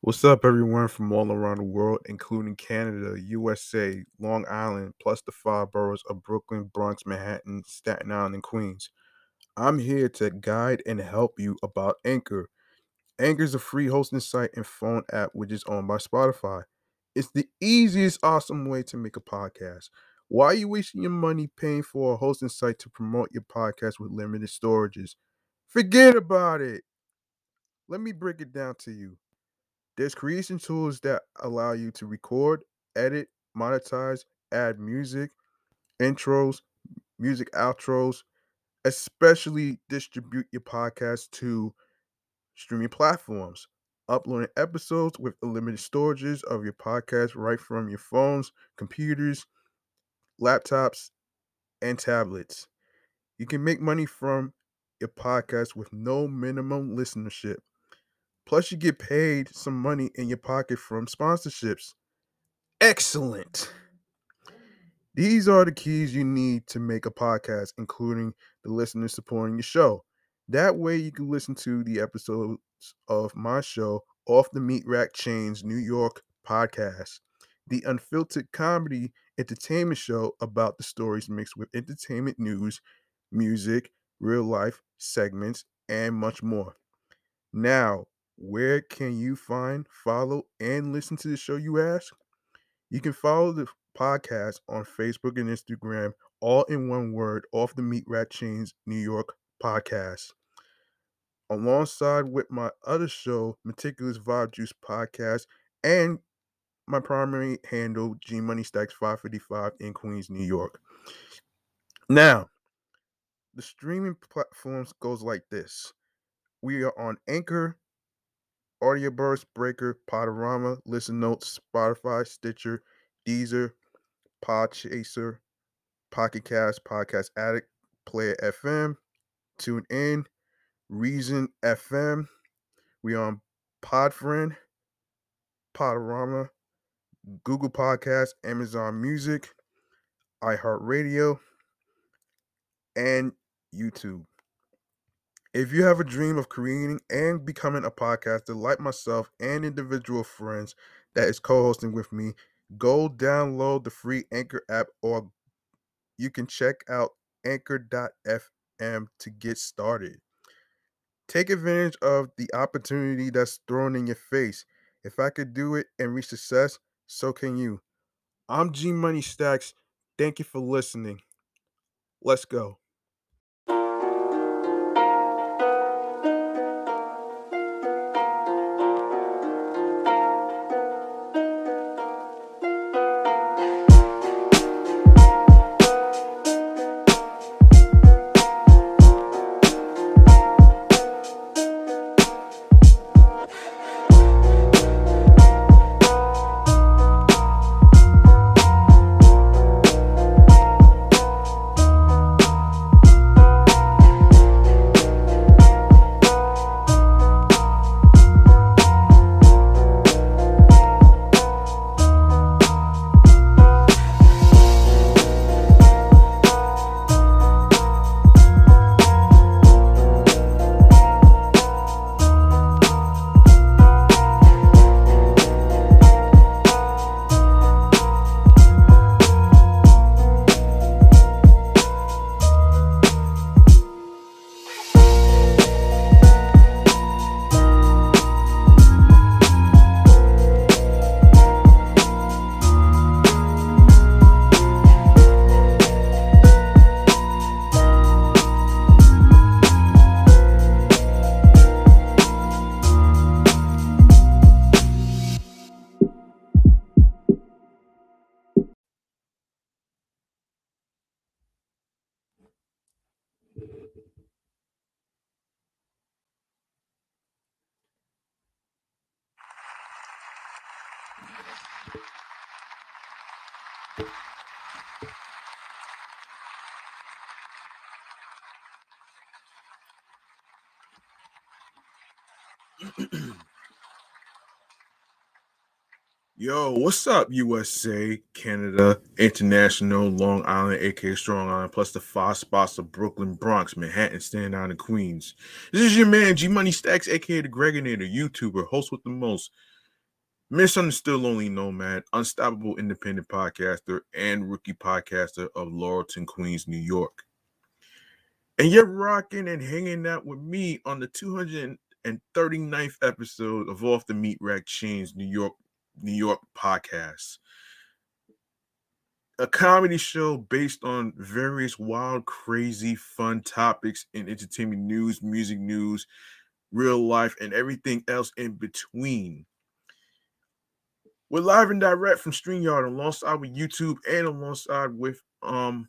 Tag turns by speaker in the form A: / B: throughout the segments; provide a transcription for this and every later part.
A: What's up, everyone from all around the world, including Canada, USA, Long Island, plus the five boroughs of Brooklyn, Bronx, Manhattan, Staten Island, and Queens. I'm here to guide and help you about Anchor. Anchor is a free hosting site and phone app which is owned by Spotify. It's the easiest, awesome way to make a podcast. Why are you wasting your money paying for a hosting site to promote your podcast with limited storages? Forget about it. Let me break it down to you. There's creation tools that allow you to record, edit, monetize, add music, intros, music outros, especially distribute your podcast to streaming platforms, uploading episodes with unlimited storages of your podcast right from your phones, computers, laptops, and tablets. You can make money from your podcast with no minimum listenership. Plus, you get paid some money in your pocket from sponsorships. Excellent. These are the keys you need to make a podcast, including the listeners supporting your show. That way, you can listen to the episodes of my show, Off the Meat Rack Chainz New York podcast, the unfiltered comedy entertainment show about the stories mixed with entertainment news, music, real life segments, and much more. Now, where can you find, follow, and listen to the show, you ask? You can follow the podcast on Facebook and Instagram, all in one word, Off the Meat Rack Chainz New York podcast. Alongside with my other show, Meticulous Vibe Juice Podcast, and my primary handle, G Money Stacks 555 in Queens, New York. Now, the streaming platforms goes like this. We are on Anchor, Audioburst, Breaker, Podurama, Listen Notes, Spotify, Stitcher, Deezer, Podchaser, Pocket Cast, Podcast Addict, Player FM, TuneIn, Reason FM. We on Podfriend, Podurama, Google Podcast, Amazon Music, iHeartRadio, and YouTube. If you have a dream of creating and becoming a podcaster like myself and individual friends that is co hosting with me, go download the free Anchor app or you can check out anchor.fm to get started. Take advantage of the opportunity that's thrown in your face. If I could do it and reach success, so can you. I'm G Money Stacks. Thank you for listening. Let's go. Yo, what's up, USA, Canada, International, Long Island, aka Strong Island, plus the five spots of Brooklyn, Bronx, Manhattan, Staten Island, and Queens. This is your man, G Money Stacks, aka the Gregonator, YouTuber, host with the most, misunderstood lonely nomad, unstoppable independent podcaster, and rookie podcaster of Laurelton, Queens, New York. And you're rocking and hanging out with me on the 200 239th episode of Off the Meat Rack Chainz, New York New York podcast. A comedy show based on various wild, crazy, fun topics in entertainment news, music news, real life, and everything else in between. We're live and direct from StreamYard alongside with YouTube and alongside with um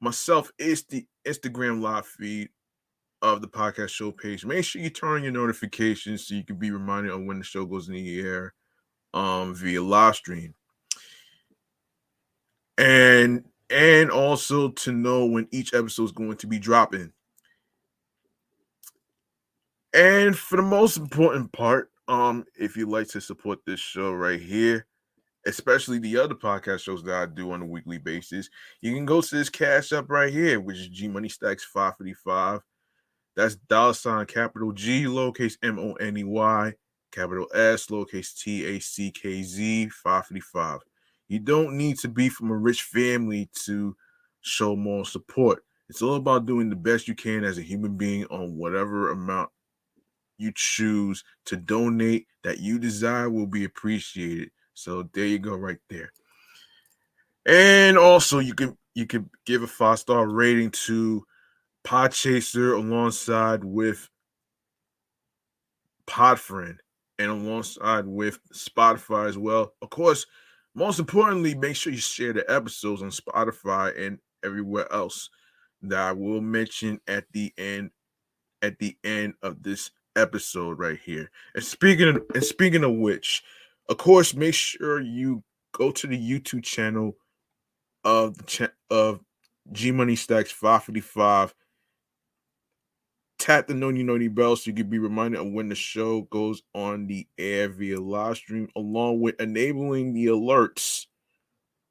A: myself is the Instagram live feed of the podcast show page. Make sure you turn on your notifications so you can be reminded of when the show goes in the air um, via live stream. And and also to know when each episode is going to be dropping. And for the most important part, um, if you'd like to support this show right here, especially the other podcast shows that I do on a weekly basis, you can go to this cash up right here, which is G Money Stacks 555. That's dollar sign capital G lowercase M O N E Y capital S, lowercase t, a c k z, 555. You don't need to be from a rich family to show more support. It's all about doing the best you can as a human being on whatever amount you choose to donate that you desire will be appreciated. So there you go, right there. And also, you can you can give a five star rating to Podchaser alongside with Podfriend and alongside with Spotify as well. Of course, most importantly, make sure you share the episodes on Spotify and everywhere else that I will mention at the end at the end of this episode right here. And speaking of and speaking of which, of course, make sure you go to the YouTube channel of the cha- of G Money Stacks 555 tap the noni noni bell so you can be reminded of when the show goes on the air via live stream, along with enabling the alerts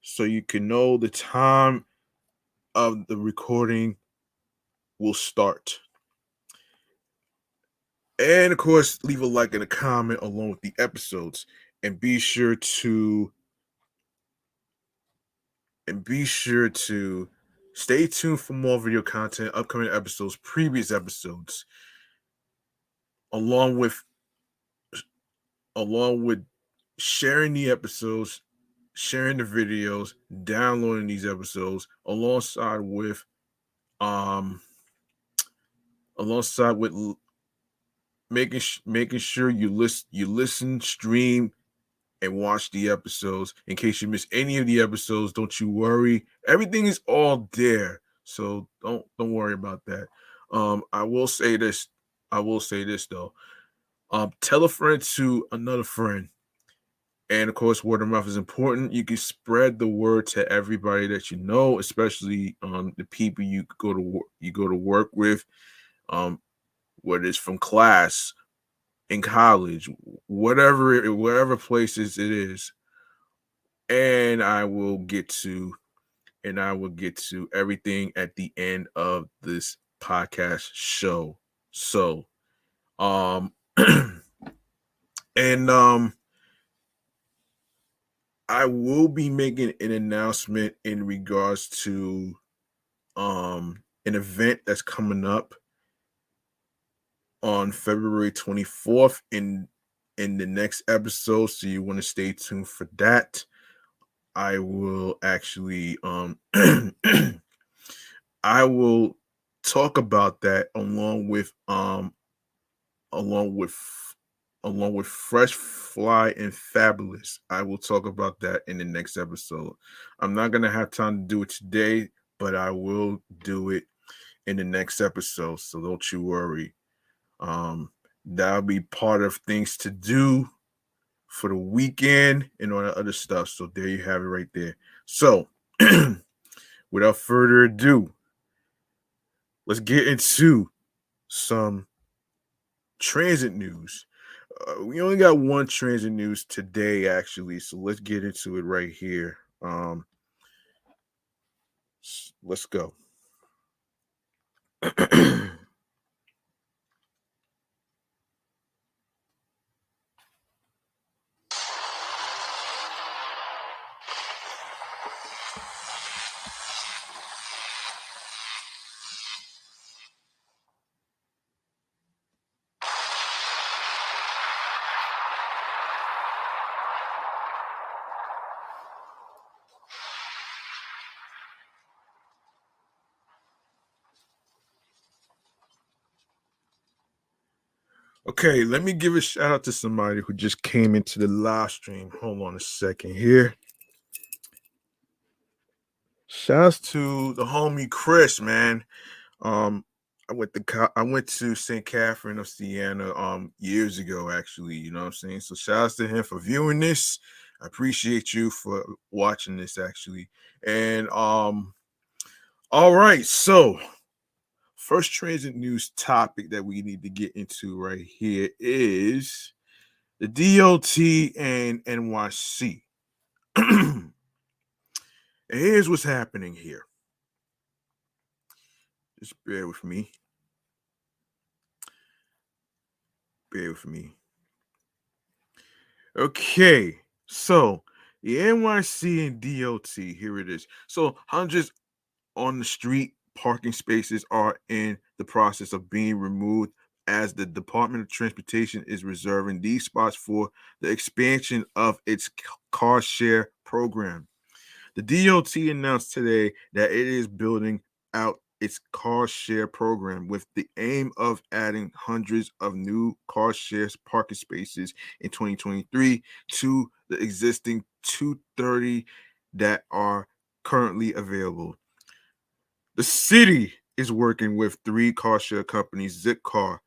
A: so you can know the time of the recording will start. And of course, leave a like and a comment along with the episodes. And be sure to and be sure to Stay tuned for more video content, upcoming episodes, previous episodes, along with along with sharing the episodes, sharing the videos, downloading these episodes, alongside with um alongside with making making sure you list you listen, stream, and watch the episodes. In case you miss any of the episodes, don't you worry. Everything is all there. So don't don't worry about that. Um, I will say this. I will say this though. Um, tell a friend to another friend. And of course, word of mouth is important. You can spread the word to everybody that you know, especially um, the people you go to you go to work with, um, whether it's from class, in college, whatever whatever places it is, and I will get to and I will get to everything at the end of this podcast show. So, um, and um, I will be making an announcement in regards to um an event that's coming up on February 24th in in the next episode so you want to stay tuned for that. I will actually um I will talk about that along with um along with along with fresh fly and fabulous. I will talk about that in the next episode. I'm not gonna have time to do it today but i will do it in the next episode so don't you worry um, that'll be part of things to do for the weekend and all that other stuff. So there you have it right there. So without further ado, let's get into some transit news. Uh, we only got one transit news today, actually, so let's get into it right here. Um, let's go. Okay, let me give a shout out to somebody who just came into the live stream. Hold on a second here. Shouts to the homie Chris, man. Um, I went to I went to St. Catherine of Siena um years ago, actually. You know what I'm saying? So shouts to him for viewing this. I appreciate you for watching this actually. And um, all right, so First transit news topic that we need to get into right here is the DOT and NYC. and here's what's happening here. Just bear with me. Bear with me. Okay, so the NYC and DOT, here it is. So hundreds on the street parking spaces are in the process of being removed as the Department of Transportation is reserving these spots for the expansion of its car share program. The DOT announced today that it is building out its car share program with the aim of adding hundreds of new car share parking spaces in 2023 to the existing 230 that are currently available. The city is working with three car share companies, Zipcar,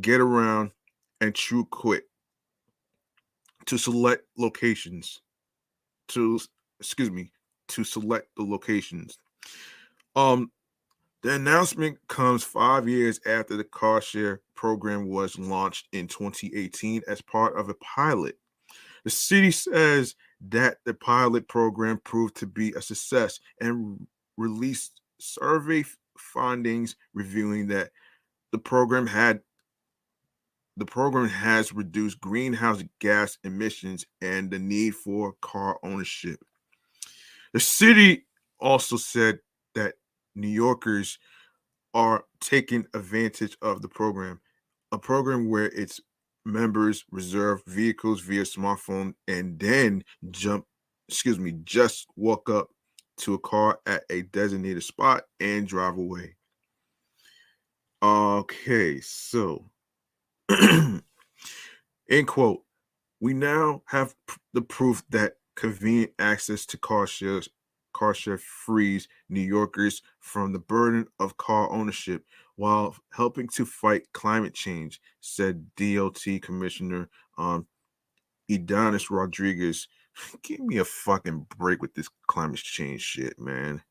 A: Getaround, and Truqit, to select locations. To excuse me, to select the locations. Um, the announcement comes five years after the car share program was launched in 2018 as part of a pilot. The city says that the pilot program proved to be a success and released survey findings revealing that the program had the program has reduced greenhouse gas emissions and the need for car ownership. The city also said that New Yorkers are taking advantage of the program, a program where its members reserve vehicles via smartphone and then jump, excuse me, just walk up to a car at a designated spot and drive away. Okay, so end quote. We now have the proof that convenient access to car shares car share frees New Yorkers from the burden of car ownership while helping to fight climate change, said DOT Commissioner um, Ydanis Rodriguez Give me a fucking break with this climate change shit, man.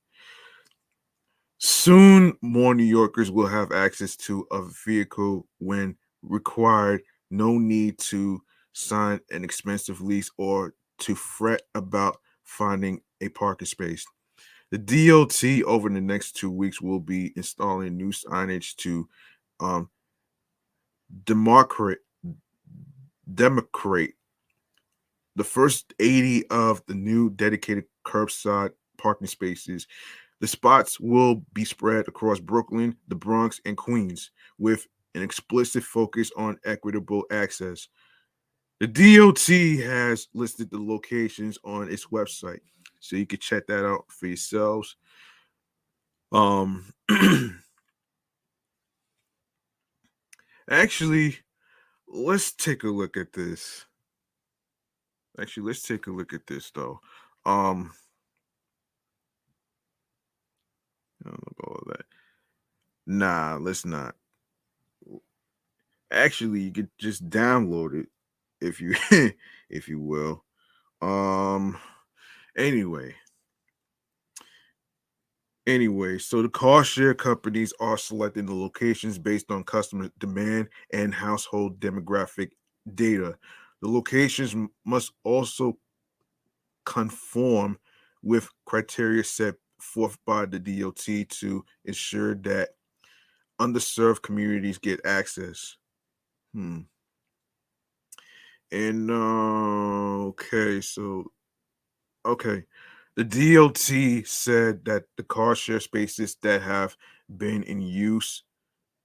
A: Soon, more New Yorkers will have access to a vehicle when required. No need to sign an expensive lease or to fret about finding a parking space. The DOT over the next two weeks will be installing new signage to um, democrat, democrate the first 80 of the new dedicated curbside parking spaces. The spots will be spread across Brooklyn, the Bronx, and Queens with an explicit focus on equitable access. The DOT has listed the locations on its website, so you can check that out for yourselves. Um, actually, let's take a look at this. Actually, let's take a look at this though. Um, I don't know all that. Nah, let's not. Actually, you could just download it if you if you will. Um anyway. Anyway, so the car share companies are selecting the locations based on customer demand and household demographic data. The locations must also conform with criteria set forth by the DOT to ensure that underserved communities get access. Hmm. And uh, okay, so okay, the DOT said that the car share spaces that have been in use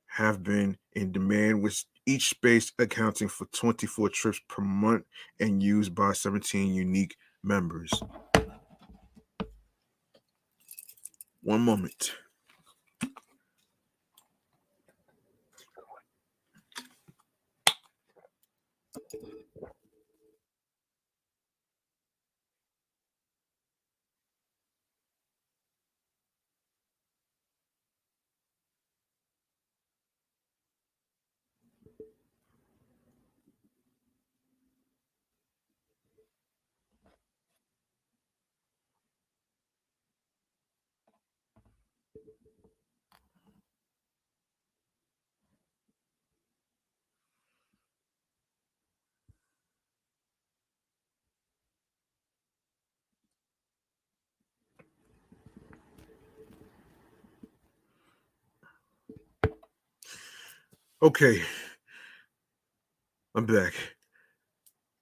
A: have been in demand, with each space accounting for 24 trips per month and used by 17 unique members. One moment. Okay, I'm back.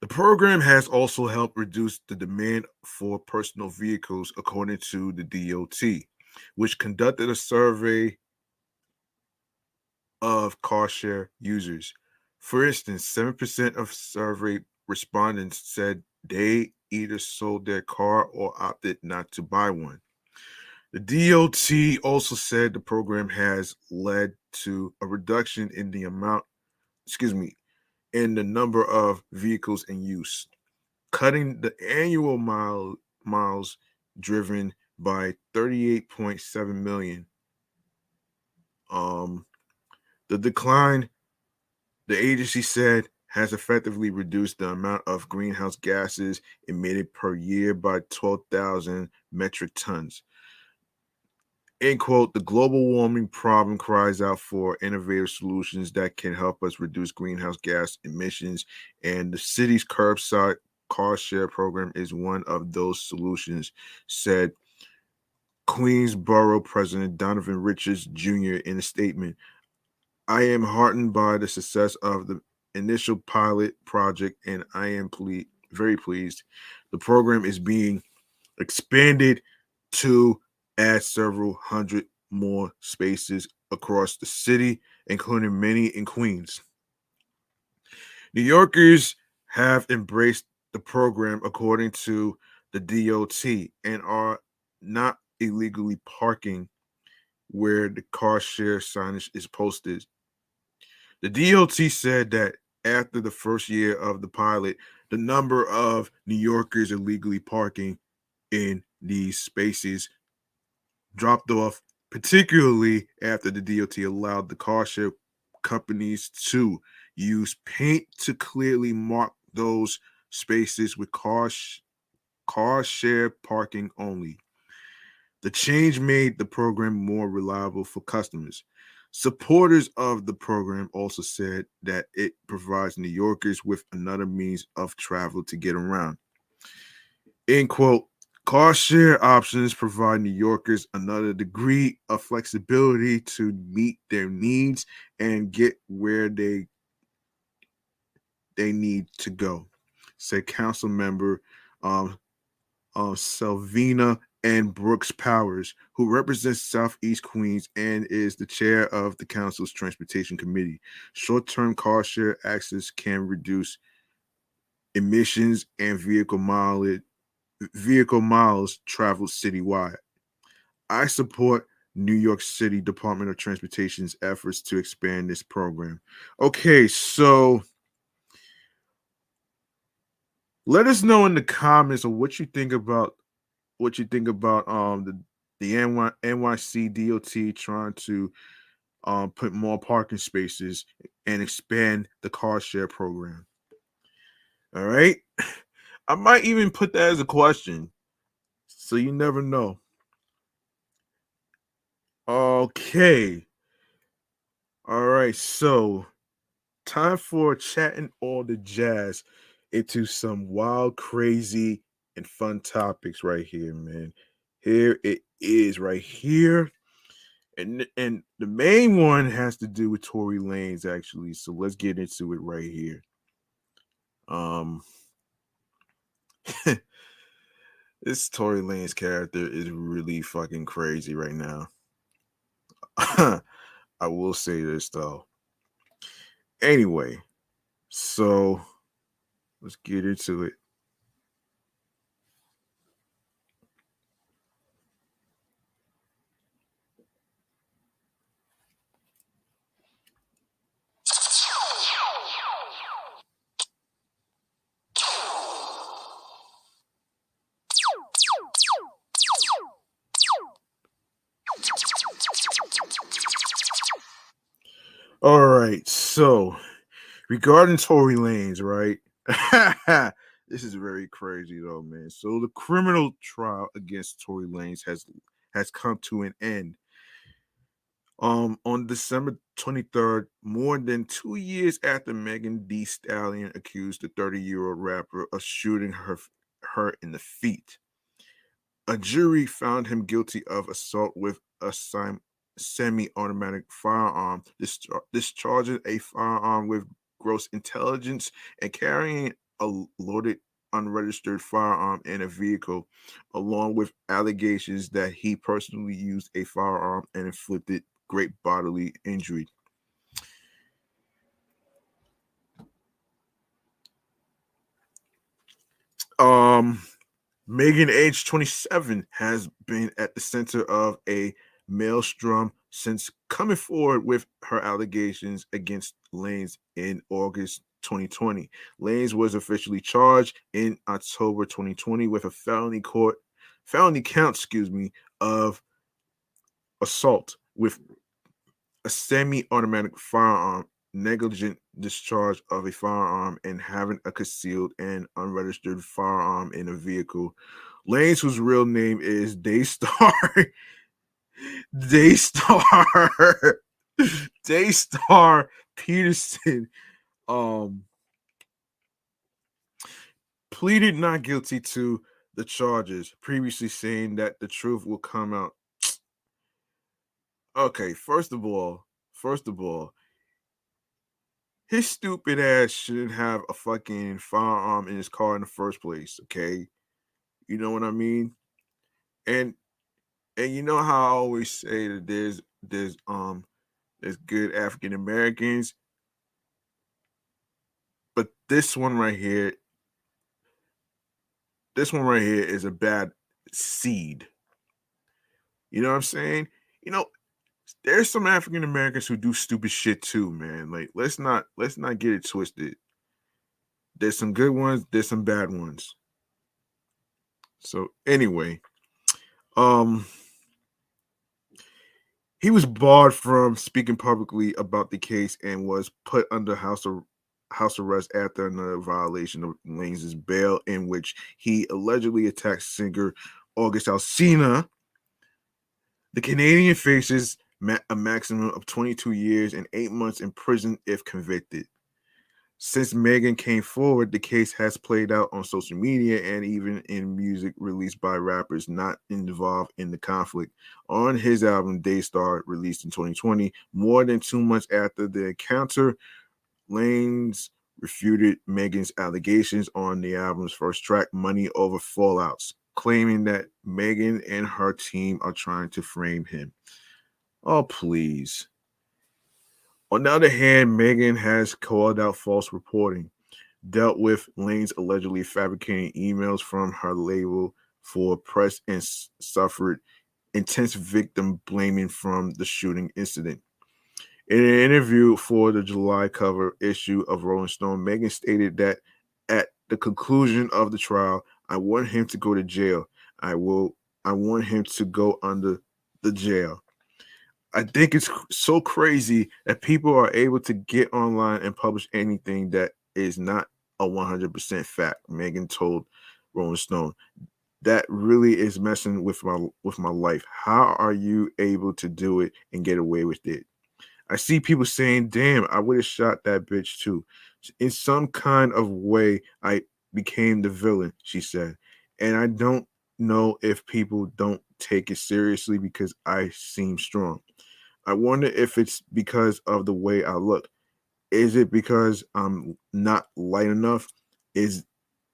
A: The program has also helped reduce the demand for personal vehicles, according to the DOT, which conducted a survey of car share users. For instance, 7% of survey respondents said they either sold their car or opted not to buy one. The DOT also said the program has led to a reduction in the amount, excuse me, in the number of vehicles in use, cutting the annual mile miles driven by 38.7 million. Um, the decline, the agency said, has effectively reduced the amount of greenhouse gases emitted per year by 12,000 metric tons, end quote the global warming problem cries out for innovative solutions that can help us reduce greenhouse gas emissions and the city's curbside car share program is one of those solutions said queensboro president donovan richards jr in a statement. I am heartened by the success of the initial pilot project and i am ple- very pleased. The program is being expanded to add several hundred more spaces across the city, including many in Queens. New Yorkers have embraced the program according to the DOT and are not illegally parking where the car share signage is posted. The DOT said that after the first year of the pilot, the number of New Yorkers illegally parking in these spaces dropped off, particularly after the DOT allowed the car share companies to use paint to clearly mark those spaces with car, sh- car share parking only. The change made the program more reliable for customers. Supporters of the program also said that it provides New Yorkers with another means of travel to get around. End quote. Car share options provide New Yorkers another degree of flexibility to meet their needs and get where they they need to go, said Council Member um, uh, Selvena and Brooks Powers, who represents Southeast Queens and is the chair of the council's transportation committee. Short-term car share access can reduce emissions and vehicle mileage vehicle miles traveled citywide. I support New York City Department of Transportation's efforts to expand this program. Okay, so let us know in the comments of what you think about what you think about um the the NY, NYC DOT trying to um put more parking spaces and expand the car share program. All right. I might even put that as a question. So you never know. Okay. All right. So time for chatting all the jazz into some wild, crazy, and fun topics right here, man. Here it is right here. And, and the main one has to do with Tory Lanez, actually. So let's get into it right here. Um this Tory Lanez character is really fucking crazy right now. I will say this though. Anyway, so let's get into it. All right, so regarding Tory Lanez, right? this is very crazy though, man. So the criminal trial against Tory Lanez has has come to an end. Um, on December 23rd, more than two years after Megan Thee Stallion accused the 30-year-old rapper of shooting her her in the feet. A jury found him guilty of assault with a sim- semi-automatic firearm, discharging a firearm with gross intelligence and carrying a loaded unregistered firearm in a vehicle, along with allegations that he personally used a firearm and inflicted great bodily injury. Um, Megan, age 27, has been at the center of a maelstrom since coming forward with her allegations against Lanez in August 2020. Lanez was officially charged in October 2020 with a felony court felony count, excuse me, of assault with a semi-automatic firearm, negligent discharge of a firearm, and having a concealed and unregistered firearm in a vehicle. Lanez, whose real name is Daystar Daystar Daystar Peterson um pleaded not guilty to the charges, previously saying that the truth will come out. Okay, first of all, first of all, his stupid ass shouldn't have a fucking firearm in his car in the first place, okay? You know what I mean? And and you know how I always say that there's there's um there's good African Americans, but this one right here, this one right here is a bad seed. You know what I'm saying? You know, there's some African Americans who do stupid shit too, man. Like let's not let's not get it twisted. There's some good ones, there's some bad ones. So anyway, um he was barred from speaking publicly about the case and was put under house of house arrest after another violation of Lanez's bail, in which he allegedly attacked singer August Alsina. The Canadian faces a maximum of 22 years and eight months in prison if convicted. Since Megan came forward, the case has played out on social media and even in music released by rappers not involved in the conflict. On his album Daystar, released in 2020, more than two months after the encounter, Lanez refuted Megan's allegations on the album's first track, Money Over Fallouts, claiming that Megan and her team are trying to frame him. Oh, please. On the other hand, Megan has called out false reporting, dealt with Lanez allegedly fabricating emails from her label for press, and suffered intense victim blaming from the shooting incident. In an interview for the July cover issue of Rolling Stone, Megan stated that at the conclusion of the trial, I want him to go to jail. I will I want him to go under the jail. I think it's so crazy that people are able to get online and publish anything that is not a 100% fact. Megan told Rolling Stone, that really is messing with my with my life. How are you able to do it and get away with it? I see people saying, damn, I would have shot that bitch too. In some kind of way, I became the villain, she said. And I don't know if people don't take it seriously because I seem strong. I wonder if it's because of the way I look. Is it because I'm not light enough? Is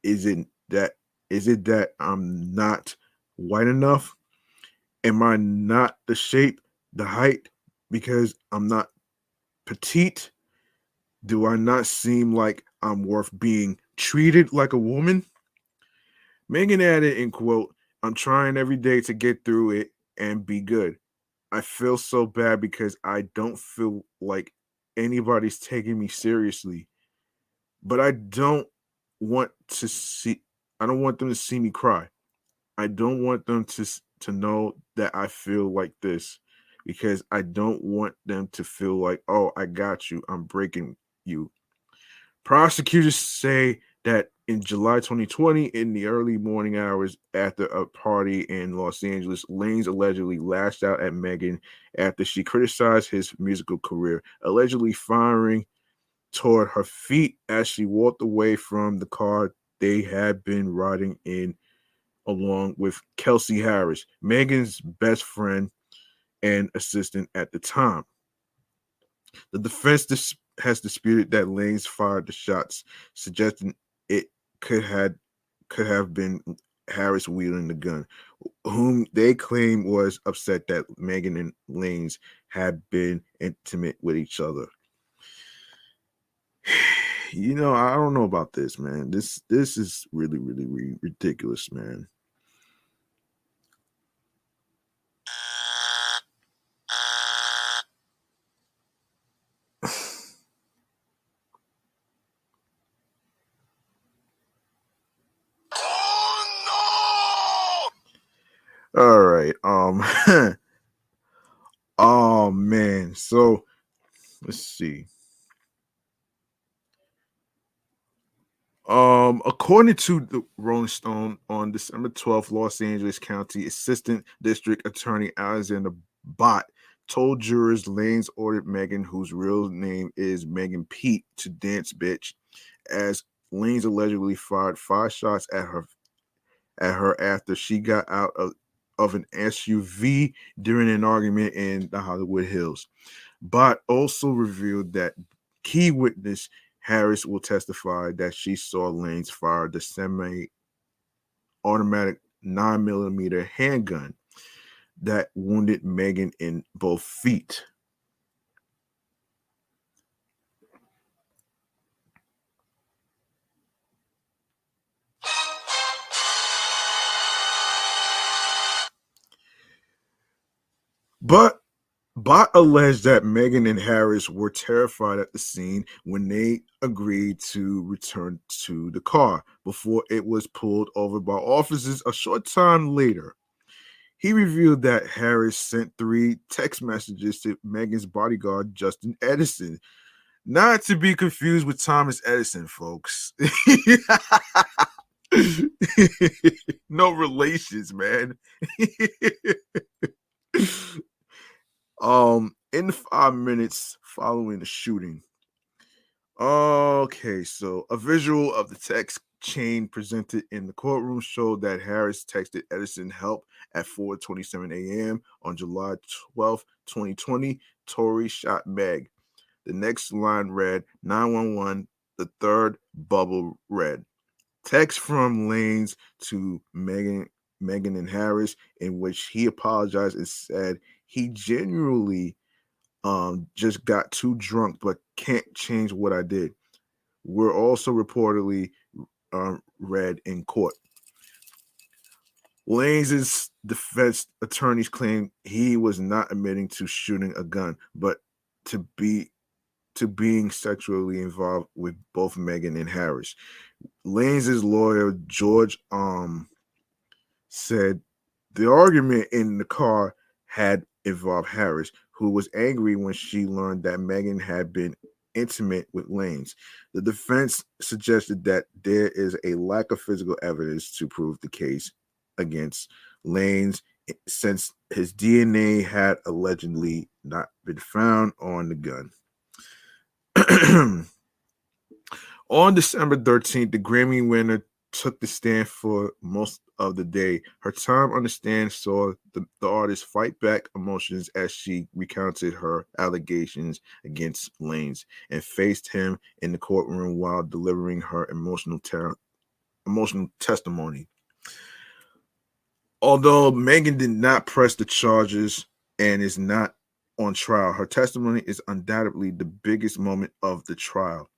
A: is it that is it that I'm not white enough? Am I not the shape, the height because I'm not petite? Do I not seem like I'm worth being treated like a woman? Megan added in quote, I'm trying every day to get through it and be good. I feel so bad because I don't feel like anybody's taking me seriously. But I don't want to see I don't want them to see me cry. I don't want them to to know that I feel like this because I don't want them to feel like, "Oh, I got you. I'm breaking you." Prosecutors say that in July 2020, in the early morning hours after a party in Los Angeles, Lanez allegedly lashed out at Megan after she criticized his musical career, allegedly firing toward her feet as she walked away from the car they had been riding in along with Kelsey Harris, Megan's best friend and assistant at the time. The defense dis- has disputed that Lanez fired the shots, suggesting could had could have been Harris wielding the gun, whom they claim was upset that Megan and Lanez had been intimate with each other. You know, I don't know about this, man. This this is really, really, really ridiculous, man. All right. Um Oh man. So let's see. Um, according to the Rolling Stone, on December 12th, Los Angeles County Assistant District Attorney Alexander Bott told jurors Lanez ordered Megan, whose real name is Megan Pete, to dance bitch, as Lanez allegedly fired five shots at her at her after she got out of of an SUV during an argument in the Hollywood Hills. But also revealed that key witness Harris will testify that she saw Lanez fire the semi automatic 9 millimeter handgun that wounded Megan in both feet. But Bott alleged that Megan and Harris were terrified at the scene when they agreed to return to the car before it was pulled over by officers a short time later. He revealed that Harris sent three text messages to Megan's bodyguard, Justin Edison. Not to be confused with Thomas Edison, folks. no relations, man. Um, in five minutes following the shooting. Okay, so a visual of the text chain presented in the courtroom showed that Harris texted Edison help at 4:27 a.m. on July 12, 2020. Tory shot Meg. The next line read 911. The third bubble read text from Lanez to Megan Megan and Harris in which he apologized and said he genuinely um, just got too drunk, but can't change what I did. We're also reportedly uh, read in court. Lanez's defense attorneys claim he was not admitting to shooting a gun, but to be to being sexually involved with both Megan and Harris. Lanez's lawyer George um said the argument in the car had involved Harris, who was angry when she learned that Megan had been intimate with Lanez. The defense suggested that there is a lack of physical evidence to prove the case against Lanez eh, since his DNA had allegedly not been found on the gun. on December 13th, the Grammy winner took the stand for most of the day. Her time on the stand saw the, the artist fight back emotions as she recounted her allegations against Lanez and faced him in the courtroom while delivering her emotional ter- emotional testimony. Although Megan did not press the charges and is not on trial, her testimony is undoubtedly the biggest moment of the trial.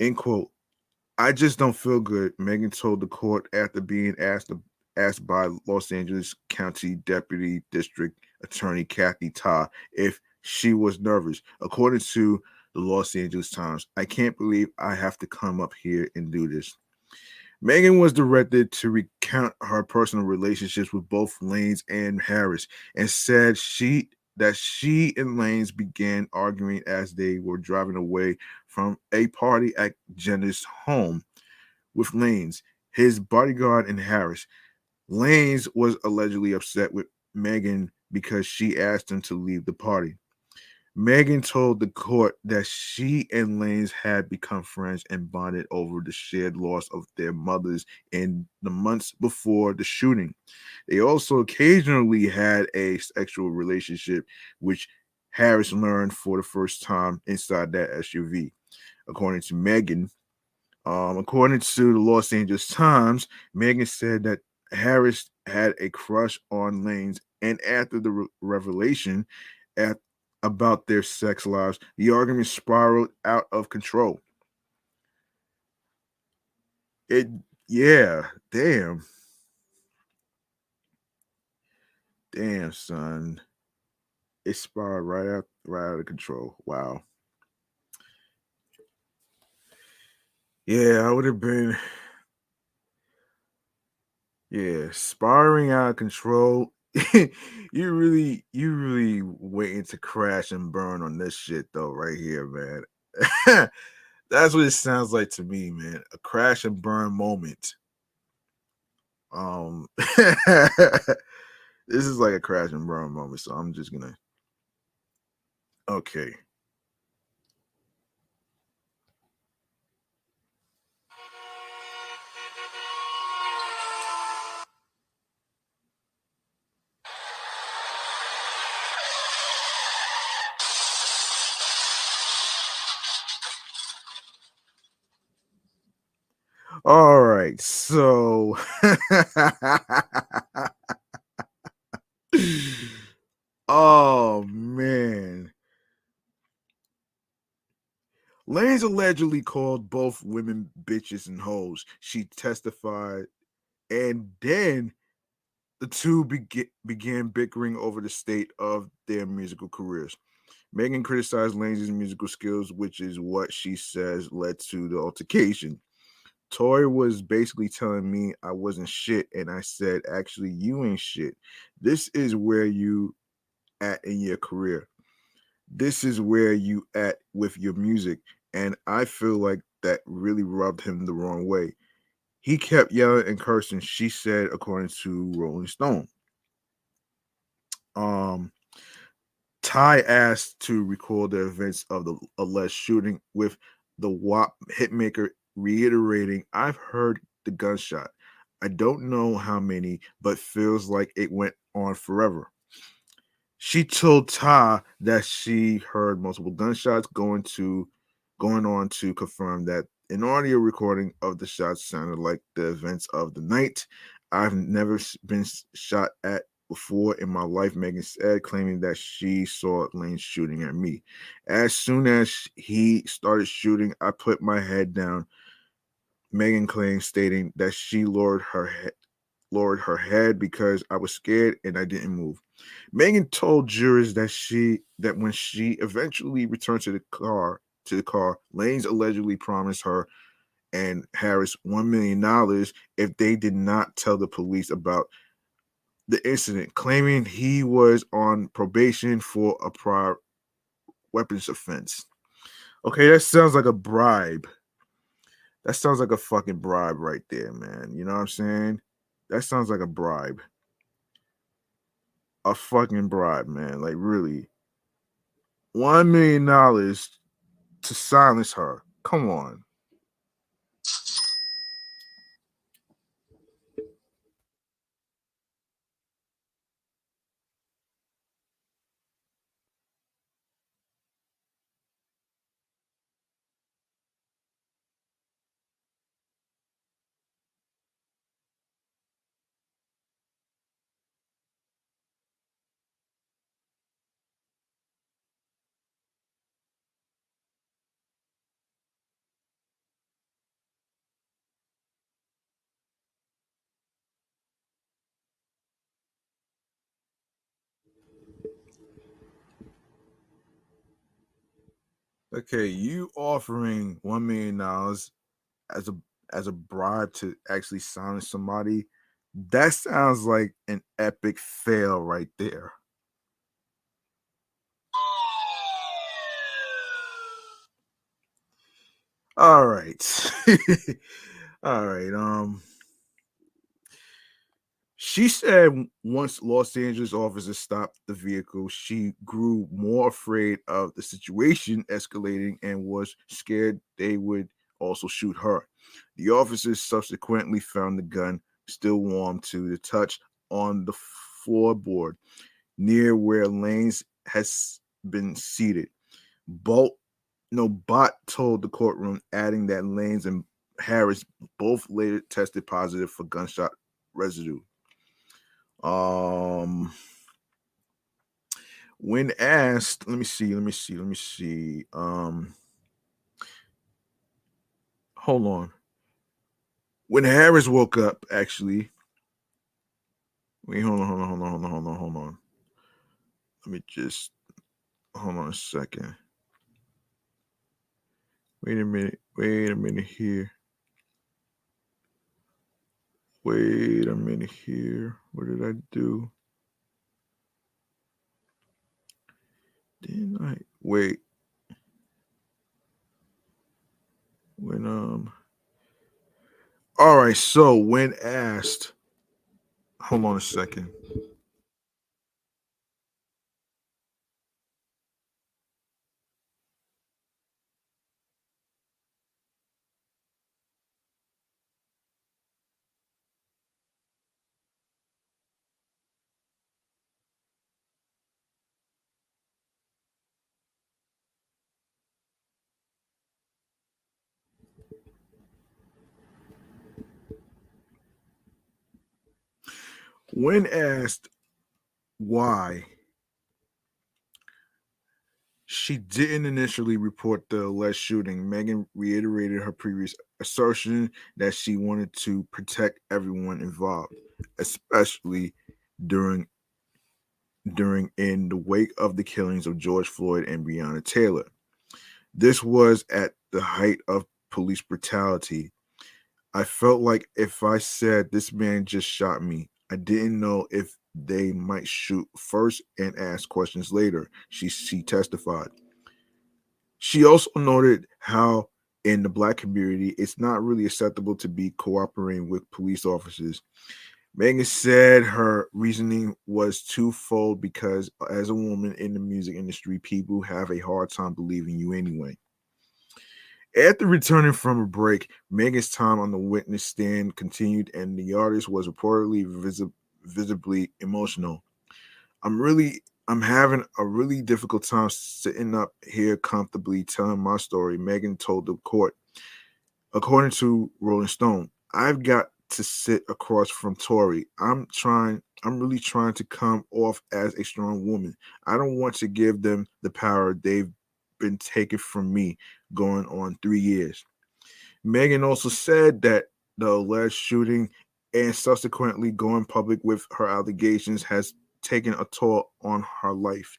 A: End quote. I just don't feel good, Megan told the court after being asked asked by Los Angeles County Deputy District Attorney Kathy Ta if she was nervous. According to the Los Angeles Times, I can't believe I have to come up here and do this. Megan was directed to recount her personal relationships with both Lanez and Harris and said she that she and Lanez began arguing as they were driving away from a party at Jenner's home with Lanez, his bodyguard, and Harris. Lanez was allegedly upset with Megan because she asked him to leave the party. Megan told the court that she and Lanez had become friends and bonded over the shared loss of their mothers in the months before the shooting. They also occasionally had a sexual relationship, which Harris learned for the first time inside that SUV. According to Megan, um, according to the Los Angeles Times, Megan said that Harris had a crush on Lanez, and after the re- revelation, at about their sex lives, the argument spiraled out of control. It, yeah, damn. Damn, son. It spiraled right out, right out of control. Wow. Yeah, I would have been. Yeah, spiraling out of control you really, you really waiting to crash and burn on this shit though, right here, man. That's what it sounds like to me, man. A crash and burn moment. Um, this is like a crash and burn moment, so I'm just gonna. Okay. All right, so oh man. Lanez allegedly called both women bitches and hoes. She testified, and then the two be- began bickering over the state of their musical careers. Megan criticized Lanez's musical skills, which is what she says led to the altercation. Tory was basically telling me I wasn't shit, and I said, actually, you ain't shit. This is where you at in your career. This is where you at with your music. And I feel like that really rubbed him the wrong way. He kept yelling and cursing, she said, according to Rolling Stone. Um Ta asked to record the events of the alleged shooting with the WAP hitmaker reiterating, I've heard the gunshot. I don't know how many, but feels like it went on forever. She told Ta that she heard multiple gunshots going to going on to confirm that an audio recording of the shots sounded like the events of the night. I've never been shot at before in my life, Megan said, claiming that she saw Lane shooting at me. As soon as he started shooting, I put my head down Megan claims, stating that she lowered her lowered her head because I was scared and I didn't move. Megan told jurors that she that when she eventually returned to the car to the car, Lanez allegedly promised her and Harris one million dollars if they did not tell the police about the incident, claiming he was on probation for a prior weapons offense. Okay, that sounds like a bribe. That sounds like a fucking bribe right there, man. You know what I'm saying? That sounds like a bribe. A fucking bribe, man. Like really. one million dollars to silence her. Come on. Okay, you offering one million dollars as a as a bribe to actually silence somebody, that sounds like an epic fail right there. All right. All right. Um she said once Los Angeles officers stopped the vehicle, she grew more afraid of the situation escalating and was scared they would also shoot her. The officers subsequently found the gun still warm to the touch on the floorboard near where Lanez has been seated. Bolt no bot told the courtroom, adding that Lanez and Harris both later tested positive for gunshot residue. Um, when asked, let me see, let me see, let me see. Um, hold on. When Harris woke up, actually, wait, hold on, hold on, hold on, hold on, hold on, hold on. Let me just hold on a second. Wait a minute, wait a minute here. Wait a minute here. What did I do? Didn't I wait? When um all right, so when asked, hold on a second. When asked why she didn't initially report the alleged shooting, Megan reiterated her previous assertion that she wanted to protect everyone involved, especially during during in the wake of the killings of George Floyd and Breonna Taylor. This was at the height of police brutality. I felt like if I said this man just shot me, I didn't know if they might shoot first and ask questions later. She she testified. She also noted how in the black community it's not really acceptable to be cooperating with police officers. Megan said her reasoning was twofold because as a woman in the music industry, people have a hard time believing you anyway. After returning from a break, Megan's time on the witness stand continued, and the artist was reportedly visi- visibly emotional. I'm really, I'm having a really difficult time sitting up here comfortably telling my story. Megan told the court, according to Rolling Stone, I've got to sit across from Tory. I'm trying, I'm really trying to come off as a strong woman. I don't want to give them the power they've been taken from me going on three years. Megan also said that the alleged shooting and subsequently going public with her allegations has taken a toll on her life.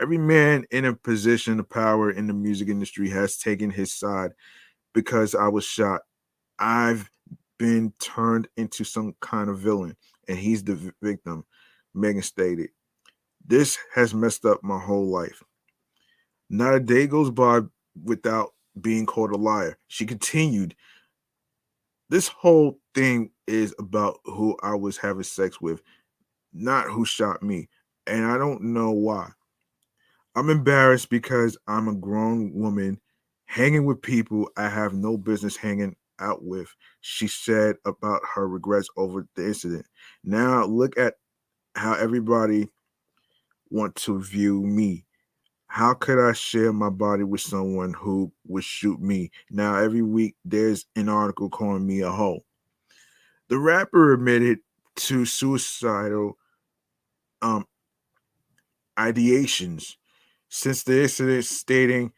A: Every man in a position of power in the music industry has taken his side because I was shot. I've been turned into some kind of villain, and he's the victim, Megan stated. This has messed up my whole life. Not a day goes by without being called a liar. She continued, This whole thing is about who I was having sex with, not who shot me. And I don't know why. I'm embarrassed because I'm a grown woman hanging with people I have no business hanging out with, she said about her regrets over the incident. Now look at how everybody want to view me. How could I share my body with someone who would shoot me? Now every week there's an article calling me a hoe. The rapper admitted to suicidal um ideations since the incident stating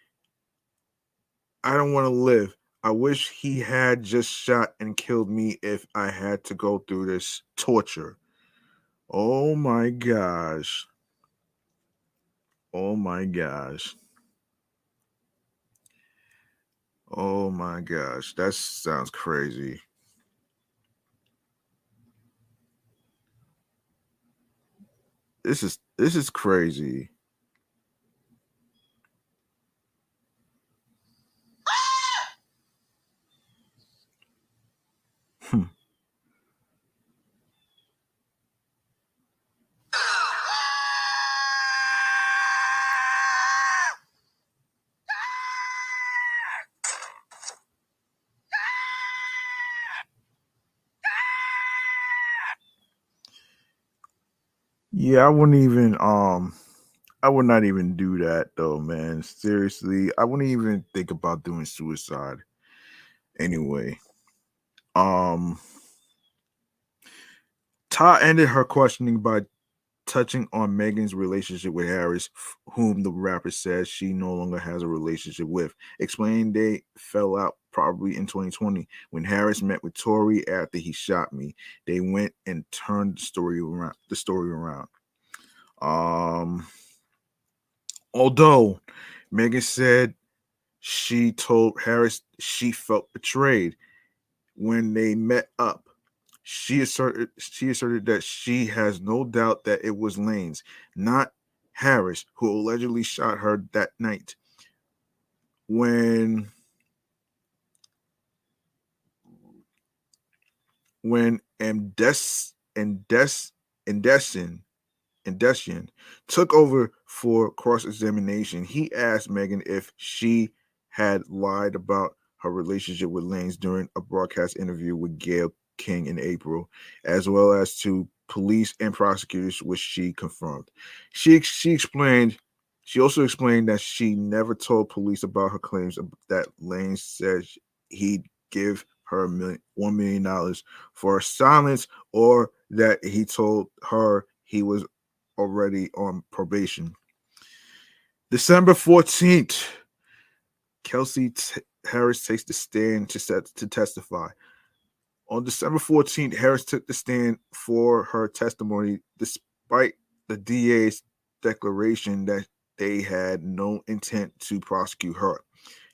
A: I don't want to live. I wish he had just shot and killed me if I had to go through this torture. Oh my gosh. Oh my gosh. Oh my gosh. That sounds crazy. This is this is crazy. Yeah, I wouldn't even um I would not even do that though, man. Seriously, I wouldn't even think about doing suicide. Anyway, um, Ta ended her questioning by touching on Megan's relationship with Harris, whom the rapper says she no longer has a relationship with, explaining they fell out probably in 2020 when Harris met with Tory after he shot me. They went and turned the story around. The story around. Um, although Megan said she told Harris she felt betrayed when they met up. She asserted she asserted that she has no doubt that it was Lanez, not Harris, who allegedly shot her that night. When when Amdes Indes Indesian Indesian took over for cross-examination, he asked Megan if she had lied about her relationship with Lanez during a broadcast interview with Gayle King in April, as well as to police and prosecutors, which she confirmed. She she explained. She also explained that she never told police about her claims that Lane said he'd give her million, $1 million for silence or that he told her he was already on probation. December 14th, Kelsey T- Harris takes the stand to set to testify. On December 14th, Harris took the stand for her testimony despite the DA's declaration that they had no intent to prosecute her.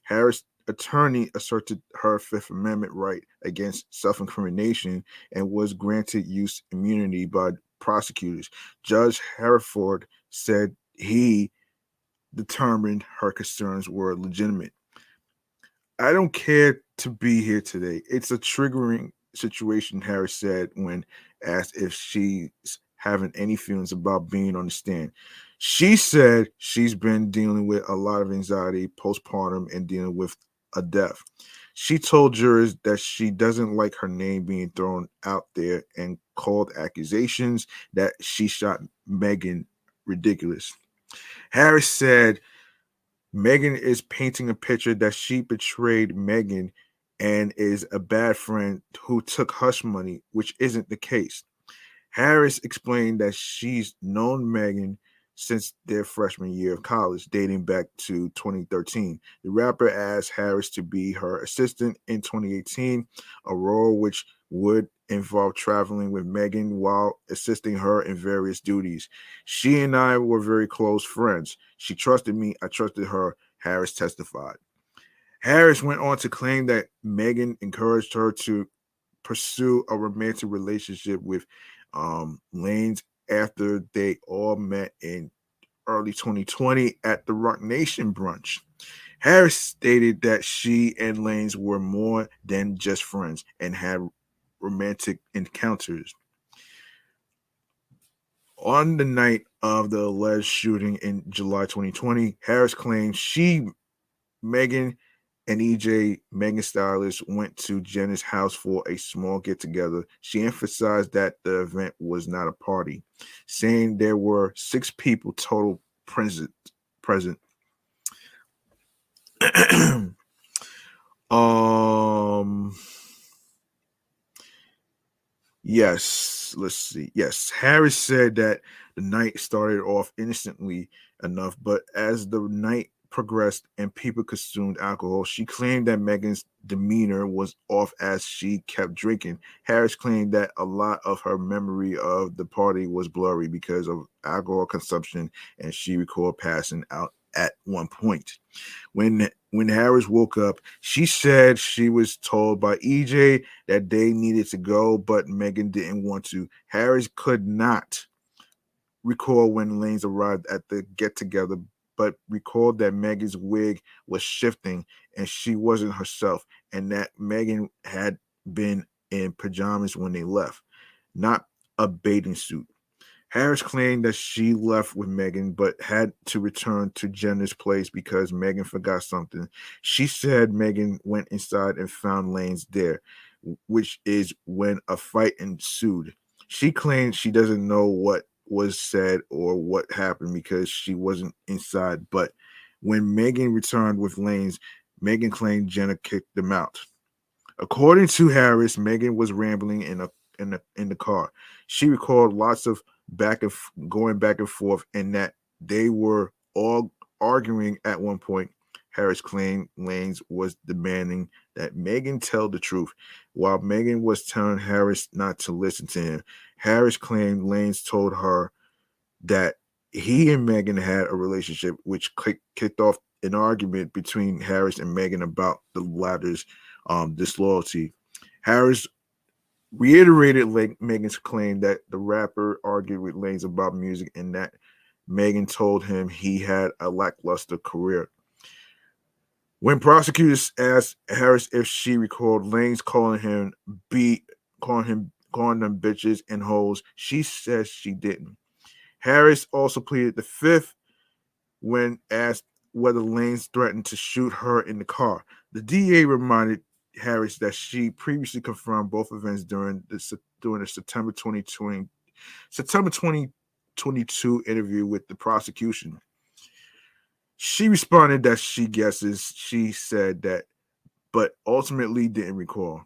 A: Harris' attorney asserted her Fifth Amendment right against self incrimination and was granted use immunity by prosecutors. Judge Herriford said he determined her concerns were legitimate. I don't care to be here today. It's a triggering situation, Harris said when asked if she's having any feelings about being on the stand. She said she's been dealing with a lot of anxiety postpartum and dealing with a death. She told jurors that she doesn't like her name being thrown out there and called accusations that she shot Megan ridiculous. Harris said Megan is painting a picture that she betrayed Megan and is a bad friend who took hush money, which isn't the case. Harris explained that she's known Megan since their freshman year of college, dating back to 2013. The rapper asked Harris to be her assistant in 2018, a role which would involve traveling with Megan while assisting her in various duties. She and I were very close friends. She trusted me, I trusted her, Harris testified. Harris went on to claim that Megan encouraged her to pursue a romantic relationship with um, Lanez after they all met in early 2020 at the Roc Nation brunch. Harris stated that she and Lanez were more than just friends and had romantic encounters. On the night of the alleged shooting in July 2020, Harris claimed she, Megan, and EJ, Megan Stylist, went to Jenner's house for a small get together. She emphasized that the event was not a party, saying there were six people total present. present. um Yes, let's see. Yes, Harris said that the night started off innocently enough, but as the night progressed and people consumed alcohol, she claimed that Megan's demeanor was off as she kept drinking. Harris claimed that a lot of her memory of the party was blurry because of alcohol consumption, and she recalled passing out at one point. When when Harris woke up, she said she was told by EJ that they needed to go, but Megan didn't want to. Harris could not recall when Lanez arrived at the get together, but recalled that Megan's wig was shifting and she wasn't herself, and that Megan had been in pajamas when they left, not a bathing suit. Harris claimed that she left with Megan but had to return to Jenner's place because Megan forgot something. She said Megan went inside and found Lanez there, which is when a fight ensued. She claimed she doesn't know what was said or what happened because she wasn't inside. But when Megan returned with Lanez, Megan claimed Jenner kicked them out. According to Harris, Megan was rambling in a in the in the car. She recalled lots of back and f- going back and forth, and that they were all arguing at one point. Harris claimed Lanez was demanding that Megan tell the truth, while Megan was telling Harris not to listen to him. Harris claimed Lanez told her that he and Megan had a relationship, which kicked off an argument between Harris and Megan about the latter's um, disloyalty. Harris reiterated Megan's claim that the rapper argued with Lanez about music and that Megan told him he had a lackluster career. When prosecutors asked Harris if she recalled Lanez calling him beat, calling him calling them bitches and hoes, she says she didn't. Harris also pleaded the fifth when asked whether Lanez threatened to shoot her in the car. The DA reminded Harris that she previously confirmed both events during the during the September 2020 September 2022 interview with the prosecution. She responded that she guesses she said that, but ultimately didn't recall.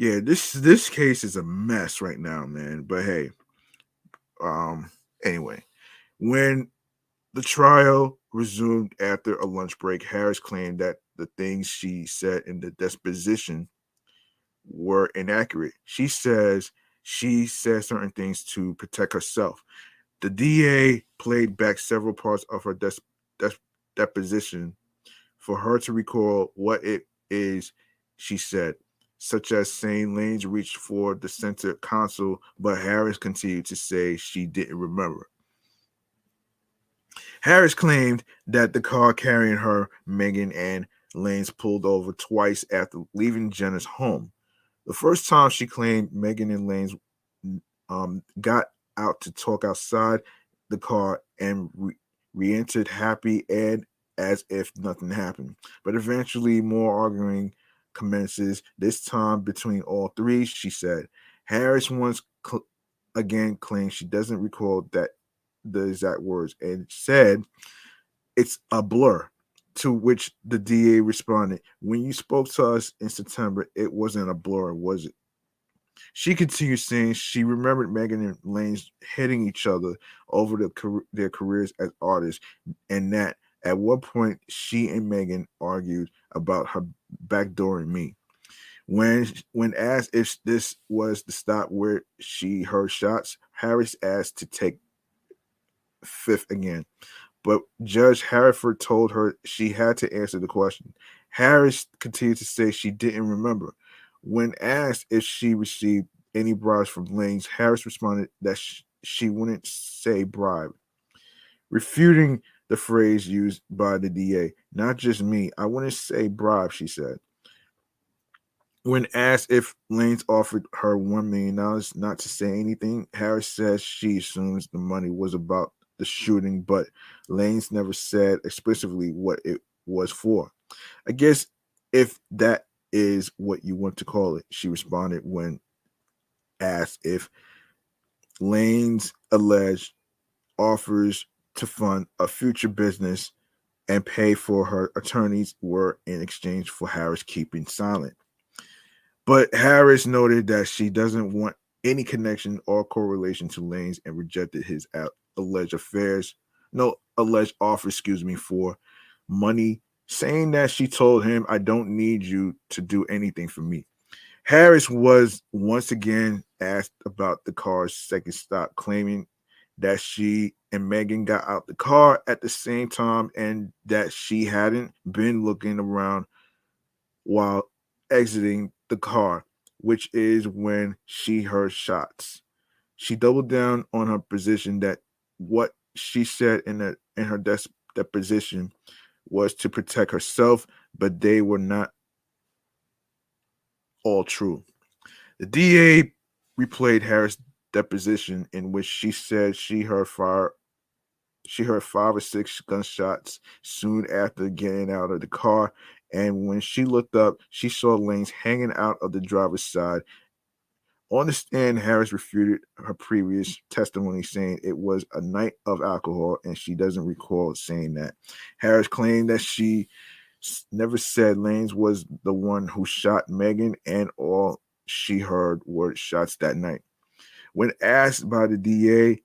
A: Yeah, this this case is a mess right now, man. But hey, um, anyway, when the trial resumed after a lunch break, Harris claimed that the things she said in the deposition were inaccurate. She says she said certain things to protect herself. The DA played back several parts of her des- des- deposition for her to recall what it is she said, such as saying Lanez reached for the center console, but Harris continued to say she didn't remember. Harris claimed that the car carrying her, Megan, and Lanez pulled over twice after leaving Jenner's home. The first time she claimed Megan and Lanez um, got out to talk outside the car and re entered happy and as if nothing happened. But eventually, more arguing commences, this time between all three, she said. Harris once cl- again claimed she doesn't recall that the exact words and said it's a blur. To which the DA responded, When you spoke to us in September, it wasn't a blur, was it? She continued saying she remembered Megan and Lanez hitting each other over the, their careers as artists, and that at what point she and Megan argued about her backdooring me. When when asked if this was the stop where she heard shots, Harris asked to take fifth again. But Judge Harrison told her she had to answer the question. Harris continued to say she didn't remember. When asked if she received any bribes from Lanez, Harris responded that she, she wouldn't say bribe, refuting the phrase used by the DA. Not just me. I wouldn't say bribe, she said. When asked if Lanez offered her $1 million not to say anything, Harris says she assumes the money was about the shooting, but Lanez never said explicitly what it was for. I guess if that is what you want to call it, she responded when asked if Lanez's alleged offers to fund a future business and pay for her attorneys were in exchange for Harris keeping silent. But Harris noted that she doesn't want any connection or correlation to Lanez and rejected his alleged affairs, no alleged offer, excuse me, for money, saying that she told him, I don't need you to do anything for me. Harris was once again asked about the car's second stop, claiming that she and Megan got out the car at the same time and that she hadn't been looking around while exiting the car, which is when she heard shots. She doubled down on her position that what she said in that in her deposition was to protect herself, but they were not all true. The DA replayed Harris' deposition in which she said she heard fire she heard five or six gunshots soon after getting out of the car and when she looked up she saw Lanez hanging out of the driver's side on the stand harris refuted her previous testimony saying it was a night of alcohol and she doesn't recall saying that harris claimed that she never said Lanez was the one who shot Megan, and all she heard were shots that night. When asked by the DA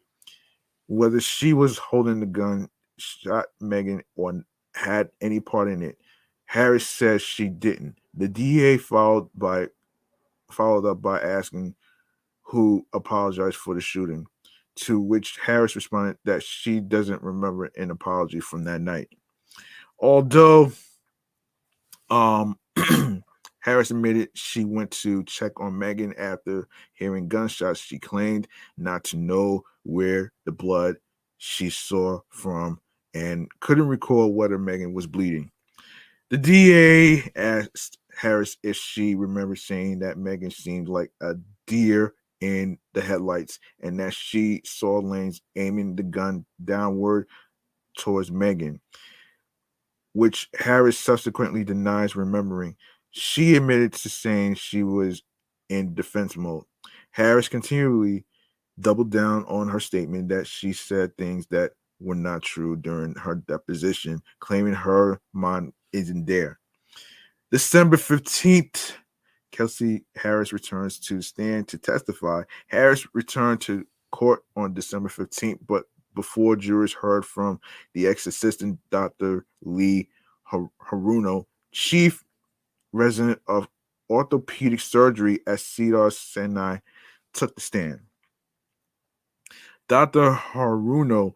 A: whether she was holding the gun, shot Megan, or had any part in it, Harris says she didn't. The DA followed by followed up by asking who apologized for the shooting, to which Harris responded that she doesn't remember an apology from that night. Although um, Harris admitted she went to check on Megan after hearing gunshots. She claimed not to know where the blood she saw from and couldn't recall whether Megan was bleeding. The DA asked Harris if she remembered saying that Megan seemed like a deer in the headlights and that she saw Lanez aiming the gun downward towards Megan which Harris subsequently denies remembering. She admitted to saying she was in defense mode. Harris continually doubled down on her statement that she said things that were not true during her deposition, claiming her mind isn't there. December 15th, Kelsey Harris returns to stand to testify. Harris returned to court on December 15th, but before jurors heard from the ex assistant Dr. Lee Haruno, chief resident of orthopedic surgery at Cedar Sinai, took the stand. Dr. Haruno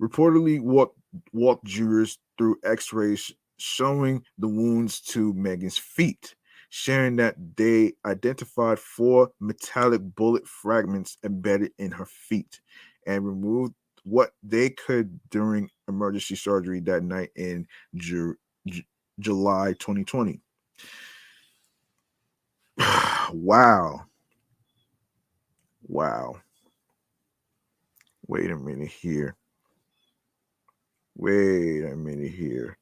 A: reportedly walked, walked jurors through x rays showing the wounds to Megan's feet, sharing that they identified four metallic bullet fragments embedded in her feet and removed what they could during emergency surgery that night in J- J- July 2020. wow. Wow. Wait a minute here. Wait a minute here.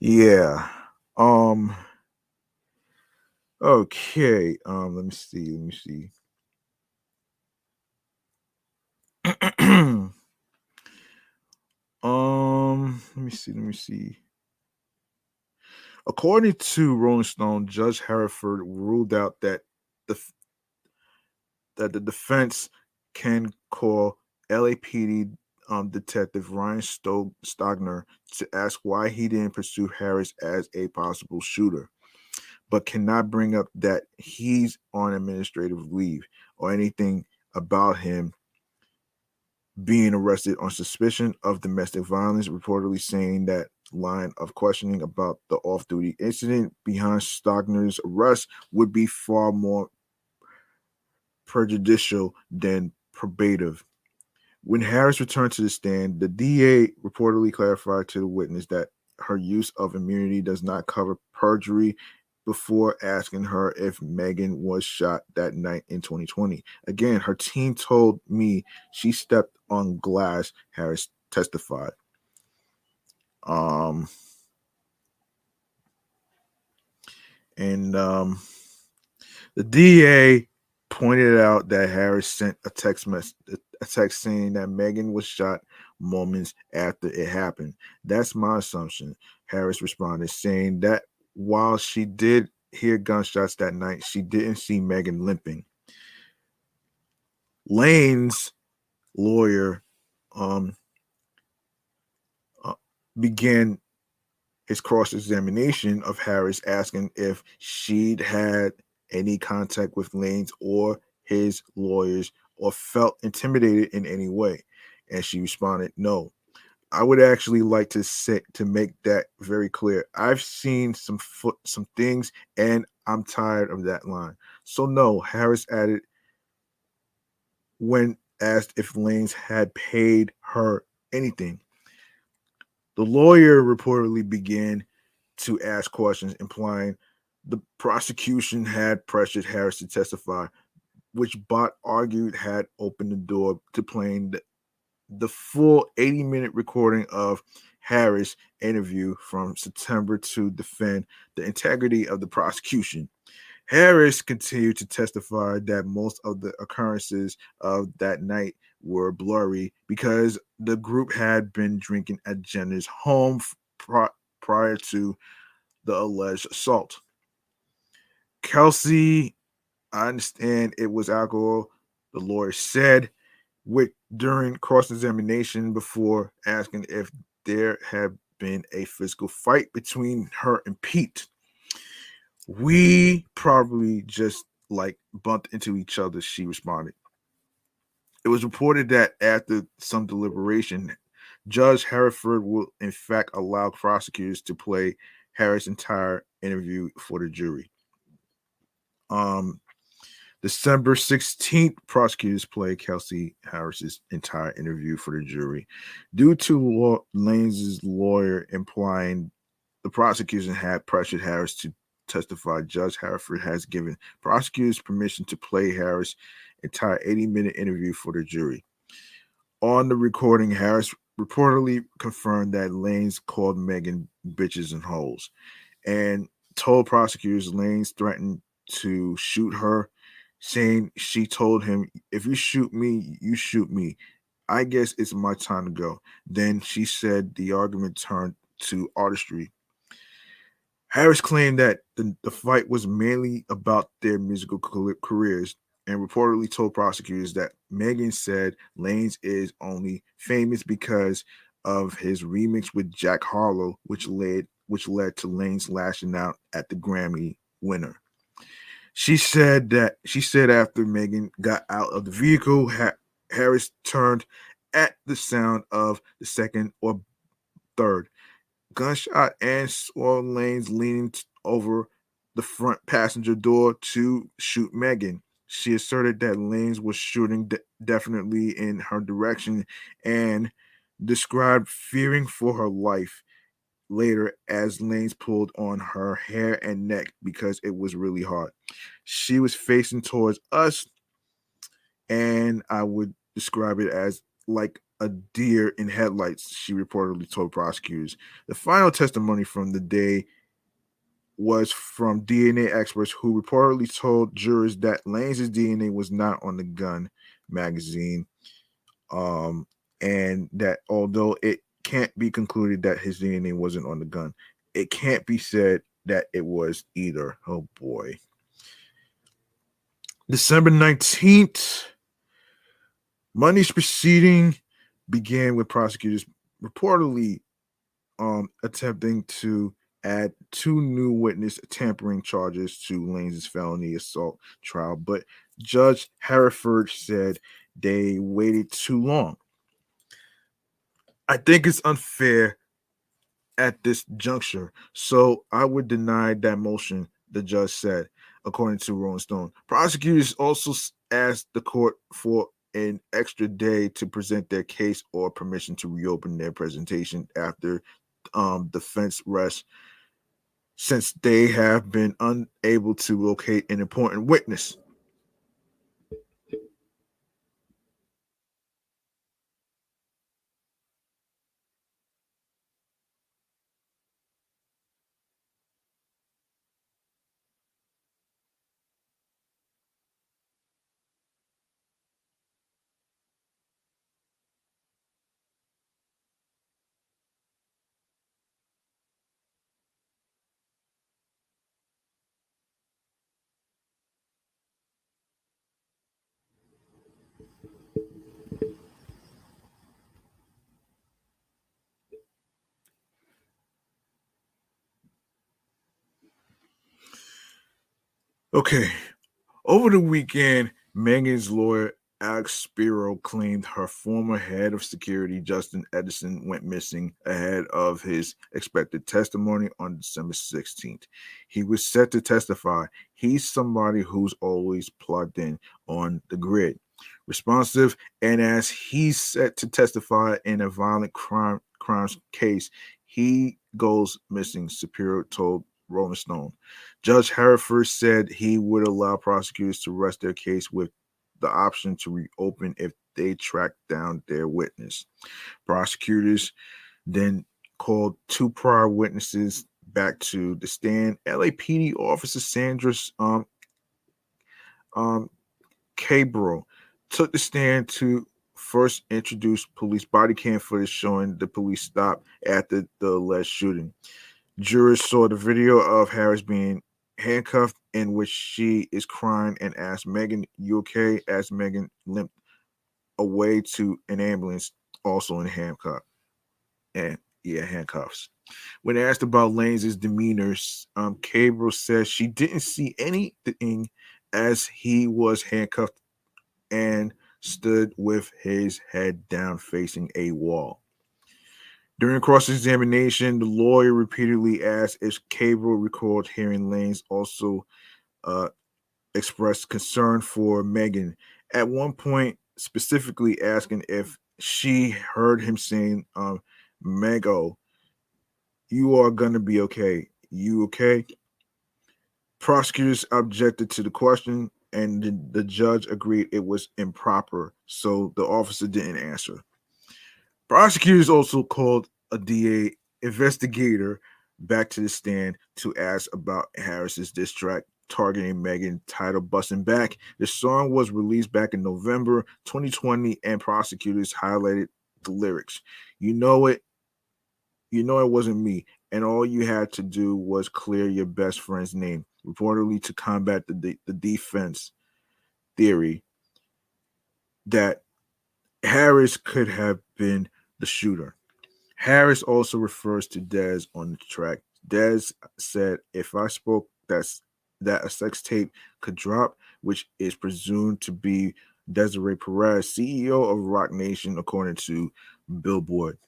A: Yeah. Um okay. Um let me see. Let me see. um let me see. Let me see. According to Rolling Stone, Judge Herriford ruled out that the that the defense can call LAPD um, detective Ryan Stogner to ask why he didn't pursue Harris as a possible shooter, but cannot bring up that he's on administrative leave or anything about him being arrested on suspicion of domestic violence, reportedly saying that line of questioning about the off duty incident behind Stogner's arrest would be far more prejudicial than probative. When Harris returned to the stand, the DA reportedly clarified to the witness that her use of immunity does not cover perjury before asking her if Megan was shot that night in 2020. Again, her team told me she stepped on glass, Harris testified. Um, and um, the DA pointed out that Harris sent a text message, a text saying that Megan was shot moments after it happened. That's my assumption. Harris responded, saying that while she did hear gunshots that night, she didn't see Megan limping. Lanez's lawyer um, uh, began his cross examination of Harris, asking if she'd had any contact with Lanez or his lawyers or felt intimidated in any way. And she responded, No. I would actually like to say to make that very clear. I've seen some foot some things and I'm tired of that line. So no, Harris added when asked if Lanez had paid her anything. The lawyer reportedly began to ask questions implying the prosecution had pressured Harris to testify, which Bott argued had opened the door to playing the, full 80 minute recording of Harris' interview from September to defend the integrity of the prosecution. Harris continued to testify that most of the occurrences of that night were blurry because the group had been drinking at Jenner's home prior to the alleged assault. Kelsey, I understand it was alcohol, the lawyer said, with during cross examination before asking if there had been a physical fight between her and Pete. We probably just like bumped into each other, she responded. It was reported that after some deliberation, Judge Herriford will in fact allow prosecutors to play Harris' entire interview for the jury. Um, December 16th, prosecutors played Kelsey Harris's entire interview for the jury. Due to Lanez's lawyer implying the prosecution had pressured Harris to testify, Judge Herriford has given prosecutors permission to play Harris' entire 80 minute interview for the jury. On the recording, Harris reportedly confirmed that Lanez called Megan bitches and holes and told prosecutors Lanez threatened to shoot her, saying she told him, If you shoot me, you shoot me. I guess it's my time to go. Then she said the argument turned to artistry. Harris claimed that the, the fight was mainly about their musical careers and reportedly told prosecutors that Megan said Lanez is only famous because of his remix with Jack Harlow, which led which led to Lanez lashing out at the Grammy winner. She said that she said after Megan got out of the vehicle, ha- Harris turned at the sound of the second or third gunshot and saw Lanez leaning over the front passenger door to shoot Megan. She asserted that Lanez was shooting de- definitely in her direction and described fearing for her life later as Lanez pulled on her hair and neck because it was really hot. She was facing towards us, and I would describe it as like a deer in headlights, she reportedly told prosecutors. The final testimony from the day was from DNA experts who reportedly told jurors that Lanez' DNA was not on the gun magazine. Um, and that although it can't be concluded that his DNA wasn't on the gun. It can't be said that it was either. Oh boy. December 19th, Monday's proceeding began with prosecutors reportedly um, attempting to add two new witness tampering charges to Lanez's felony assault trial, but Judge Herriford said they waited too long. I think it's unfair at this juncture, so I would deny that motion, the judge said, according to Rolling Stone. Prosecutors also asked the court for an extra day to present their case or permission to reopen their presentation after um, defense rest, since they have been unable to locate an important witness. Okay. Over the weekend, Megan's lawyer, Alex Spiro, claimed her former head of security, Justin Edison, went missing ahead of his expected testimony on December 16th. He was set to testify. He's somebody who's always plugged in on the grid, responsive, and as he's set to testify in a violent crime crimes case, he goes missing, Spiro told Rolling Stone. Judge Herriford said he would allow prosecutors to rest their case with the option to reopen if they track down their witness. Prosecutors then called two prior witnesses back to the stand. LAPD officer Sandra um, um, Cabral took the stand to first introduce police body cam footage showing the police stop after the alleged shooting. Jurors saw the video of Harris being handcuffed, in which she is crying and asked Megan, "You okay?" As Megan limped away to an ambulance, also in handcuff, and yeah, handcuffs. When asked about Lanez's demeanor, um, Cabral says she didn't see anything as he was handcuffed and stood with his head down facing a wall. During cross examination, the lawyer repeatedly asked if Cabral recalled hearing Lanez also uh, expressed concern for Megan. At one point, specifically asking if she heard him saying, um, Mego, you are going to be okay. You okay? Prosecutors objected to the question, and the, the judge agreed it was improper, so the officer didn't answer. Prosecutors also called a DA investigator back to the stand to ask about Harris's diss track targeting Megan title Busting Back. The song was released back in November 2020, and prosecutors highlighted the lyrics. You know it, you know it wasn't me, and all you had to do was clear your best friend's name, reportedly to combat the, the defense theory that Harris could have been the shooter. Harris also refers to Dez on the track. Dez said, "If I spoke that's that a sex tape could drop, which is presumed to be Desiree Perez, CEO of Roc Nation, according to Billboard."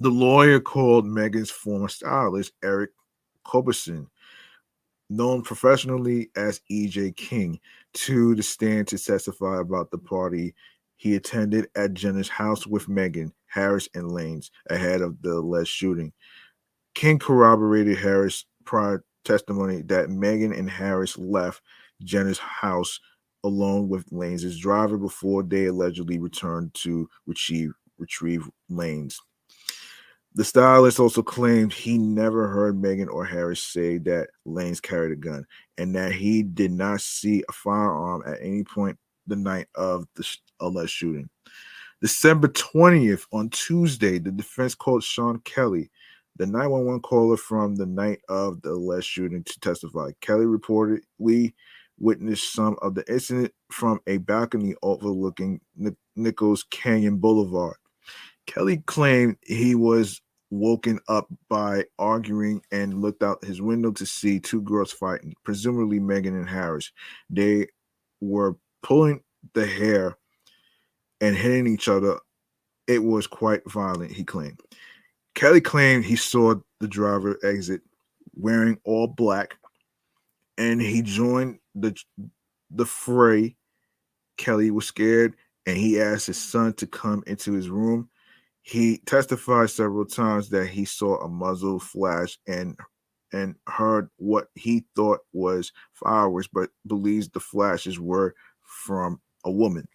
A: The lawyer called Megan's former stylist, Eric Coberson, known professionally as EJ King, to the stand to testify about the party he attended at Jenner's house with Megan, Harris, and Lanez ahead of the alleged shooting. King corroborated Harris' prior testimony that Megan and Harris left Jenner's house alone with Lanez's driver before they allegedly returned to retrieve retrieve Lanez. The stylist also claimed he never heard Megan or Harris say that Lanez carried a gun and that he did not see a firearm at any point the night of the alleged shooting. December 20th, on Tuesday, the defense called Sean Kelly, the 911 caller from the night of the alleged shooting, to testify. Kelly reportedly witnessed some of the incident from a balcony overlooking Nichols Canyon Boulevard. Kelly claimed he was woken up by arguing and looked out his window to see two girls fighting, presumably Megan and Harris. They were pulling the hair and hitting each other. It was quite violent, he claimed. Kelly claimed he saw the driver exit wearing all black and he joined the the fray. Kelly was scared and he asked his son to come into his room. He testified several times that he saw a muzzle flash and and heard what he thought was fireworks, but believes the flashes were from a woman.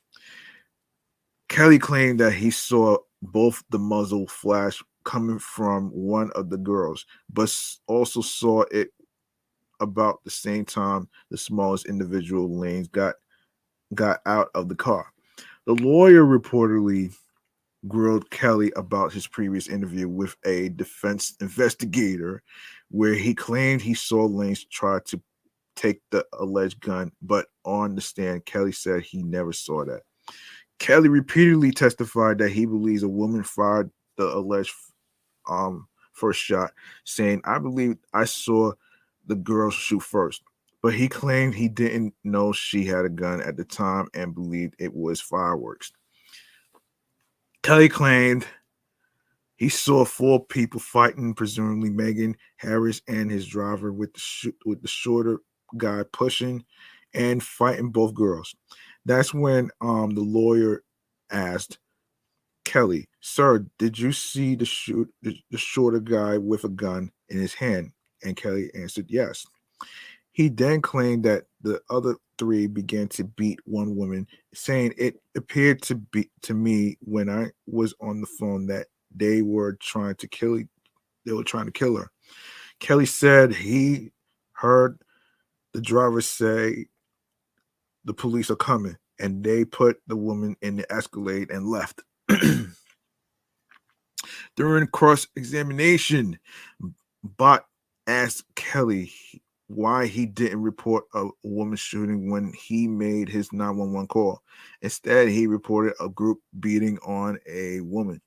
A: Kelly claimed that he saw both the muzzle flash coming from one of the girls, but also saw it about the same time the smallest individual Lanez got got out of the car. The lawyer reportedly grilled Kelly about his previous interview with a defense investigator where he claimed he saw Lanez try to take the alleged gun, but on the stand, Kelly said he never saw that. Kelly repeatedly testified that he believes a woman fired the alleged um, first shot, saying, I believe I saw the girl shoot first. But he claimed he didn't know she had a gun at the time and believed it was fireworks. Kelly claimed he saw four people fighting, presumably Megan Harris and his driver, with the sh- with the shorter guy pushing and fighting both girls. That's when um the lawyer asked Kelly, "Sir, did you see the shoot the, the shorter guy with a gun in his hand?" And Kelly answered, "Yes." He then claimed that the other three began to beat one woman, saying it appeared to be to me when I was on the phone that they were trying to kill they were trying to kill her. Kelly said he heard the driver say the police are coming and they put the woman in the escalade and left. During cross examination, Bott asked Kelly why he didn't report a woman shooting when he made his 911 call. Instead, he reported a group beating on a woman.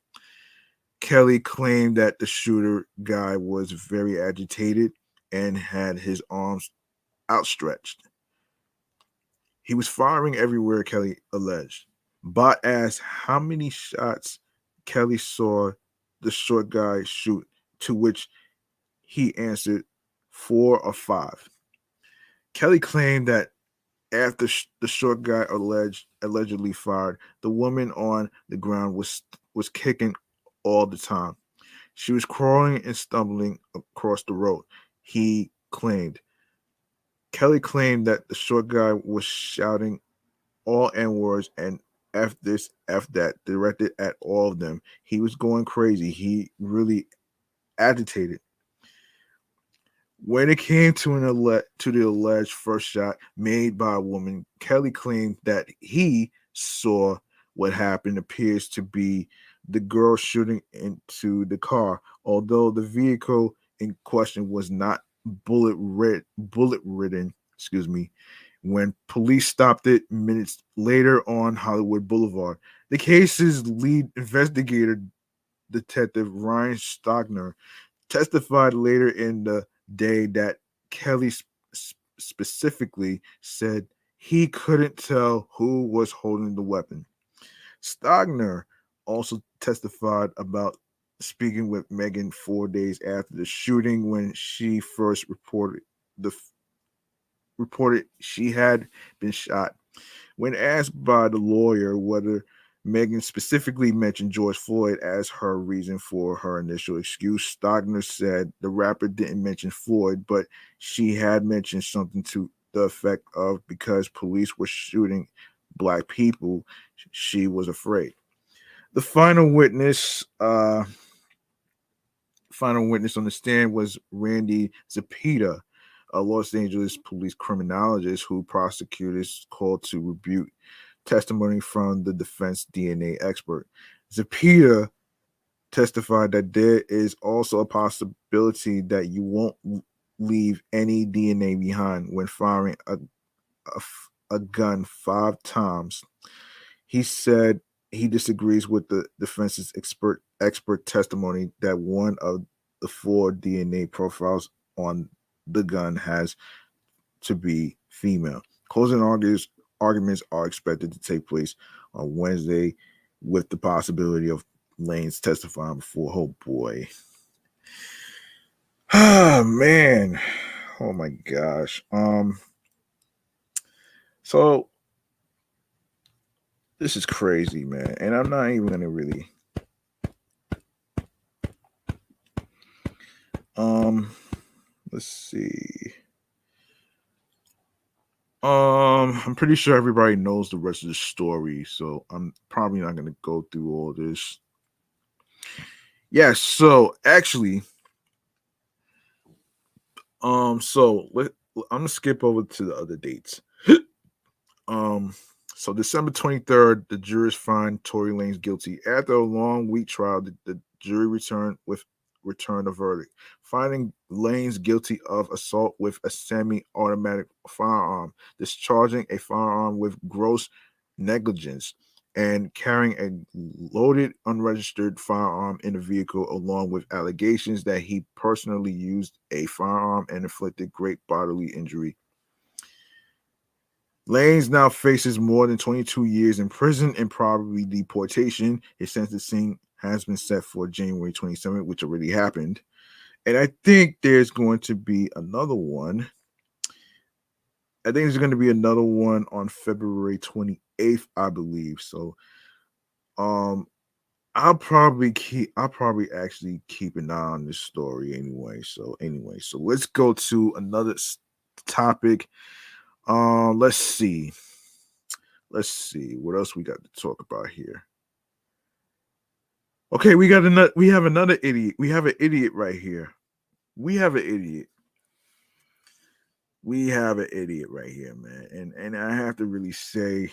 A: Kelly claimed that the shooter guy was very agitated and had his arms outstretched. He was firing everywhere, Kelly alleged. Bott asked how many shots Kelly saw the short guy shoot, to which he answered four or five. Kelly claimed that after sh- the short guy alleged allegedly fired, the woman on the ground was was kicking all the time. She was crawling and stumbling across the road. He claimed. Kelly claimed that the short guy was shouting all N words and F this, F that, directed at all of them. He was going crazy. He really agitated. When it came to an ele- to the alleged first shot made by a woman, Kelly claimed that he saw what happened appears to be the girl shooting into the car, although the vehicle in question was not bullet rid- bullet ridden, excuse me, when police stopped it minutes later on Hollywood Boulevard. The case's lead investigator, Detective Ryan Stogner, testified later in the day that Kelly sp- specifically said he couldn't tell who was holding the weapon. Stogner also testified about speaking with Megan four days after the shooting when she first reported the reported she had been shot. When asked by the lawyer whether Megan specifically mentioned George Floyd as her reason for her initial excuse, Stogner said the rapper didn't mention Floyd, but she had mentioned something to the effect of because police were shooting black people, she was afraid. The final witness, uh, final witness on the stand was Randy Zepeda, a Los Angeles police criminologist who prosecutors called to rebuke testimony from the defense DNA expert. Zepeda testified that there is also a possibility that you won't leave any DNA behind when firing a, a, a gun five times. He said he disagrees with the defense's expert expert testimony that one of the four DNA profiles on the gun has to be female. Closing arguments arguments are expected to take place on Wednesday, with the possibility of Lanez testifying before. Oh boy. Ah man. Oh my gosh. Um so this is crazy, man. And I'm not even gonna really um let's see. Um, I'm pretty sure everybody knows the rest of the story, so I'm probably not gonna go through all this. Yeah, so actually, um, so let I'm gonna skip over to the other dates. um, so December 23rd, the jurors find Tory Lanez guilty. After a long week trial, the, the jury returned with returned a verdict, finding Lanez guilty of assault with a semi-automatic firearm, discharging a firearm with gross negligence, and carrying a loaded unregistered firearm in the vehicle, along with allegations that he personally used a firearm and inflicted great bodily injury. Lanez now faces more than 22 years in prison and probably deportation. His sentencing has been set for January 27th, which already happened. And I think there's going to be another one. I think there's going to be another one on February 28th, I believe. So um I'll probably keep I'll probably actually keep an eye on this story anyway. So anyway, so let's go to another topic. Uh, let's see. Let's see what else we got to talk about here. Okay, we got another. We have another idiot. We have an idiot right here. We have an idiot. We have an idiot right here, man. And and I have to really say,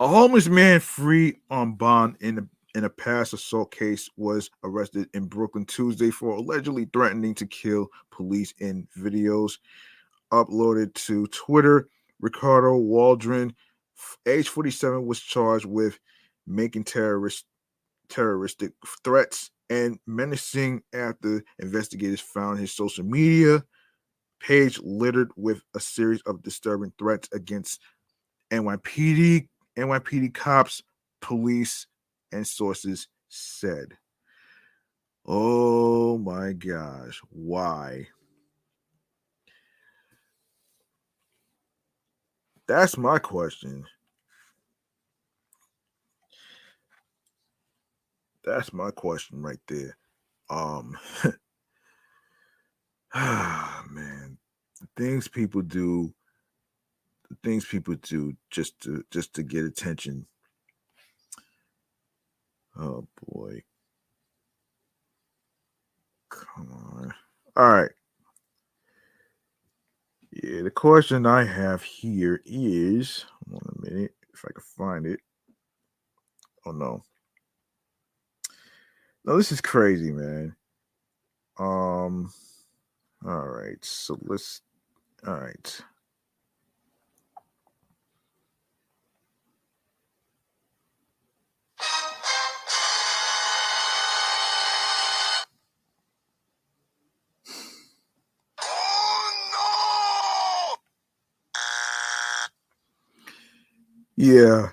A: a homeless man free on bond in a in a past assault case was arrested in Brooklyn Tuesday for allegedly threatening to kill police in videos uploaded to Twitter. Ricardo Waldron, age 47, was charged with making terrorist terroristic threats and menacing after investigators found his social media page littered with a series of disturbing threats against NYPD, NYPD cops, police, and sources said. Oh my gosh, why? That's my question. That's my question right there. Um ah man, the things people do, the things people do just to just to get attention. Oh boy. Come on. All right. Yeah, the question I have here is one minute if I can find it. Oh no. No, this is crazy, man. Um, all right, so let's, all right. Yeah,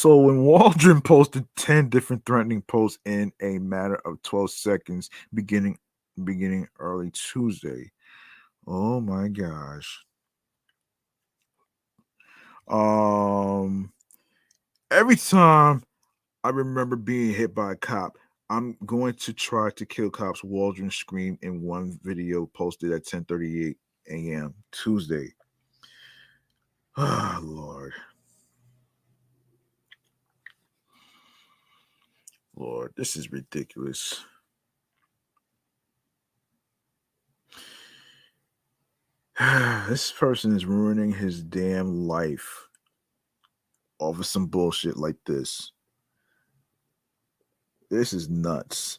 A: so when Waldron posted 10 different threatening posts in a matter of 12 seconds beginning beginning early Tuesday. Oh my gosh. Um every time I remember being hit by a cop, I'm going to try to kill cops, Waldron screamed in one video posted at 10:38 a.m. Tuesday. Oh Lord. Lord, this is ridiculous. this person is ruining his damn life over some bullshit like this. This is nuts.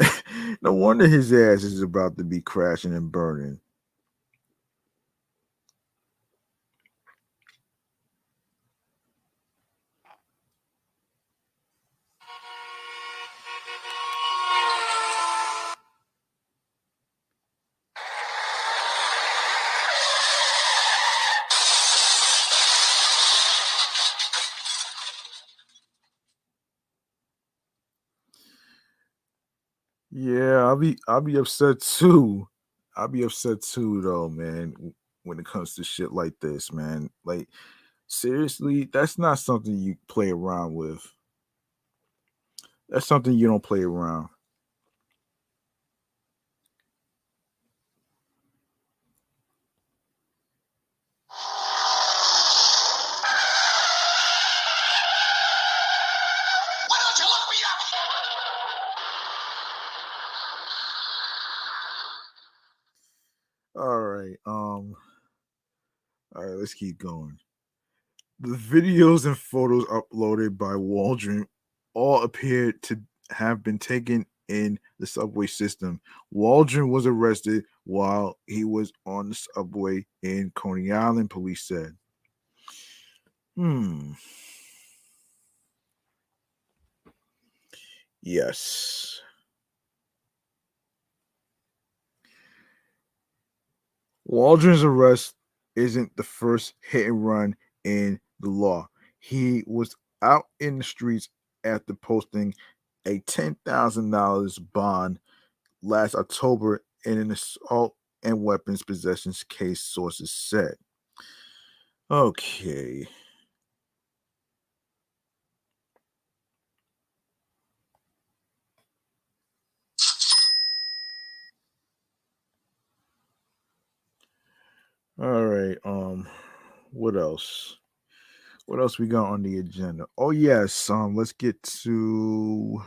A: no wonder his ass is about to be crashing and burning. Yeah, I'll be I'll be upset too. I'll be upset too though, man, when it comes to shit like this, man. Like seriously, that's not something you play around with. That's something you don't play around.
B: Why don't you look me up?
A: All right. Um all right, let's keep going. The videos and photos uploaded by Waldron all appeared to have been taken in the subway system. Waldron was arrested while he was on the subway in Coney Island, police said. Hmm. Yes. Waldron's arrest isn't the first hit and run in the law. He was out in the streets after posting a $10,000 bond last October in an assault and weapons possessions case, sources said. Okay. All right. Um, what else? What else we got on the agenda? Oh yes. Um, let's get to.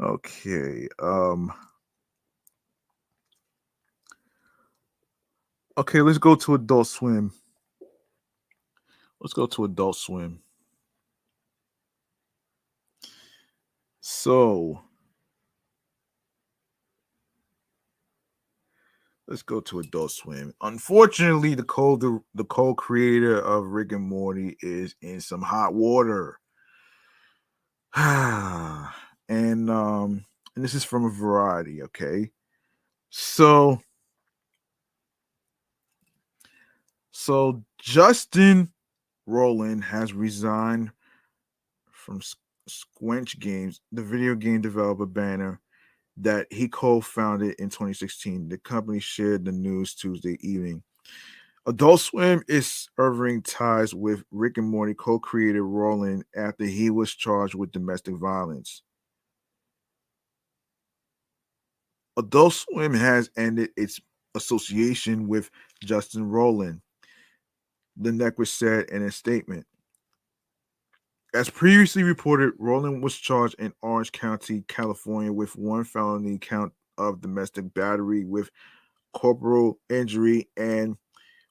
A: Okay. Um. Okay, let's go to Adult Swim. Let's go to Adult Swim. So, let's go to Adult Swim. Unfortunately, the co the, the co-creator of Rick and Morty is in some hot water. and um and this is from a variety, okay? So so Justin Roiland has resigned from S- Squanch Games, the video game developer banner that he co-founded in 2016. The company shared the news Tuesday evening. Adult Swim is severing ties with Rick and Morty co-creator Roiland after he was charged with domestic violence. Adult Swim has ended its association with Justin Roiland. The network said in a statement. As previously reported, Roiland was charged in Orange County, California, with one felony count of domestic battery with corporal injury and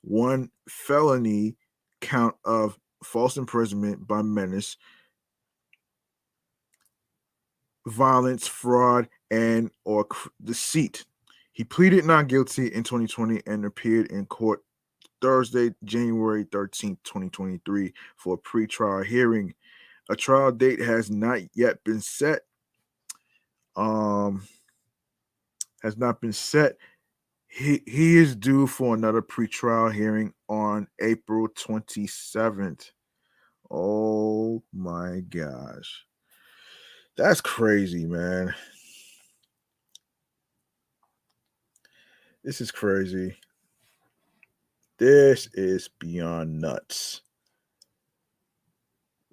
A: one felony count of false imprisonment by menace, violence, fraud, and or deceit. He pleaded not guilty in 2020 and appeared in court Thursday, January 13, 2023 for a pretrial hearing. A trial date has not yet been set. Um has not been set. He he is due for another pretrial hearing on April 27th. Oh my gosh. That's crazy, man. This is crazy. This is beyond nuts.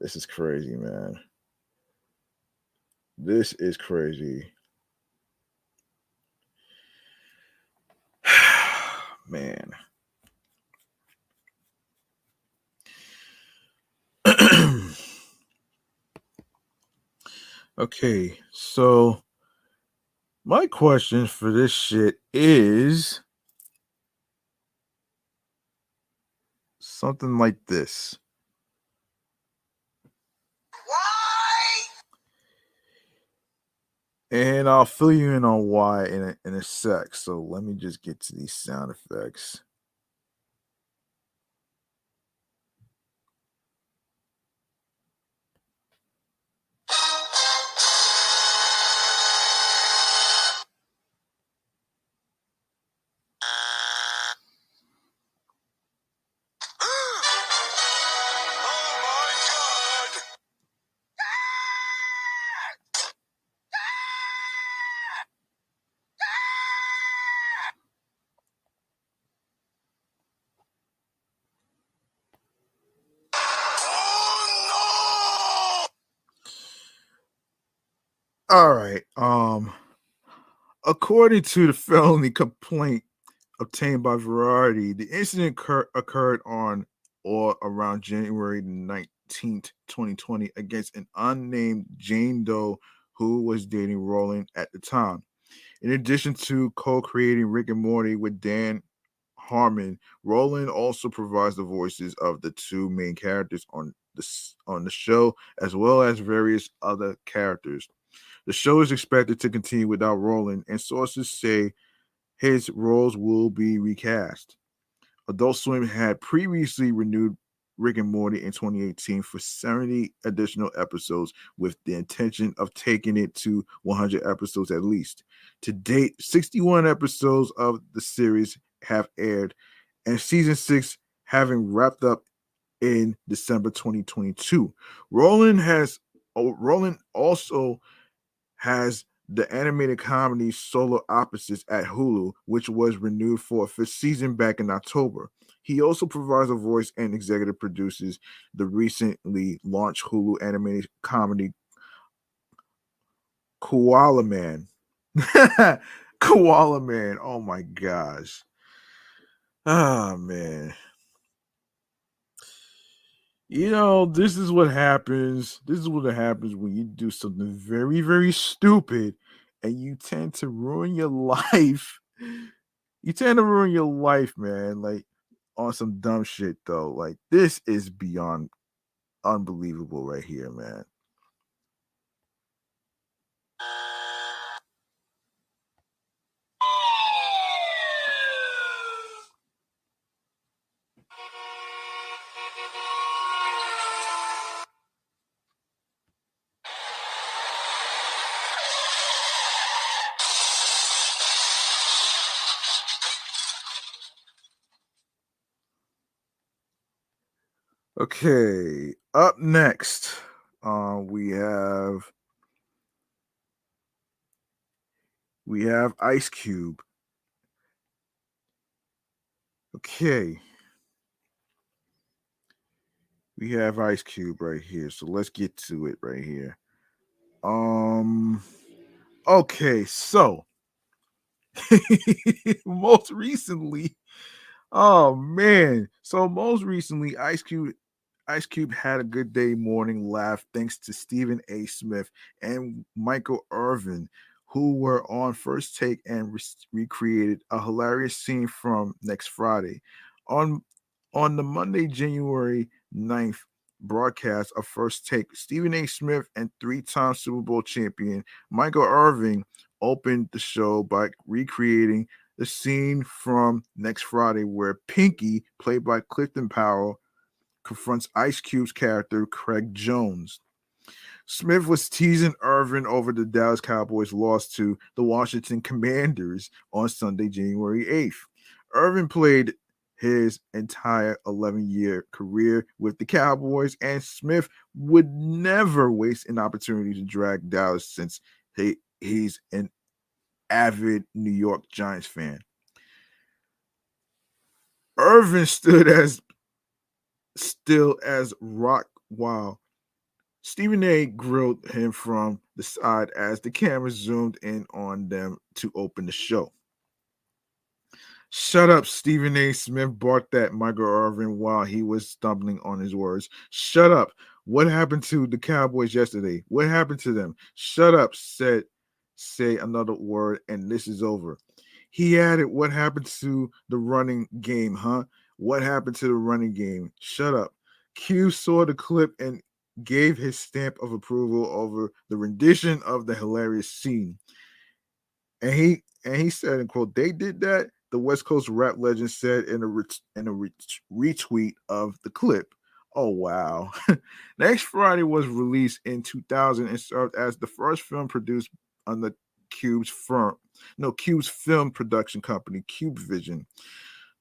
A: This is crazy, man. This is crazy. man. okay, so my question for this shit is something like this. And I'll fill you in on why in a, in a sec. So let me just get to these sound effects. According to the felony complaint obtained by Variety, the incident occur- occurred on or around January 19th, 2020, against an unnamed Jane Doe who was dating Roiland at the time. In addition to co-creating Rick and Morty with Dan Harmon, Roiland also provides the voices of the two main characters on the on the show, as well as various other characters. The show is expected to continue without Roiland, and sources say his roles will be recast. Adult Swim had previously renewed Rick and Morty in 2018 for 70 additional episodes with the intention of taking it to 100 episodes at least. To date, 61 episodes of the series have aired, and season six having wrapped up in December 2022. Roiland has Roiland also has the animated comedy Solar Opposites at Hulu, which was renewed for a fifth season back in October. He also provides a voice and executive produces the recently launched Hulu animated comedy Koala Man. Koala Man. Oh my gosh. Ah, man. You know, this is what happens. This is what happens when you do something very, very stupid and you tend to ruin your life. You tend to ruin your life, man. Like on some dumb shit, though. Like this is beyond unbelievable right here, man. Okay, up next, uh, we have we have Ice Cube. Okay, we have Ice Cube right here, so let's get to it right here. Um, okay, so most recently, oh man, so most recently, Ice Cube Ice Cube had a good day morning laugh thanks to Stephen A. Smith and Michael Irvin, who were on first take and re- recreated a hilarious scene from next Friday. On on the Monday, January 9th broadcast of First Take, Stephen A. Smith and three-time Super Bowl champion Michael Irvin opened the show by recreating the scene from next Friday where Pinky, played by Clifton Powell, confronts Ice Cube's character, Craig Jones. Smith was teasing Irvin over the Dallas Cowboys' loss to the Washington Commanders on Sunday, January 8th. Irvin played his entire 11 year career with the Cowboys, and Smith would never waste an opportunity to drag Dallas since he, he's an avid New York Giants fan. Irvin stood as still as rock while Stephen A grilled him from the side as the camera zoomed in on them to open the show. Shut up, Stephen A. Smith barked that Michael Irvin while he was stumbling on his words. Shut up. What happened to the Cowboys yesterday? What happened to them? Shut up, said say another word, and this is over. He added, What happened to the running game, huh? What happened to the running game? Shut up. Q saw the clip and gave his stamp of approval over the rendition of the hilarious scene. And he and he said, "In quote, they did that." The West Coast rap legend said in a ret- in a ret- retweet of the clip. Oh wow! Next Friday was released in 2000 and served as the first film produced on the Cube's firm, no Cube's film production company, Cube Vision.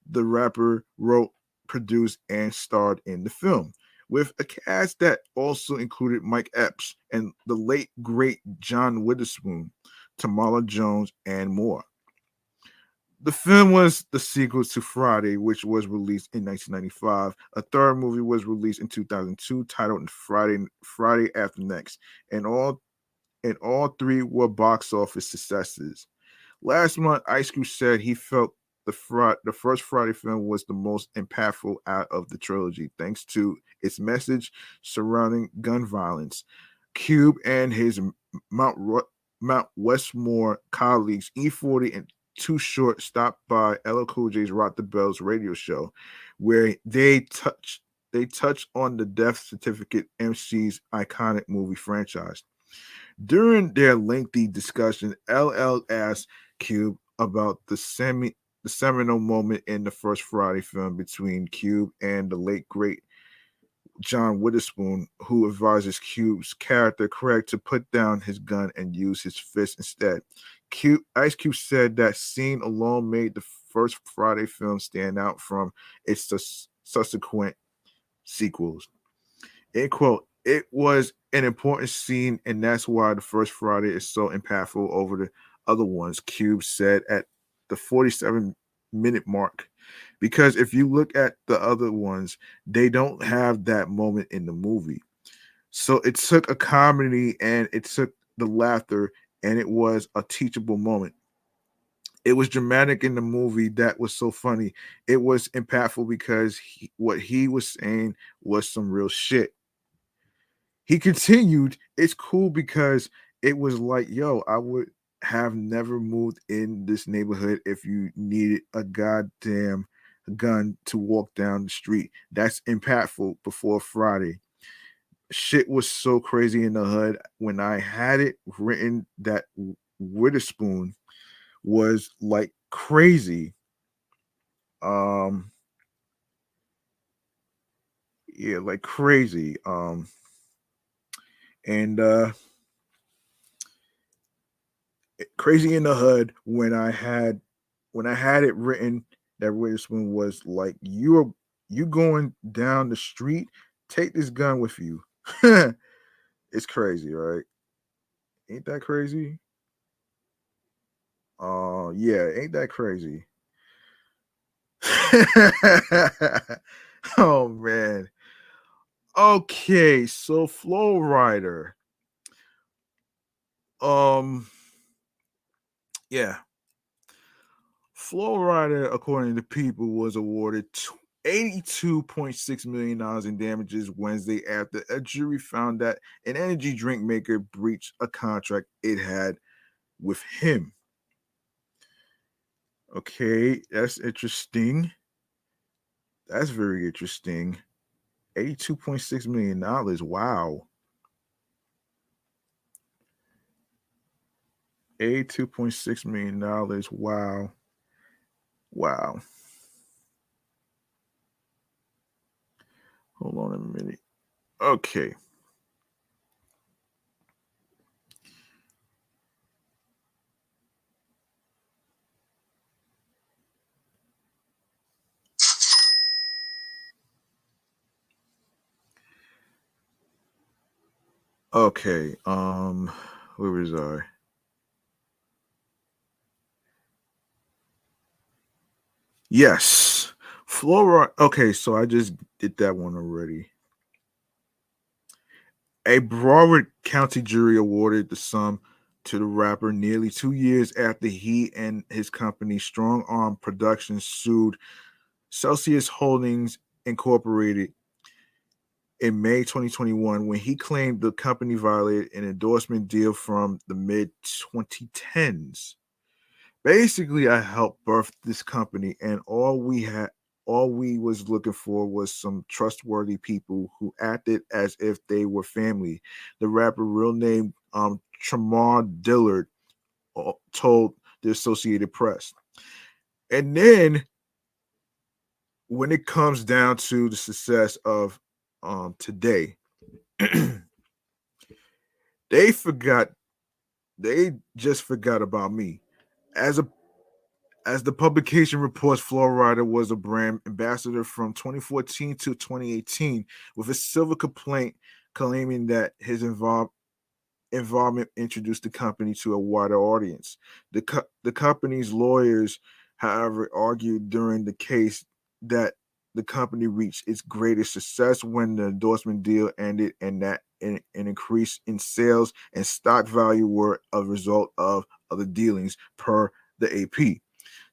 A: The rapper wrote, produced, and starred in the film with a cast that also included Mike Epps and the late great John Witherspoon, Tamala Jones, and more. The film was the sequel to Friday, which was released in 1995. A third movie was released in 2002, titled Friday Friday After Next, and all and all three were box office successes. Last month, Ice Cube said he felt the the first Friday film was the most impactful out of the trilogy, thanks to its message surrounding gun violence. Cube and his Mount Ru- Mount Westmore colleagues E40 and Too Short stopped by LL Cool J's Rock the Bells radio show, where they touch they touch on the Death Certificate MC's iconic movie franchise. During their lengthy discussion, LL asked Cube about the semi the seminal moment in the first Friday film between Cube and the late great John Witherspoon, who advises Cube's character Craig to put down his gun and use his fist instead. Cube, Ice Cube said that scene alone made the first Friday film stand out from its subsequent sequels. End quote. It was an important scene, and that's why the first Friday is so impactful over the other ones, Cube said at the 47 minute mark. Because if you look at the other ones, they don't have that moment in the movie. So it took a comedy and it took the laughter, and it was a teachable moment. It was dramatic in the movie that was so funny. It was impactful because he, what he was saying was some real shit. He continued, It's cool because it was like, yo, I would have never moved in this neighborhood if you needed a goddamn gun to walk down the street. That's impactful before Friday. Shit was so crazy in the hood when I had it written that Witherspoon was like crazy. Um yeah, like crazy. Um and uh crazy in the hood when I had when I had it written that Witherspoon was like you're you going down the street, take this gun with you. it's crazy, right? Ain't that crazy? Uh yeah, ain't that crazy? oh man. Okay, so Flo Rida. Um yeah. Flo according to people, was awarded $82.6 million in damages Wednesday after a jury found that an energy drink maker breached a contract it had with him. Okay, that's interesting. That's very interesting. $82.6 million. Wow. $82.6 million. Wow. Wow. Hold on a minute. Okay. Okay. Um, where was I? Yes. Flo Rida. Okay, so I just did that one already. A Broward County jury awarded the sum to the rapper nearly two years after he and his company Strong Arm Productions sued Celsius Holdings Incorporated in May 2021 when he claimed the company violated an endorsement deal from the mid 2010s. Basically, I helped birth this company, and all we had all we was looking for was some trustworthy people who acted as if they were family. The rapper, real name um Tramar Dillard, uh, told the Associated Press. And then when it comes down to the success of um today, they forgot they just forgot about me. As a as the publication reports, Flo Rida was a brand ambassador from 2014 to 2018 with a civil complaint claiming that his involved involvement introduced the company to a wider audience. The, co- the company's lawyers, however, argued during the case that the company reached its greatest success when the endorsement deal ended and that an, an increase in sales and stock value were a result of other dealings per the AP.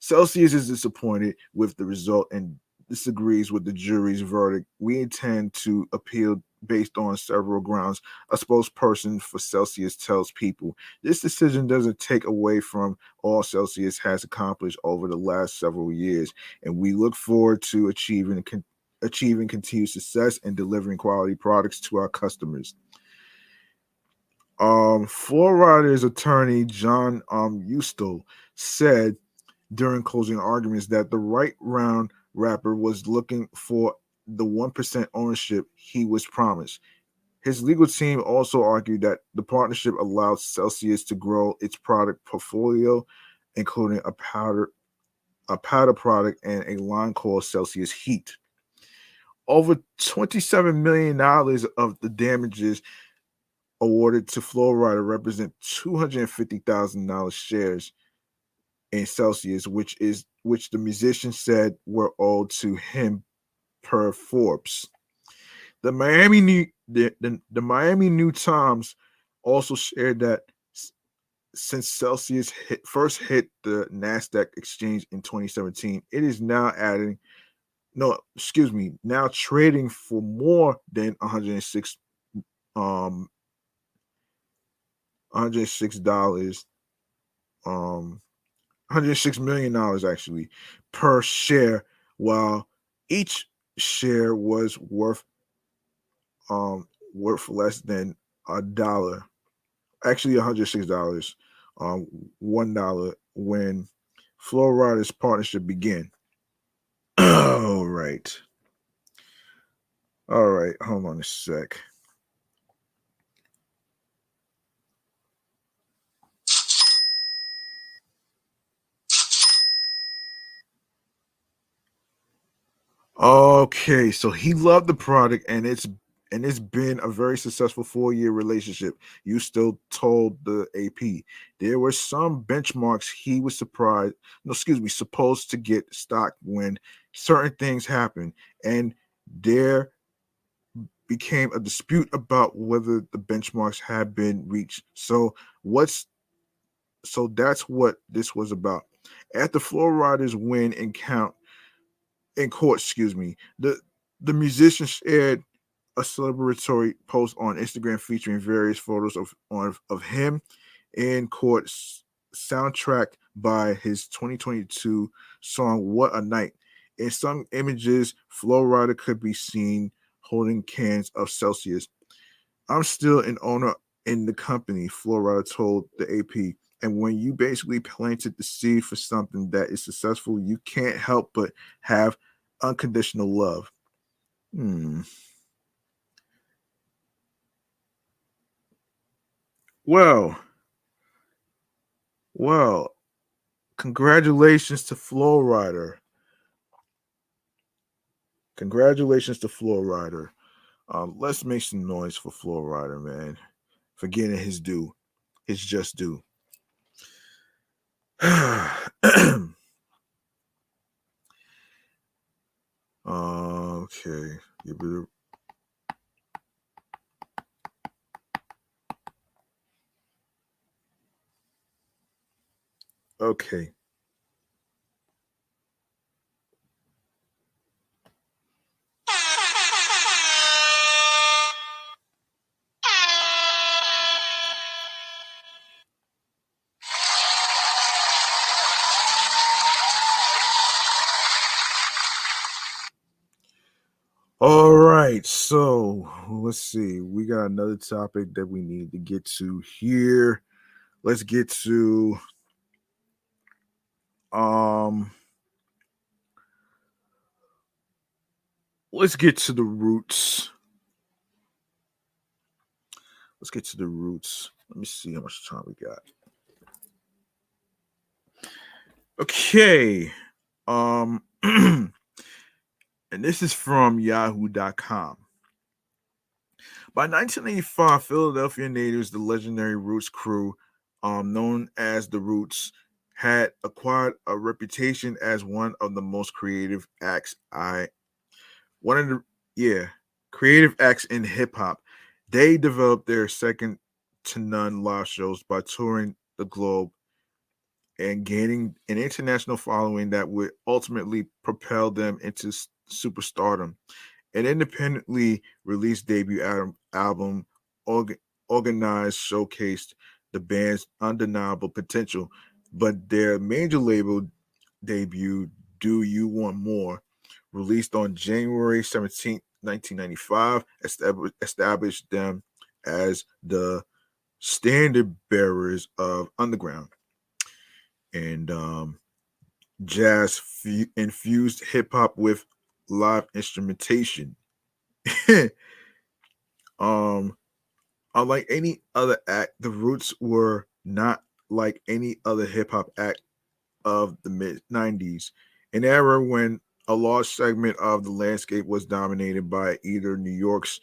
A: Celsius is disappointed with the result and disagrees with the jury's verdict. We intend to appeal based on several grounds. A spokesperson for Celsius tells people this decision doesn't take away from all Celsius has accomplished over the last several years, and we look forward to achieving achieving continued success and delivering quality products to our customers. Um, Flo Rida's attorney John um Uustal said during closing arguments that the right round rapper was looking for the 1% ownership he was promised. His legal team also argued that the partnership allowed Celsius to grow its product portfolio, including a powder, a powder product, and a line called Celsius Heat. Over $27 million of the damages awarded to Flo Rida represent $250,000 shares in Celsius, which is which the musician said were owed to him per Forbes. The Miami New the, the, the Miami New Times also shared that since Celsius hit, first hit the Nasdaq exchange in 2017, it is now adding no, excuse me, now trading for more than 106 um 106 dollars um 106 million dollars actually per share while each share was worth um worth less than a dollar. Actually 106 dollars um one dollar when Flo Rida's partnership began. All right. All right hold on a sec Okay, so he loved the product and it's and it's been a very successful four-year relationship. Uustal told the AP there were some benchmarks he was surprised, no, excuse me, supposed to get stock when certain things happened, and there became a dispute about whether the benchmarks had been reached. So what's so that's what this was about. After Flo Rida's win and count in court, excuse me. The the musician shared a celebratory post on Instagram featuring various photos of of him in court soundtrack by his 2022 song What a Night. In some images, Flo Rida could be seen holding cans of Celsius. I'm still an owner in the company, Flo Rida told the AP. And when you basically planted the seed for something that is successful, you can't help but have unconditional love. Hmm. Well, well, congratulations to Flo Rida. Congratulations to Flo Rida. Um, let's make some noise for Flo Rida, man, for getting his due, his just due. Uh, okay. You better. Okay. All right, so let's see. We got another topic that we need to get to here. Let's get to um let's get to the roots. Let's get to the roots. Let me see how much time we got. Okay. Um and this is from yahoo.com. By 1985, Philadelphia natives, the legendary Roots crew, um, known as the Roots, had acquired a reputation as one of the most creative acts I one of the yeah creative acts in hip hop. They developed their second to none live shows by touring the globe and gaining an international following that would ultimately propel them into superstardom. An independently released debut album, album org- Organix showcased the band's undeniable potential, but their major label debut, Do You Want More, released on January 17th, 1995, estab- established them as the standard bearers of underground and um, jazz fu- infused hip hop with live instrumentation. um, unlike any other act, the Roots were not like any other hip hop act of the mid 90s, an era when a large segment of the landscape was dominated by either New York's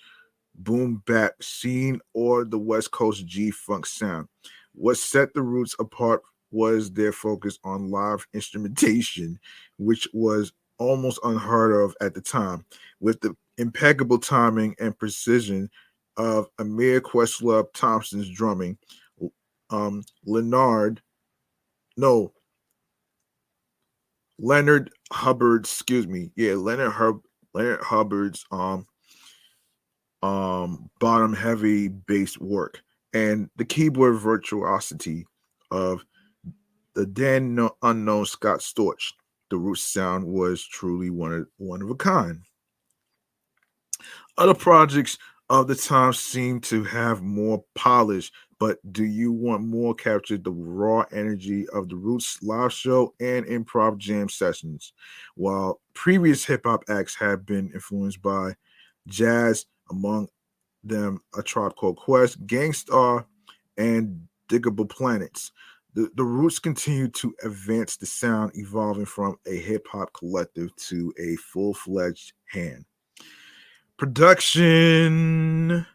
A: boom bap scene or the West Coast G funk sound. What set the Roots apart was their focus on live instrumentation, which was almost unheard of at the time, with the impeccable timing and precision of Amir Questlove Thompson's drumming, um, Leonard, no, Leonard Hubbard, excuse me, yeah, Leonard Hub, Leonard Hubbard's um um bottom heavy bass work and the keyboard virtuosity of the then unknown Scott Storch. The root sound was truly one of one of a kind. Other projects of the time seem to have more polish, but do you want more captured the raw energy of the Roots live show and improv jam sessions? While previous hip hop acts have been influenced by jazz, among them a tribe called Quest, Gang Starr, and Diggable Planets. The, the Roots continue to advance the sound, evolving from a hip hop collective to a full fledged hand. Production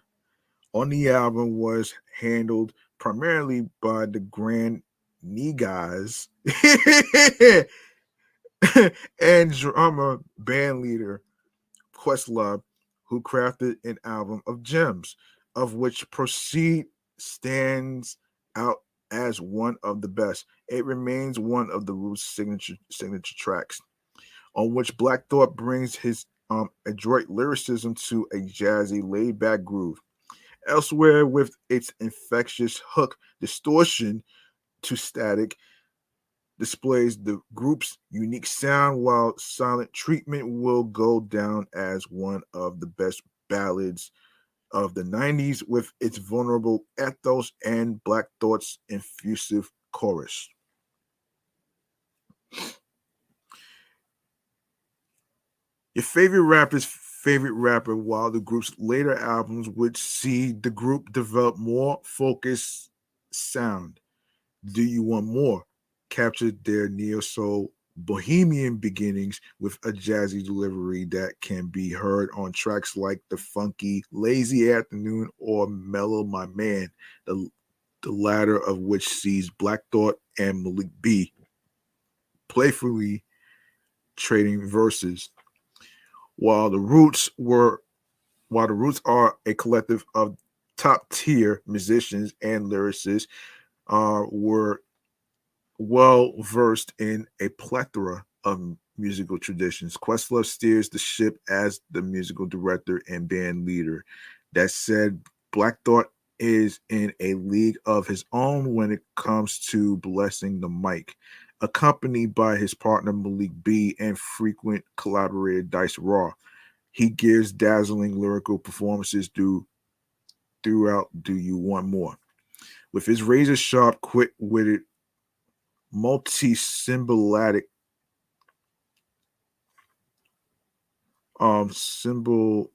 A: on the album was handled primarily by the Grand Negaz and drummer band leader Questlove, who crafted an album of gems, of which Proceed stands out as one of the best. It remains one of the Roots' signature signature tracks, on which Black Thought brings his um, adroit lyricism to a jazzy, laid-back groove. Elsewhere, with its infectious hook distortion to static, displays the group's unique sound, while Silent Treatment will go down as one of the best ballads of the 90s with its vulnerable ethos and Black Thought's infusive chorus. Your favorite rapper's favorite rapper, while the group's later albums would see the group develop more focused sound. Do You Want More? Captured their neo soul bohemian beginnings with a jazzy delivery that can be heard on tracks like the funky Lazy Afternoon or Mellow My Man, the, the latter of which sees Black Thought and Malik B playfully trading verses. While the Roots were while the Roots are a collective of top tier musicians and lyricists, uh, were well versed in a plethora of musical traditions. Questlove steers the ship as the musical director and band leader. That said, Black Thought is in a league of his own when it comes to blessing the mic, accompanied by his partner Malik B and frequent collaborator Dice Raw. He gives dazzling lyrical performances through throughout Do You Want More? With his razor sharp, quick witted multi-symbolatic um symbol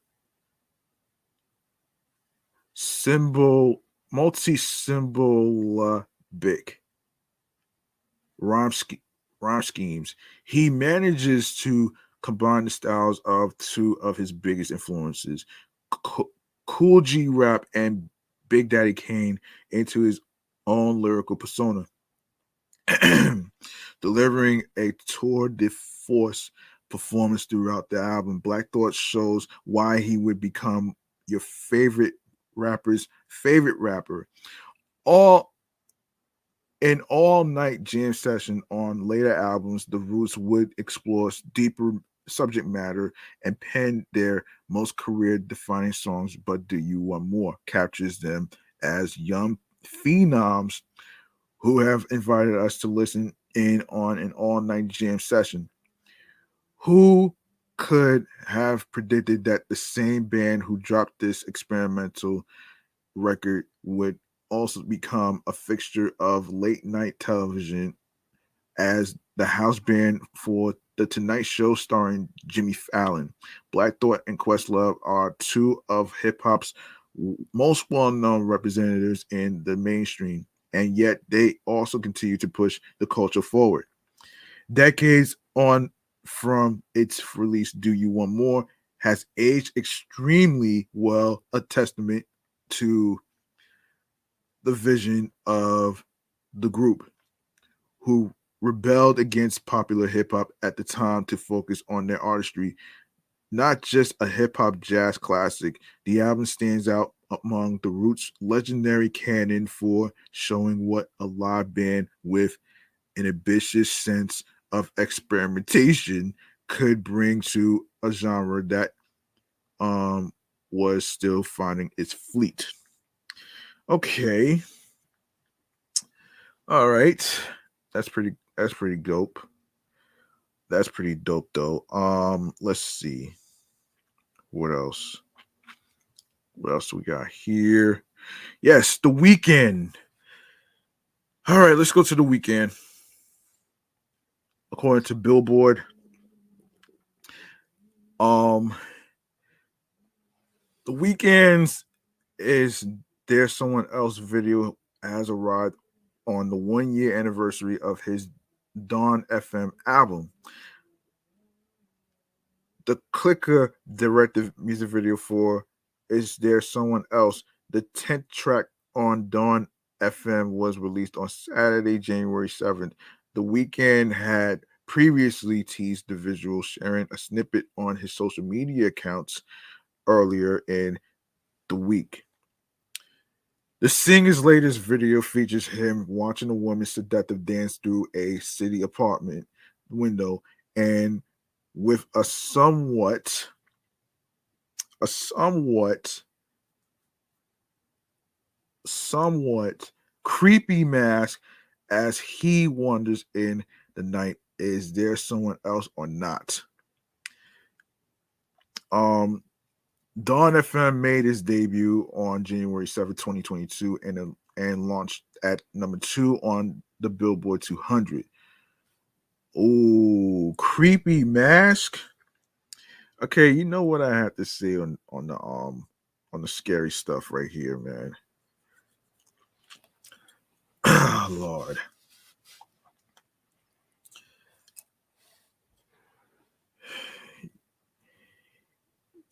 A: symbol multi-symbolic rhyme, rhyme schemes. He manages to combine the styles of two of his biggest influences Co- Kool G Rap and big daddy kane into his own lyrical persona delivering a tour de force performance throughout the album. Black Thought shows why he would become your favorite rapper's favorite rapper. All in all night jam session on later albums, the Roots would explore deeper subject matter and pen their most career defining songs. But Do You Want More captures them as young phenoms who have invited us to listen in on an all night jam session. Who could have predicted that the same band who dropped this experimental record would also become a fixture of late night television as the house band for the Tonight Show starring Jimmy Fallon. Black Thought and Questlove are two of hip hop's most well known representatives in the mainstream, and yet they also continue to push the culture forward. Decades on from its release, Do You Want More has aged extremely well, a testament to the vision of the group who rebelled against popular hip hop at the time to focus on their artistry, not just a hip hop jazz classic. The album stands out among the Roots' legendary canon for showing what a live band with an ambitious sense of experimentation could bring to a genre that um was still finding its fleet. Okay. All right. That's pretty that's pretty dope. That's pretty dope though. Um let's see. What else? What else we got here? Yes, the Weeknd. All right, let's go to the Weeknd. according to Billboard. Um, the Weeknd's is there someone else video has arrived on the one year anniversary of his Dawn FM album. The Cliqua directed music video for Is There Someone Else? The 10th track on Dawn FM was released on Saturday, January 7th. The Weeknd had previously teased the visual, sharing a snippet on his social media accounts earlier in the week. The singer's latest video features him watching a woman seductive dance through a city apartment window and with a somewhat a somewhat somewhat creepy mask as he wanders in the night is there someone else or not um Dawn FM made its debut on January 7, 2022, and, and launched at number two on the Billboard 200. Oh, creepy mask. Okay, you know what I have to say on on the um on the scary stuff right here, man. Lord.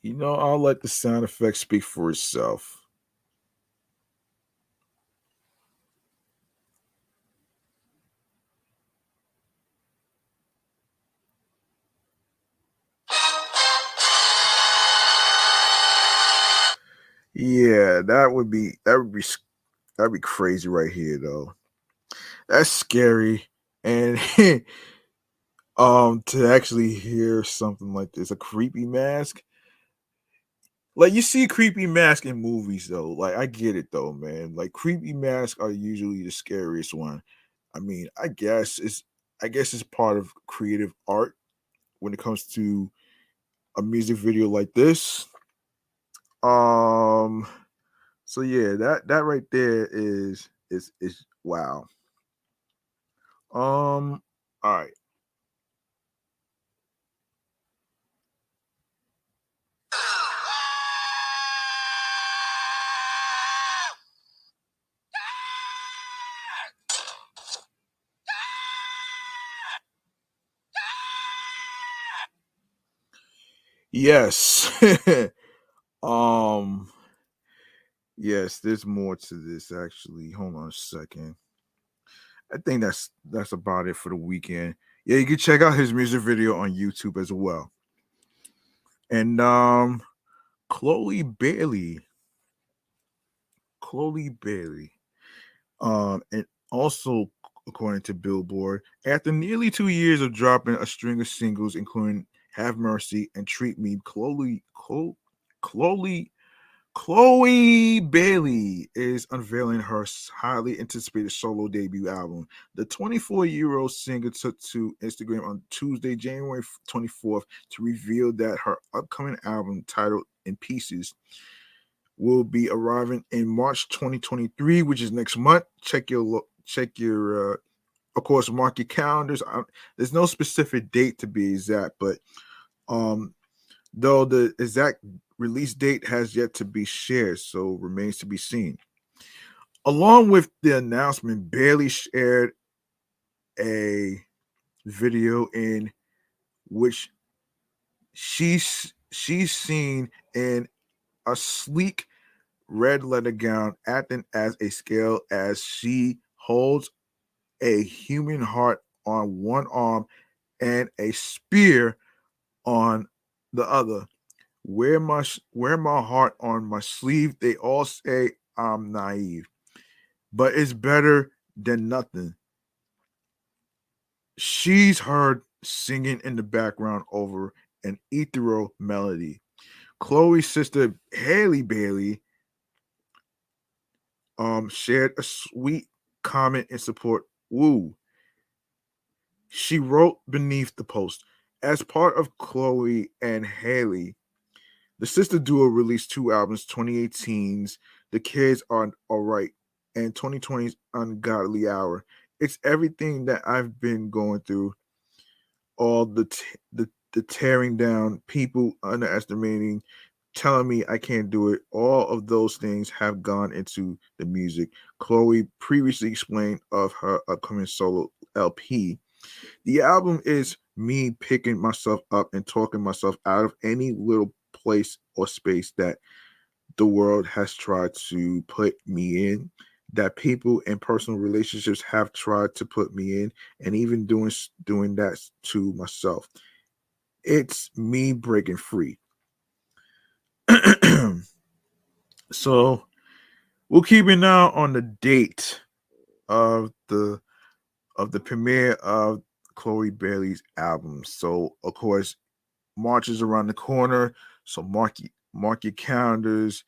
A: You know, I'll let the sound effect speak for itself. Yeah, that would be that would be that'd be crazy right here though. That's scary and um to actually hear something like this, a creepy mask like you see creepy mask in movies though. Like I get it though, man. Like creepy masks are usually the scariest one. I mean, I guess it's I guess it's part of creative art when it comes to a music video like this. Um so yeah, that that right there is is is wow. Um all right. Yes. um yes, there's more to this actually. Hold on a second. I think that's that's about it for the Weeknd. Yeah, you can check out his music video on YouTube as well. And um Chloe Bailey. Chloe Bailey. Um, and also according to Billboard, after nearly two years of dropping a string of singles, including Have Mercy and Treat Me, Chloe, Chloe, Chloe, Chloe Bailey is unveiling her highly anticipated solo debut album. The 24 year old singer took to Instagram on Tuesday, January 24th, to reveal that her upcoming album, titled In Pieces, will be arriving in March 2023, which is next month. Check your check your, uh, of course, mark your calendars. I, there's no specific date to be exact, but um, though the exact release date has yet to be shared, so remains to be seen. Along with the announcement, Bailey shared a video in which she's she's seen in a sleek red leather gown acting as a scale as she holds a human heart on one arm and a spear on the other. Wear my wear my heart on my sleeve. They all say I'm naive, but it's better than nothing. She's heard singing in the background over an ethereal melody. Chloe's sister Halle Bailey um shared a sweet comment in support. Woo. She wrote beneath the post, as part of Chloe and Halle, the sister duo released two albums, 2018's The Kids Are Alright and 2020's Ungodly Hour. It's everything that I've been going through, all the t- the the tearing down, people underestimating, telling me I can't do it. All of those things have gone into the music. Chloe previously explained of her upcoming solo LP. The album is me picking myself up and talking myself out of any little place or space that the world has tried to put me in that people and personal relationships have tried to put me in and even doing doing that to myself it's me breaking free so we'll keep an eye on the date of the of the premiere of Chloe Bailey's album. So of course, March is around the corner. So mark mark your calendars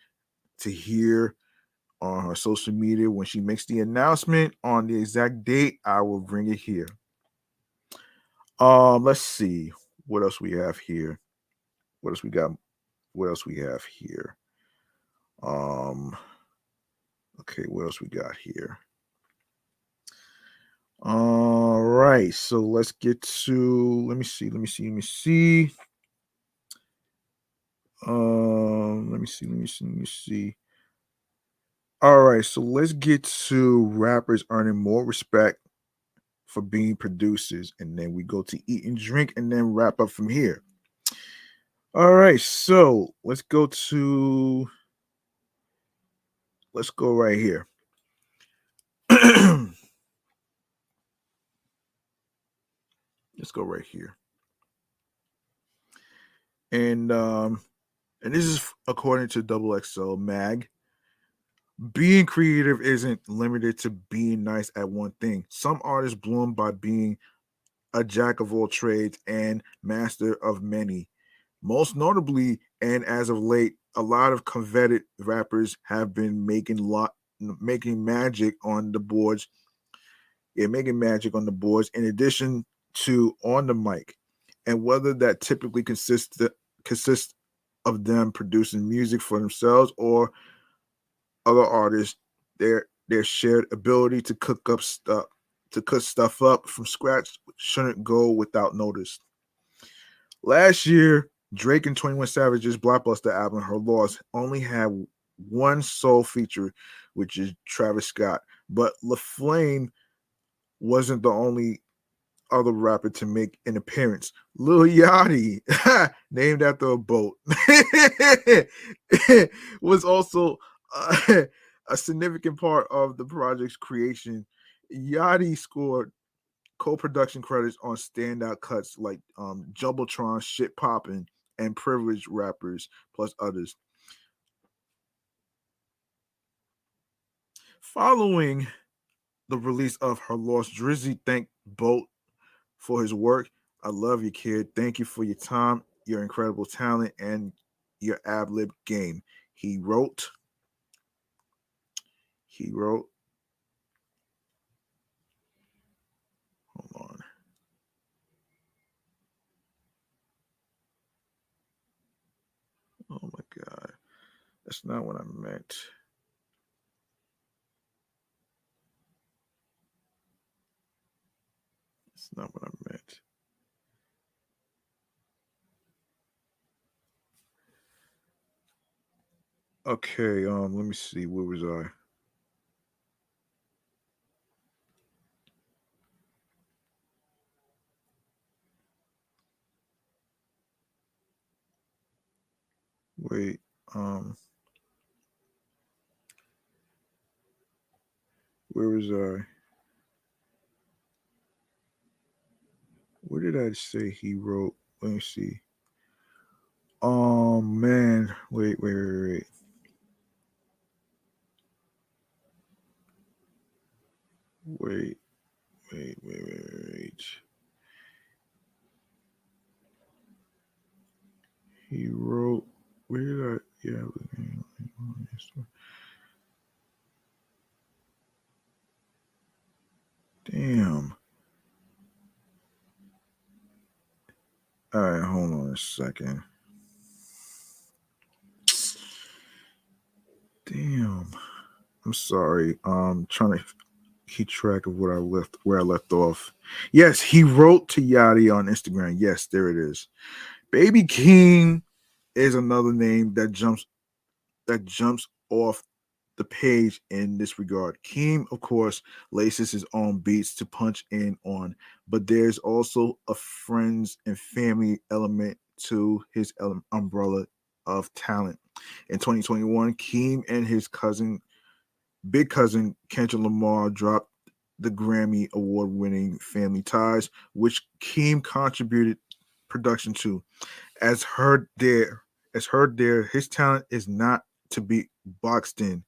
A: to hear on her social media when she makes the announcement on the exact date. I will bring it here. Um, let's see what else we have here. What else we got? What else we have here? Um, okay, what else we got here? All right, so let's get to let me see, let me see, let me see. Um, let me see, let me see, let me see. All right, so let's get to rappers earning more respect for being producers, and then we go to eat and drink, and then wrap up from here. All right, so let's go to let's go right here. let's go right here. And um and this is according to Double XL Mag. Being creative isn't limited to being nice at one thing. Some artists bloom by being a jack of all trades and master of many. Most notably, and as of late, a lot of coveted rappers have been making lot making magic on the boards. Yeah, making magic on the boards in addition to on the mic. And whether that typically consists consists of them producing music for themselves or other artists, their their shared ability to cook up stuff to cook stuff up from scratch shouldn't go without notice. Last year, Drake and 21 Savage's blockbuster album, Her Loss, only had one sole feature, which is Travis Scott. But LaFlame wasn't the only other rapper to make an appearance. Lil Yachty, named after a boat, was also uh, a significant part of the project's creation. Yachty scored co-production credits on standout cuts like um, Jumbotron, Shit Poppin', and Privileged Rappers, plus others. Following the release of Her Loss Drizzy thanked Boat for his work. I love you, kid. Thank you for your time, your incredible talent, and your ab lib game. He wrote. He wrote. Hold on. Oh my God. That's not what I meant. That's not what I meant. Okay, um, let me see. Where was I? Wait, um, where was I? Where did I say he wrote? Let me see. Oh man, wait, wait, wait, wait. Wait, wait, wait, wait, wait. He wrote, where did I, yeah. Damn. All right, hold on a second. Damn. I'm sorry. Um trying to keep track of what I left where I left off. Yes, he wrote to Yachty on Instagram. Yes, there it is. Baby Keem is another name that jumps that jumps off the page in this regard. Keem, of course, laces his own beats to punch in on, but there's also a friends and family element to his umbrella of talent. In 2021, Keem and his cousin, big cousin Kendrick Lamar, dropped the Grammy award winning Family Ties, which Keem contributed production to. As heard there, as heard there, his talent is not to be boxed in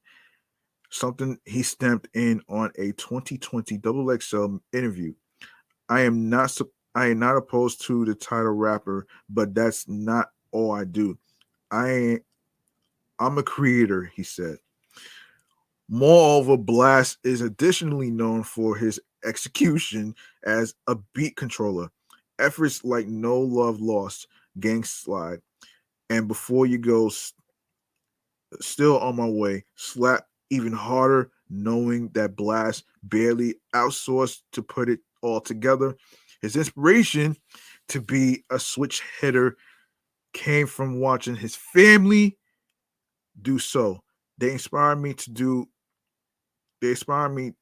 A: something he stamped in on a 2020 double XL interview. I am not I am not opposed to the title rapper, but that's not all I do. I I'm a creator, he said. Moreover, Blxst is additionally known for his execution as a beat controller. Efforts like No Love Lost, Gang Slide, and Before You Go, Still on My Way, Slap even harder knowing that Blxst barely outsourced to put it all together. His inspiration to be a switch hitter came from watching his family do so. They inspired me to do, they inspired me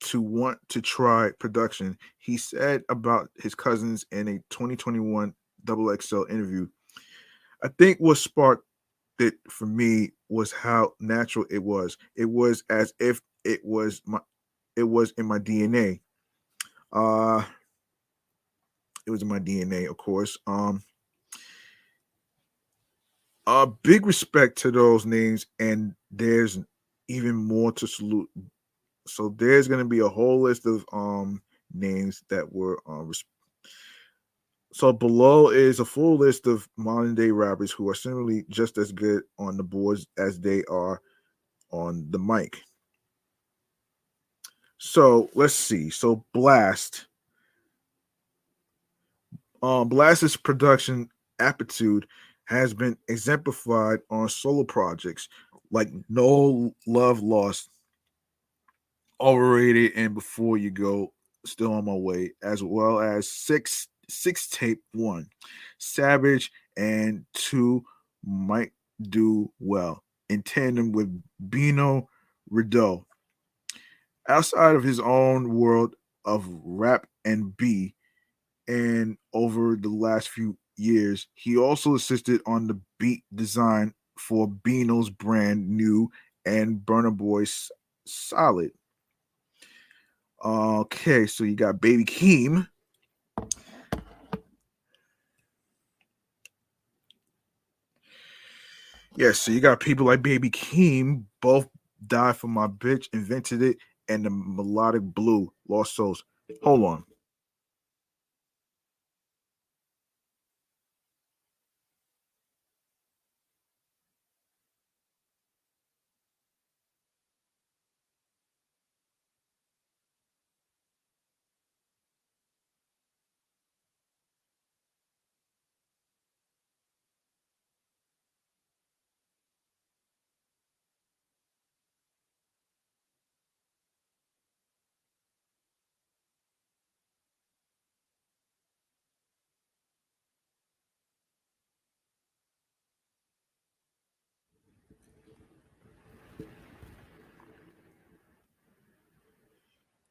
A: to want to try production. He said about his cousins in a 2021 Double interview. I think what sparked it for me was how natural it was. It was as if it was my it was in my DNA. Uh it was in my DNA, of course. Um a big respect to those names, and there's even more to salute. So there's gonna be a whole list of um names that were uh, res- so below is a full list of modern day rappers who are similarly just as good on the boards as they are on the mic. So let's see. So Blxst. Um, Blxst's production aptitude has been exemplified on solo projects like No Love Lost, Overrated, and Before You Go, Still on My Way, as well as six six tape one. Savage and two might do well in tandem with Bino Rideau. Outside of his own world of rap and B, and over the last few years, he also assisted on the beat design for Bino's brand new and Burna Boy's Solid. Okay, so you got Baby Keem. Yeah, so you got people like Baby Keem, both died for my bitch, invented it, and the melodic blue, Lost Souls. Hold on.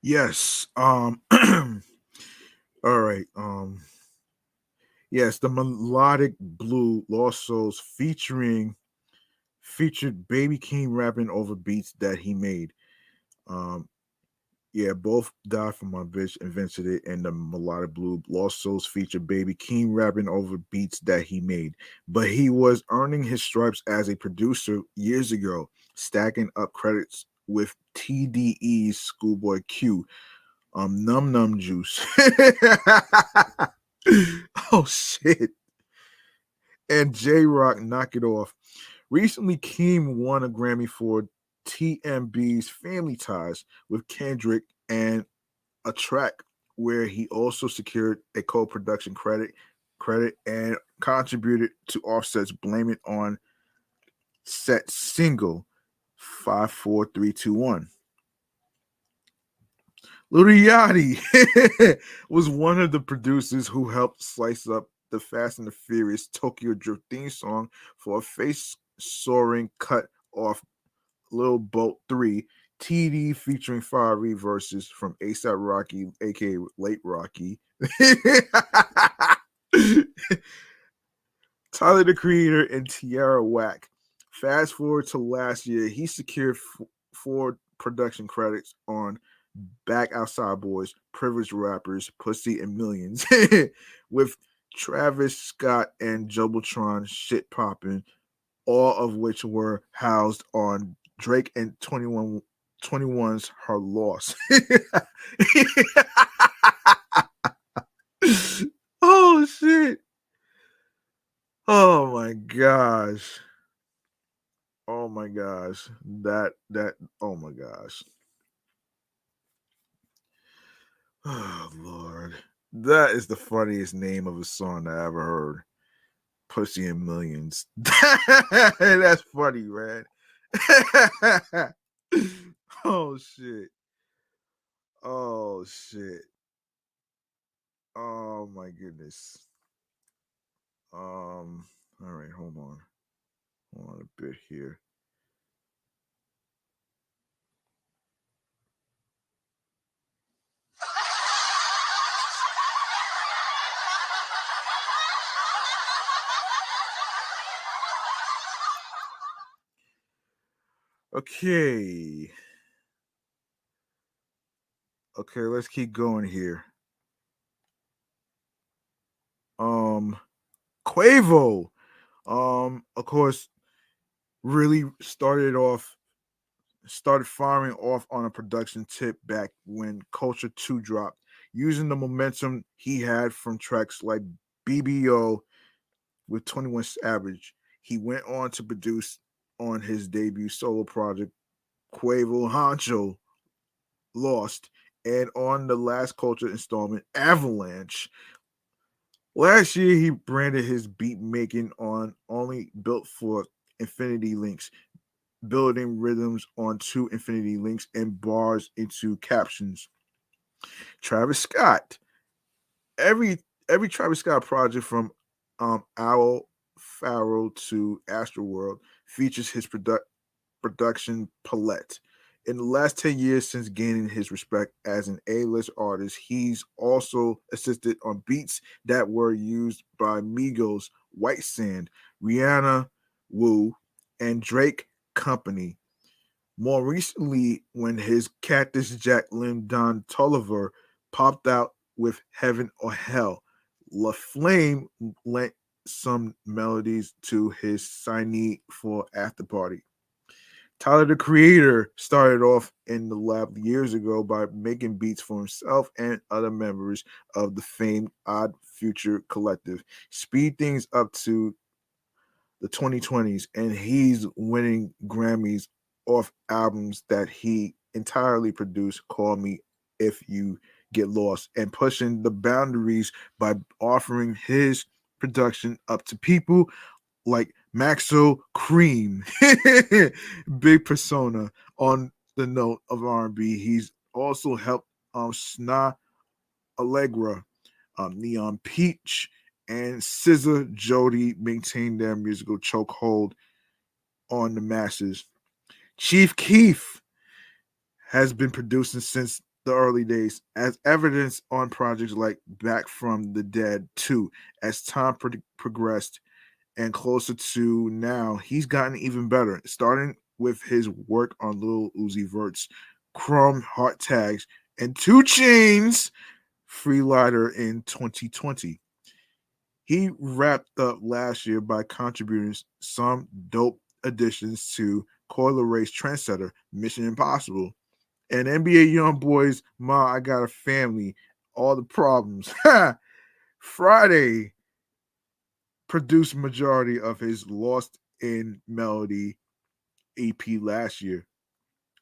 A: Yes. Um all right. Um yes, the melodic blue Lost Souls featuring featured Baby Keem rapping over beats that he made. Um yeah, both died for my bitch, invented it, and the melodic blue Lost Souls featured Baby Keem rapping over beats that he made. But he was earning his stripes as a producer years ago, stacking up credits with TDE's Schoolboy Q, um, Num Num Juice. oh shit. And Jay Rock knock it off. Recently, Keem won a Grammy for TMB's Family Ties with Kendrick and a track where he also secured a co-production credit credit and contributed to Offset's Blame It On set single 54321. Lil Yachty was one of the producers who helped slice up the Fast and the Furious Tokyo Drift theme song for a face soaring cut off Lil Boat 3 TD featuring Fiery verses from ASAP Rocky, aka Late Rocky. Tyler the Creator and Tierra Whack. Fast forward to last year, he secured f- four production credits on Back Outside Boys, Privileged Rappers, Pussy and Millions, with Travis Scott and Jumbotron shit popping, all of which were housed on Drake and 21 21's Her Loss. oh shit. Oh my gosh. Oh my gosh. That that oh my gosh. Oh Lord. That is the funniest name of a song I ever heard. Pussy and Millions. That's funny, man. oh shit. Oh shit. Oh my goodness. Um, all right, hold on. Hold on a bit here. Okay. Okay, let's keep going here. Um Quavo, um, of course, really started off started firing off on a production tip back when Culture 2 dropped, using the momentum he had from tracks like BBO with 21 Savage. He went on to produce on his debut solo project, Quavo Huncho Lost, and on the last Culture installment, Avalanche. Last year, he branded his beat making on Only Built for Infinity Links, building rhythms onto Infinity Links and bars into captions. Travis Scott. Every every Travis Scott project from um Owl Pharaoh to Astroworld features his produ- production palette. In the last 10 years since gaining his respect as an A-list artist, he's also assisted on beats that were used by Migos, White Sand, Rihanna, Wu, and Drake Company. More recently, when his Cactus Jack Lim Don Tolliver popped out with Heaven or Hell, La Flame lent some melodies to his signee for After Party. Tyler the Creator started off in the lab years ago by making beats for himself and other members of the famed Odd Future Collective. Speed things up to the 2020s, and he's winning Grammys off albums that he entirely produced. Call me if you get lost, and pushing the boundaries by offering his production up to people like Maxo Kream, big persona on the note of R&B. He's also helped um Snoh Aalegra, um, Neon Peach, and Scissor Jody maintain their musical chokehold on the masses. Chief Keef has been producing since the early days, as evidence on projects like Back from the Dead 2. As time pro- progressed and closer to now, he's gotten even better, starting with his work on Lil Uzi Vert's Chrome Heart Tags and 2 Chainz Free in 2020. He wrapped up last year by contributing some dope additions to Coi Leray's Trendsetter, Mission Impossible, and NBA YoungBoy's, Ma, I Got a Family, All the Problems. Friday produced majority of his Lost in Melody EP last year.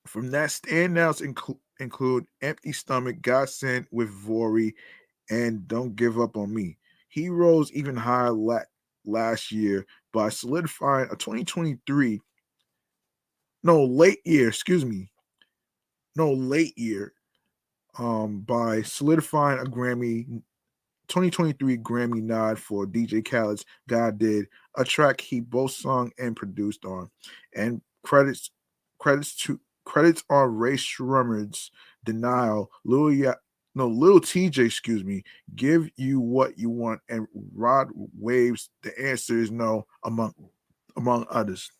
A: From that, standouts include include Empty Stomach, God Sent with Vori, and Don't Give Up on Me. He rose even higher la- last year by solidifying a 2023, no, late year, excuse me, no, late year, um, by solidifying a Grammy 2023 Grammy nod for DJ Khaled's God Did, a track he both sung and produced on. And credits credits to credits are Rae Sremmurd's Denial, ya- no little TJ, excuse me, Give You What You Want, and Rod Waves. The answer is no, among among others.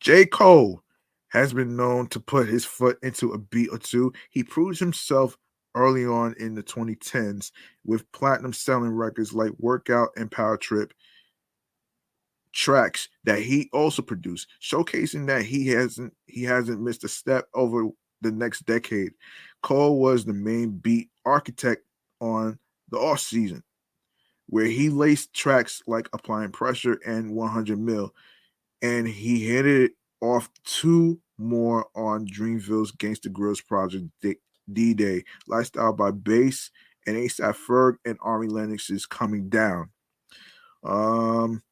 A: J. Cole has been known to put his foot into a beat or two. He proves himself early on in the 2010s with platinum selling records like Workout and Power Trip tracks that he also produced, showcasing that he hasn't he hasn't missed a step over the next decade. Cole was the main beat architect on the off season, where he laced tracks like Applying Pressure and 100 Mil, and he handed it off two more on Dreamville's Gangsta Grillz project D Day, Lifestyle by Bas, and ASAP Ferg and Ari Lennox is coming down. Um,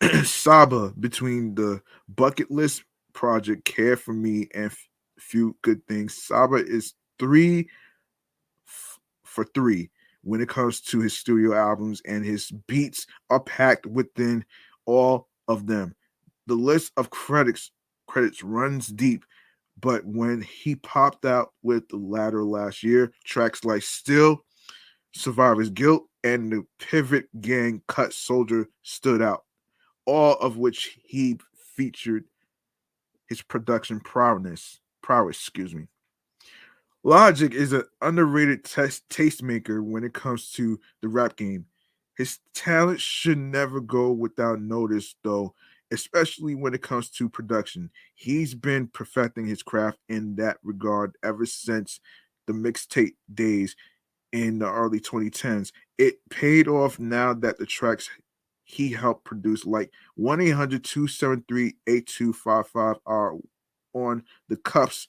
A: Saba between the bucket list project, Care for Me, and Few Good Things. Saba is three f- for three when it comes to his studio albums, and his beats are packed within all of them. The list of credits credits runs deep, but when he popped out with the latter last year, tracks like Still, Survivor's Guilt, and the Pivot Gang Cut Soldier stood out, all of which he featured his production prowess. Prowess, excuse me. Logic is an underrated test tastemaker when it comes to the rap game. His talent should never go without notice, though, especially when it comes to production. He's been perfecting his craft in that regard ever since the mixtape days in the early 2010s. It paid off now that the tracks he helped produce, like 1 800 273 8255, are on the cuffs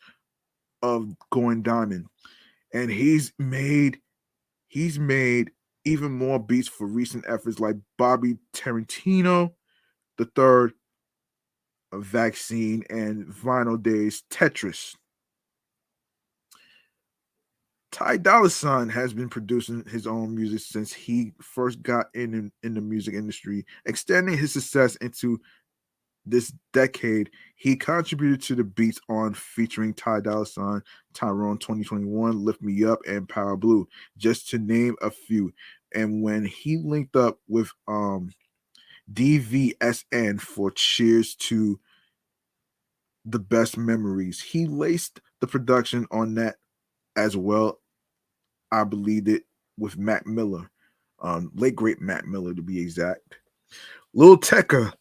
A: of Going Diamond. And he's made he's made even more beats for recent efforts like Bobby Tarantino, the third vaccine, and Vinyl Days Tetris. Ty Dolla Sign has been producing his own music since he first got in, in in the music industry, extending his success into this decade. He contributed to the beats on featuring Ty Dolla Sign, Tyrone 2021, Lift Me Up, and Power Blue, just to name a few. And when he linked up with um DVSN for Cheers to the best memories. He laced the production on that as well. I believe it with Mac Miller, um, late great Mac Miller to be exact. Lil Tecca,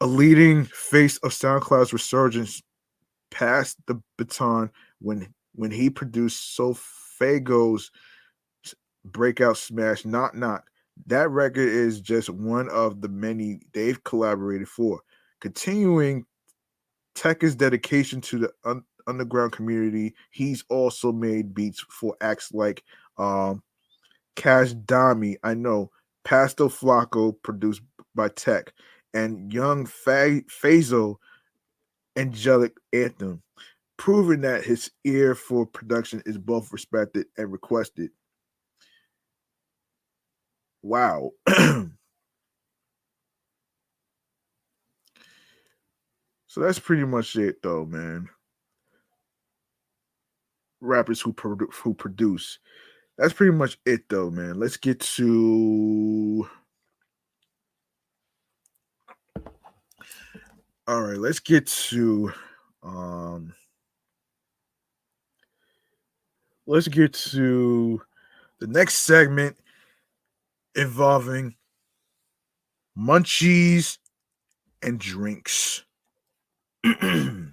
A: a leading face of SoundCloud's resurgence, passed the baton when when he produced SoFaygo's breakout smash Knock Knock. That record is just one of the many they've collaborated for. Continuing Tecca's dedication to the un- underground community, he's also made beats for acts like um, Cash Dami, I know, Pasto Flaco, produced by Tech, and Young Fa- Fazo, Angelic Anthem, proving that his ear for production is both respected and requested. Wow. so that's pretty much it, though, man. Rappers who produ- who produce. That's pretty much it, though, man. Let's get to. All right, let's get to. Um, let's get to the next segment involving munchies and drinks. munchies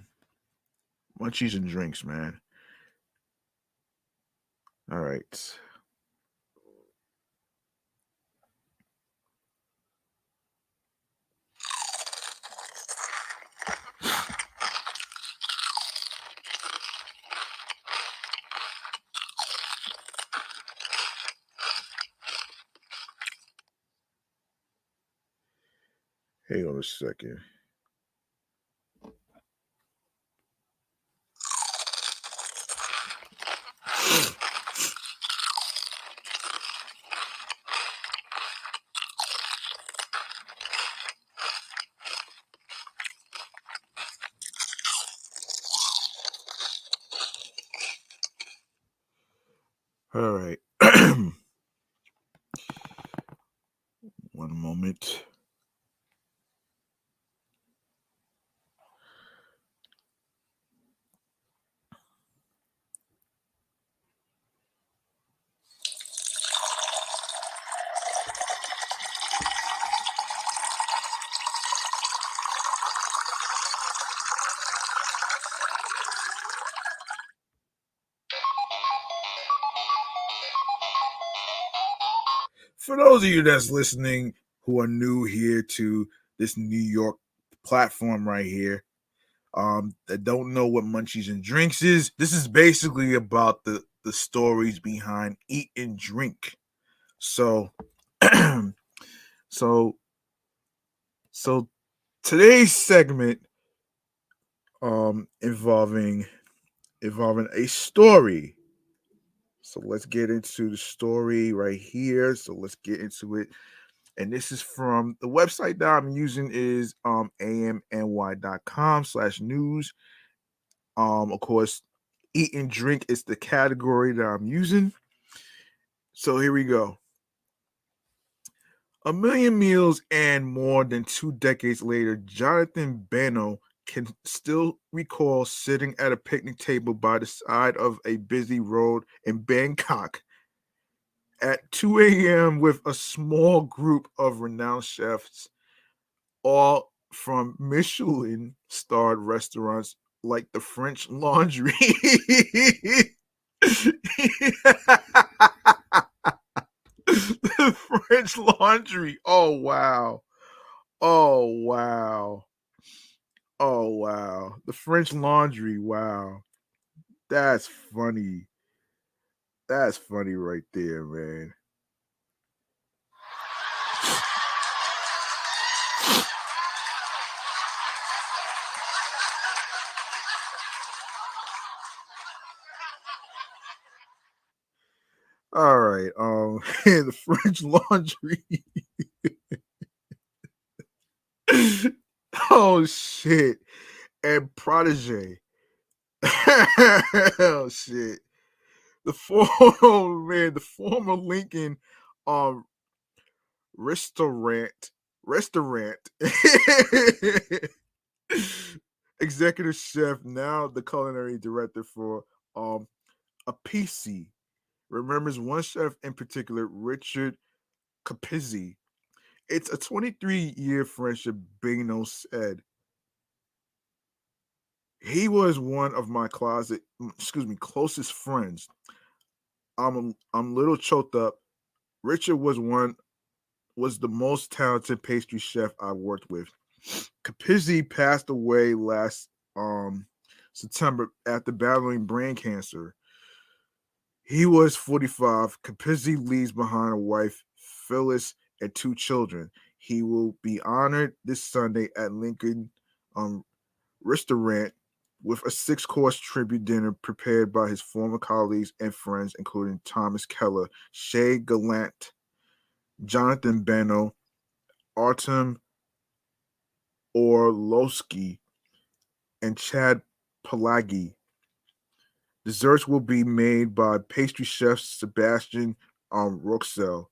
A: and drinks, man. All right. Hang on a second. All right. One moment. For those of you that's listening who are new here to this New York platform right here, um, that don't know what Munchies and Drinks is, this is basically about the the stories behind eat and drink. So, so, so today's segment, um, involving involving a story. So let's get into the story right here. So let's get into it. And this is from the website that I'm using is um amny.com slash news. Um, of course, eat and drink is the category that I'm using. So here we go. A million meals and more than two decades later, Jonathan Benno can still recall sitting at a picnic table by the side of a busy road in Bangkok at 2 a.m. with a small group of renowned chefs, all from Michelin starred restaurants like the French Laundry. the French Laundry. Oh, wow. Oh, wow. Oh wow. The French laundry. Wow. That's funny. That's funny right there, man. All right. Um the French laundry. Oh shit. And Protege. oh shit. The former oh, man, the former Lincoln um restaurant restaurant executive chef, now the culinary director for um a PC remembers one chef in particular, Richard Capizzi. It's a 23 year friendship, Benno said. He was one of my closet, excuse me, closest friends. I'm I'm little choked up. Richard was one was the most talented pastry chef I worked with. Capizzi passed away last um September after battling brain cancer. He was 45. Capizzi leaves behind a wife, Phyllis, and two children. He will be honored this Sunday at Lincoln um, Restaurant with a six course tribute dinner prepared by his former colleagues and friends, including Thomas Keller, Shea Gallante, Jonathan Benno, Artem Orlowski, and Chad Pelagi. Desserts will be made by pastry chef Sebastian um, Rouxel,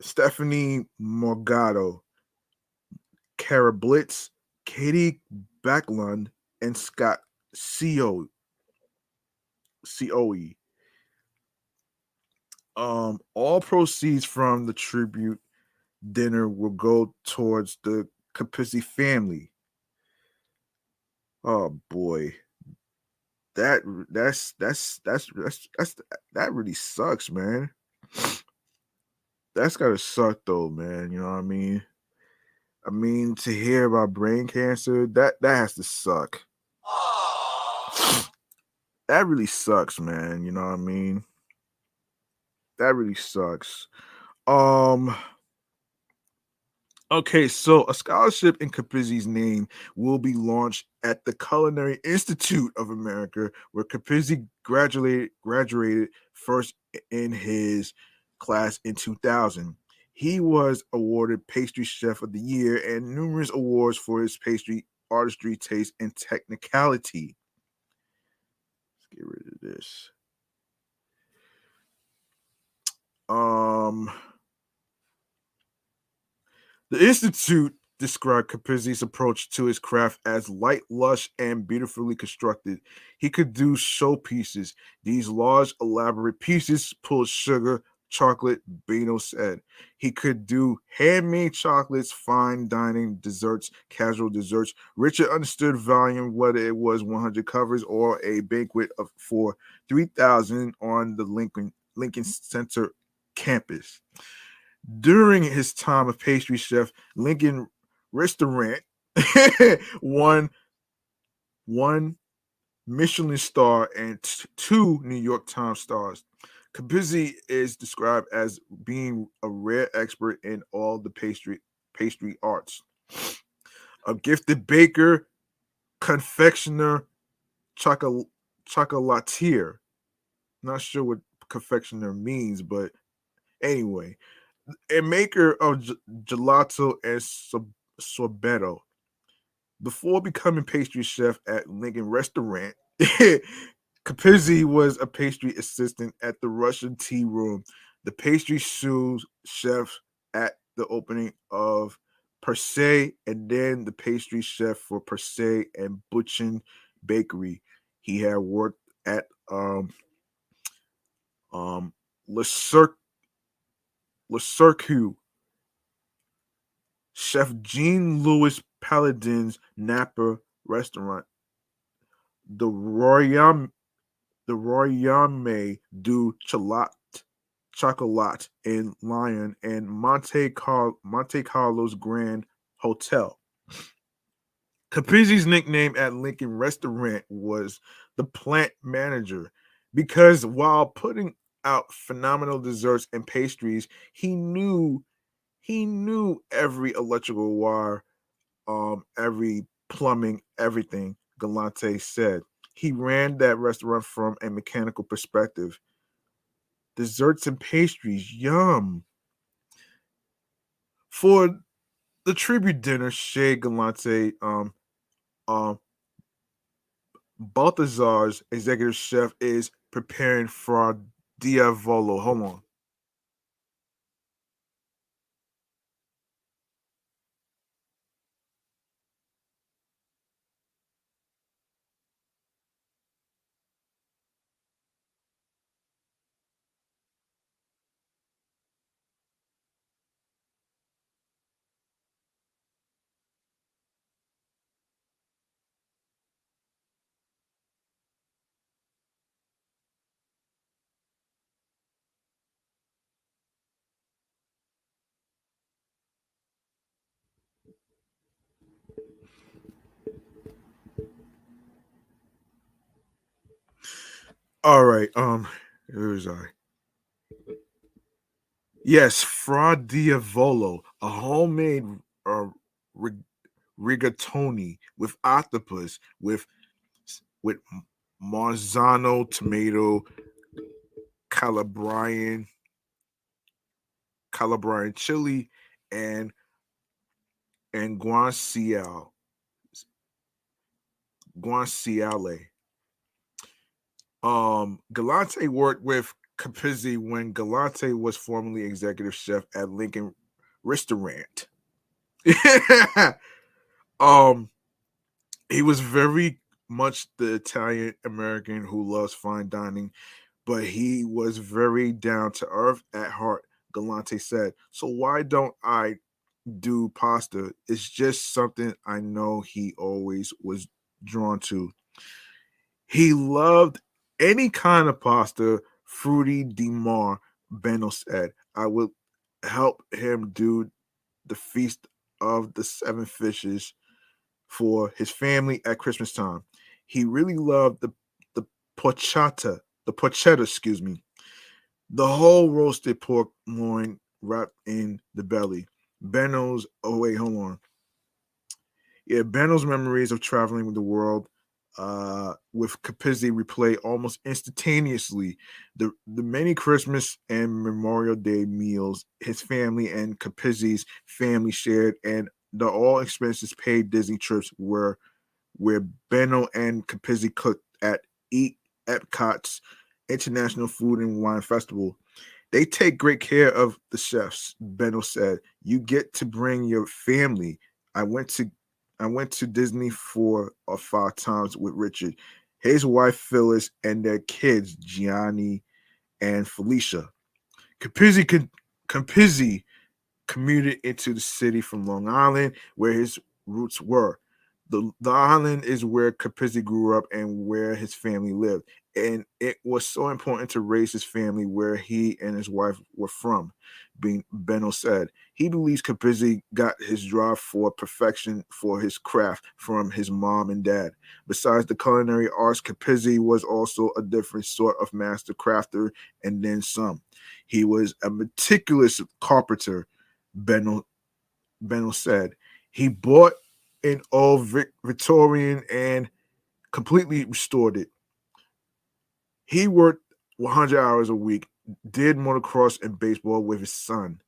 A: Stephanie Morgado, Kara Blitz, Katie Backlund, and Scott Co. Coe. Um, all proceeds from the tribute dinner will go towards the Capizzi family. Oh boy. That that's that's that's that's that's that really sucks, man. That's gotta suck though, man. You know what I mean? I mean, to hear about brain cancer, that that has to suck. That really sucks, man. You know what I mean? That really sucks. Um Okay, so a scholarship in Capizzi's name will be launched at the Culinary Institute of America, where Capizzi graduated graduated first in his class in 2000. He was awarded Pastry Chef of the Year and numerous awards for his pastry artistry, taste, and technicality. Let's get rid of this. Um, the Institute described Capizzi's approach to his craft as light, lush, and beautifully constructed. He could do showpieces. These large, elaborate pieces pulled sugar, chocolate, Benno said. He could do handmade chocolates, fine dining, desserts, casual desserts. Richard understood volume, whether it was 100 covers or a banquet of for 3,000 on the Lincoln Lincoln Center campus. During his time of pastry chef, Lincoln Restaurant won one Michelin star and t- two New York Times stars. Capizzi is described as being a rare expert in all the pastry pastry arts. A gifted baker, confectioner, chocolatier. Not sure what confectioner means, but anyway, a maker of gelato and sorbetto. Before becoming pastry chef at Lincoln Restaurant, Capizzi was a pastry assistant at the Russian Tea Room, the pastry sous chef at the opening of Per se, and then the pastry chef for Per se and Bouchon Bakery. He had worked at um um Le Cirque Le Cirque Chef Jean Louis Palladin's Napa restaurant. The Royam the Royame du Chocolat Chocolat in Lyon and Monte, Monte Carlo's Grand Hotel. Capizzi's nickname at Lincoln Restaurant was the plant manager because while putting out phenomenal desserts and pastries, he knew he knew every electrical wire, um, every plumbing, everything. Gallante said he ran that restaurant from a mechanical perspective. Desserts and pastries, yum. For the tribute dinner, Shea Gallante, um, um, Balthazar's executive chef is preparing Fra Diavolo. Hold on. All right. Um, where was I? Yes, Fra Diavolo, a homemade uh, rig- rigatoni with octopus, with with Marzano tomato, Calabrian, Calabrian chili, and and guanciale, guanciale. Um, Gallante worked with Capizzi when Gallante was formerly executive chef at Lincoln Restaurant. um, he was very much the Italian American who loves fine dining, but he was very down to earth at heart. Gallante said, "So why don't I do pasta? It's just something I know he always was drawn to. He loved any kind of pasta, frutti di mare, Benno said. I would help him do the feast of the seven fishes for his family at Christmas time. He really loved the the porchata, the porchetta, excuse me, the whole roasted pork loin wrapped in the belly. Benno's, oh wait, hold on. Yeah, Benno's memories of traveling with the world uh, with Capizzi replay almost instantaneously the, the many Christmas and Memorial Day meals his family and Capizzi's family shared, and the all expenses paid Disney trips were where Benno and Capizzi cooked at Eat Epcot's International Food and Wine Festival. They take great care of the chefs, Benno said. You get to bring your family. I went to I went to Disney four or five times with Richard, his wife Phyllis, and their kids Gianni and Felicia. Capizzi, Capizzi commuted into the city from Long Island, where his roots were. The, the island is where Capizzi grew up and where his family lived. And it was so important to raise his family where he and his wife were from. Being Benno said, he believes Capizzi got his drive for perfection for his craft from his mom and dad. Besides the culinary arts, Capizzi was also a different sort of master crafter and then some. He was a meticulous carpenter, Benno, Benno said. He bought an old Victorian and completely restored it. He worked 100 hours a week, did motocross and baseball with his son,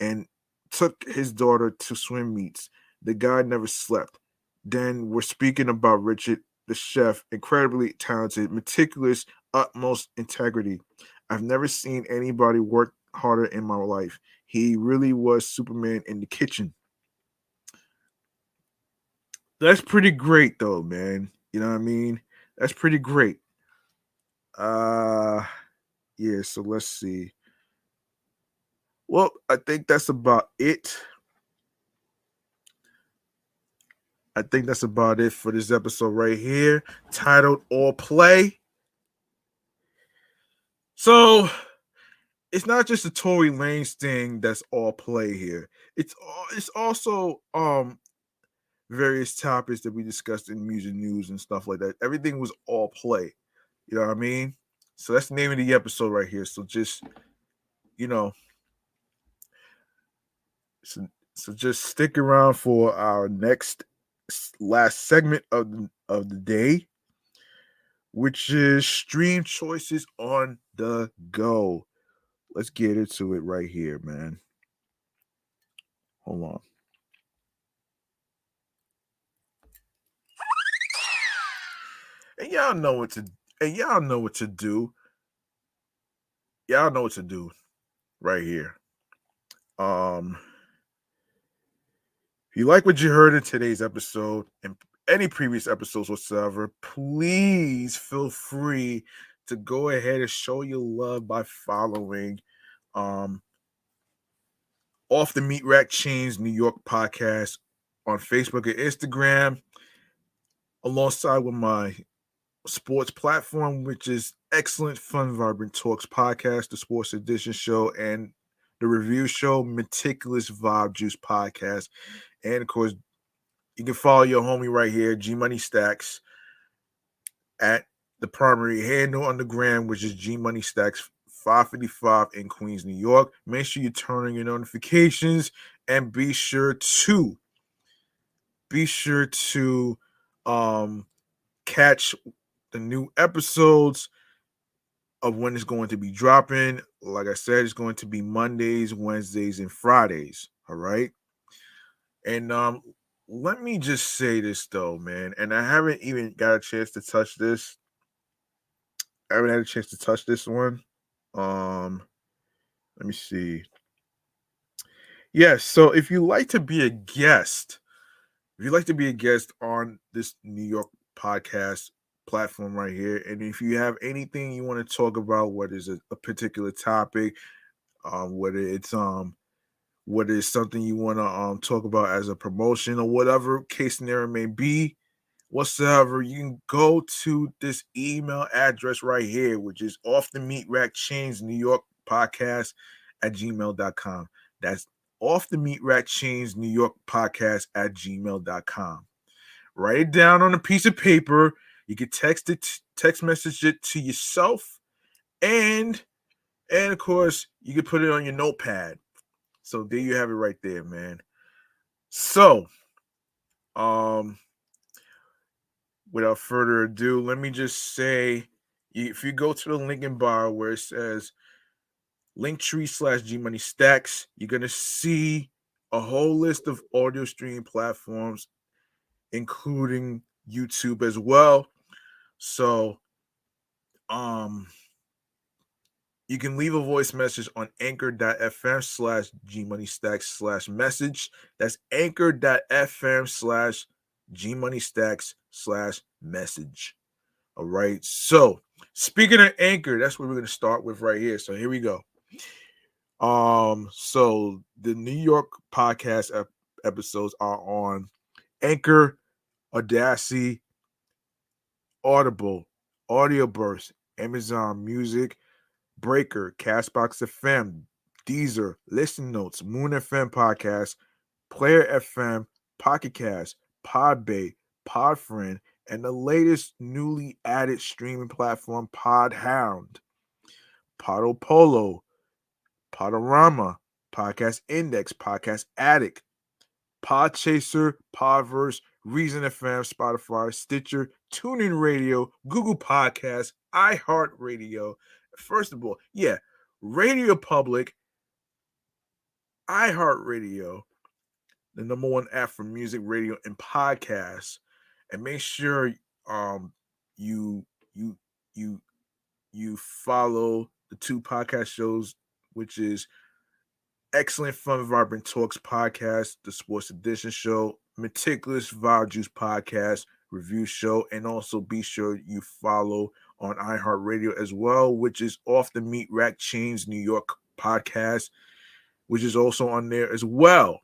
A: and took his daughter to swim meets. The guy never slept. Then we're speaking about Richard, the chef, incredibly talented, meticulous, utmost integrity. I've never seen anybody work harder in my life. He really was Superman in the kitchen. That's pretty great though, man. You know what I mean? That's pretty great. Uh yeah, so let's see. Well, I think that's about it. I think that's about it for this episode right here, titled All Play. So it's not just the Tory Lanez thing that's all play here. It's it's also um various topics that we discussed in music news and stuff like that. Everything was all play. You know what I mean? So that's the name of the episode right here. So just you know, so, so just stick around for our next last segment of the, of the day, which is stream choices on the go. Let's get into it right here, man. Hold on. And y'all know what to and y'all know what to do. Y'all know what to do right here. Um if you like what you heard in today's episode and any previous episodes whatsoever, please feel free to go ahead and show your love by following um off the meat rack Chainz New York podcast on Facebook and Instagram alongside with my sports platform, which is excellent, fun, vibrant talks podcast, the sports edition show, and the review show, meticulous vibe juice podcast, and of course, you can follow your homie right here, G Money Stacks, at the primary handle on the gram, which is G Money Stacks 555 in Queens, New York. Make sure you turn on your notifications and be sure to be sure to um catch the new episodes of when it's going to be dropping. Like I said, it's going to be Mondays, Wednesdays, and Fridays. All right. And um, let me just say this though, man, and I haven't even got a chance to touch this. I haven't had a chance to touch this one. Um, let me see. Yes, so if you like to be a guest, if you'd like to be a guest on this New York podcast platform right here, and if you have anything you want to talk about, whether it's a, a particular topic, um, whether it's um whether it's something you want to um talk about as a promotion or whatever case scenario may be, whatsoever, you can go to this email address right here, which is off the meat rack Chainz New York podcast at gmail.com. That's off the meat rack Chainz New York podcast at gmail.com. Write it down on a piece of paper. You can text it, text message it to yourself, and and of course you can put it on your notepad so there you have it right there, man. So, um, without further ado, let me just say if you go to the link in bar where it says linktree slash G Money Stacks, you're gonna see a whole list of audio streaming platforms, including YouTube as well. So, um, you can leave a voice message on anchor.fm slash gmoneystacks slash message. That's anchor.fm slash gmoneystacks slash message. All right. So speaking of anchor, that's what we're going to start with right here. So here we go. Um, so the New York podcast ep- episodes are on Anchor, Audacity, Audible, Audioburst, Amazon Music, Breaker, Castbox FM, Deezer, Listen Notes, Moon FM Podcast, Player FM, Pocket Cast, Podbay, Podfriend, and the latest newly added streaming platform, Podhound, Podopolo, Podurama, Podcast Index, Podcast Addict, Podchaser, Podverse, Reason FM, Spotify, Stitcher, TuneIn Radio, Google Podcasts, iHeartRadio, First of all, yeah, Radio Public, iHeartRadio, the number one app for music, radio, and podcasts. And make sure um you you you you follow the two podcast shows, which is Excellent Fun Vibrant Talks podcast, the Sports Edition show, Meticulous Vibe Juice podcast review show, and also be sure you follow on iHeartRadio as well, which is off the Meat Rack Chainz New York podcast, which is also on there as well.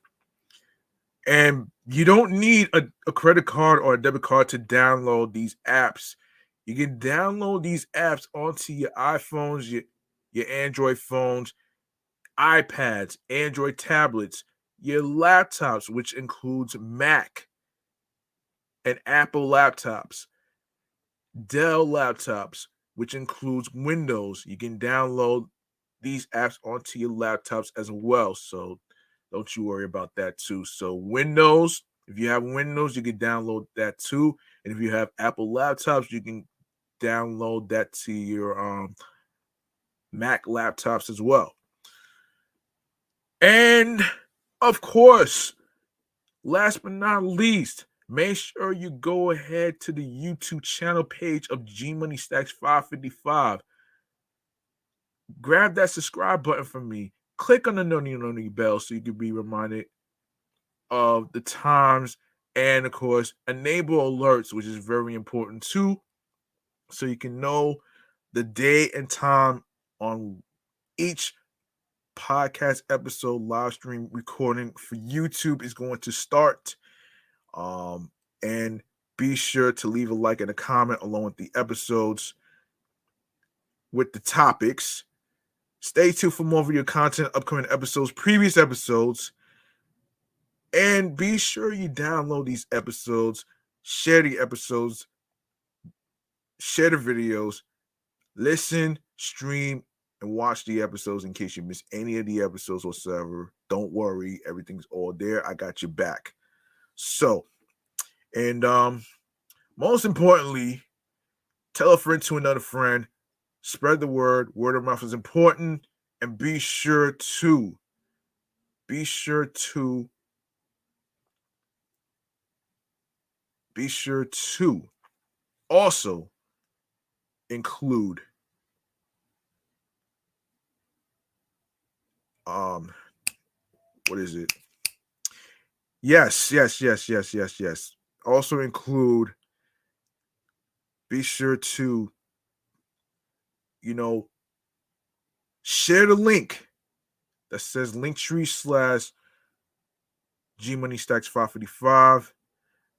A: And you don't need a, a credit card or a debit card to download these apps. You can download these apps onto your iPhones, your, your Android phones, iPads, Android tablets, your laptops, which includes Mac and Apple laptops. Dell laptops, which includes Windows. You can download these apps onto your laptops as well. So don't you worry about that too. So Windows, if you have Windows, you can download that too. And if you have Apple laptops, you can download that to your um, Mac laptops as well. And of course, last but not least, make sure you go ahead to the YouTube channel page of G Money Stacks 555. Grab that subscribe button for me. Click on the notification bell so you can be reminded of the times and of course enable alerts, which is very important too, so you can know the day and time on each podcast episode live stream recording for YouTube is going to start. Um, and be sure to leave a like and a comment along with the episodes with the topics. Stay tuned for more video content, upcoming episodes, previous episodes. And be sure you download these episodes, share the episodes, share the videos, listen, stream, and watch the episodes in case you miss any of the episodes whatsoever. Don't worry, everything's all there. I got your back. So, and um, most importantly, tell a friend to another friend. Spread the word. Word of mouth is important. And be sure to, be sure to, be sure to also include um what is it? Yes yes yes yes yes yes. Also include be sure to you know share the link that says linktree slash g money stacks 555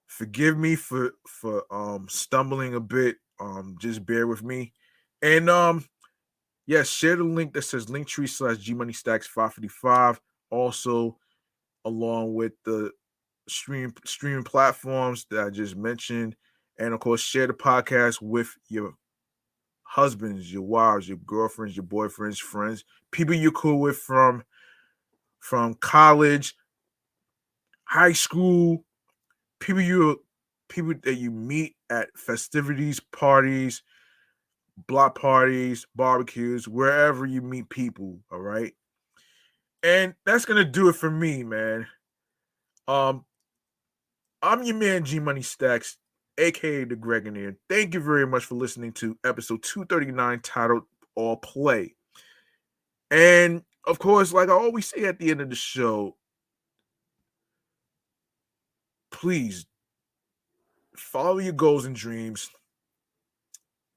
A: forgive me for for um stumbling a bit um just bear with me. And um yes share the link that says linktree slash g money stacks 555 also along with the stream streaming platforms that i just mentioned. And of course share the podcast with your husbands your wives your girlfriends your boyfriends friends people you're cool with from from college high school people you people that you meet at festivities parties block parties barbecues wherever you meet people all right and that's gonna do it for me man um i'm your man g money stacks aka the Gregoneer. Thank you very much for listening to episode 239 titled All Play. And of course, like I always say at the end of the show, please follow your goals and dreams.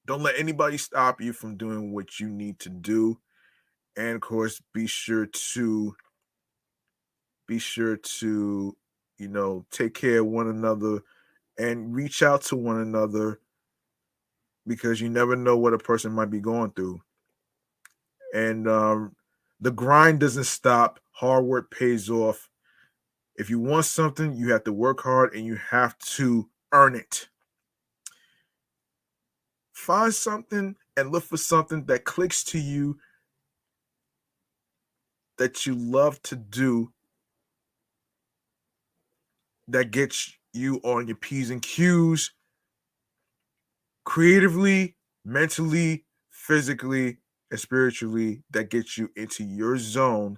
A: Don't let anybody stop you from doing what you need to do. And of course, be sure to be sure to, you know, take care of one another and reach out to one another because you never know what a person might be going through. And um, the grind doesn't stop, hard work pays off. If you want something, you have to work hard and you have to earn it. Find something and look for something that clicks to you that you love to do that gets you on your P's and Q's creatively, mentally, physically, and spiritually that gets you into your zone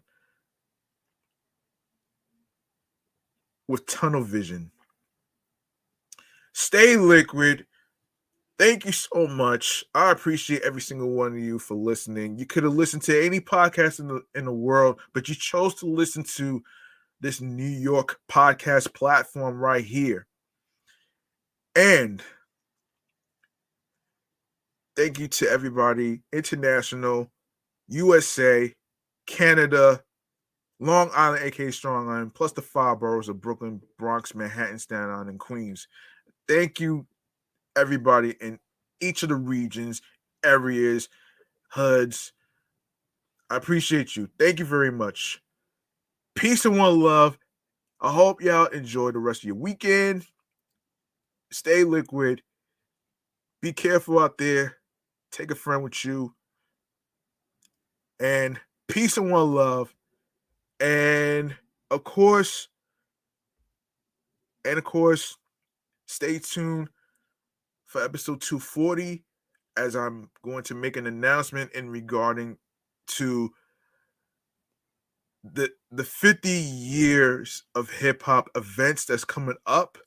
A: with tunnel vision. Stay liquid. Thank you so much. I appreciate every single one of you for listening. You could have listened to any podcast in the in the world, but you chose to listen to this New York podcast platform right here. And thank you to everybody, international, USA, Canada, Long Island, aka Strong Island, plus the five boroughs of Brooklyn, Bronx, Manhattan, Staten Island, and Queens. Thank you, everybody in each of the regions, areas, HUDs. I appreciate you. Thank you very much. Peace and one love. I hope y'all enjoy the rest of your weekend. Stay liquid. Be careful out there. Take a friend with you. And peace and one love. And of course, and of course, stay tuned for episode 240 as I'm going to make an announcement in regarding to the the 50 years of hip hop events that's coming up.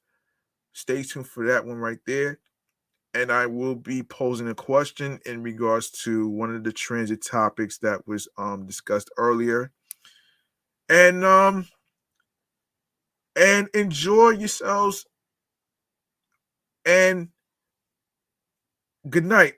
A: Stay tuned for that one right there. And I will be posing a question in regards to one of the transit topics that was um discussed earlier. And um and enjoy yourselves and good night.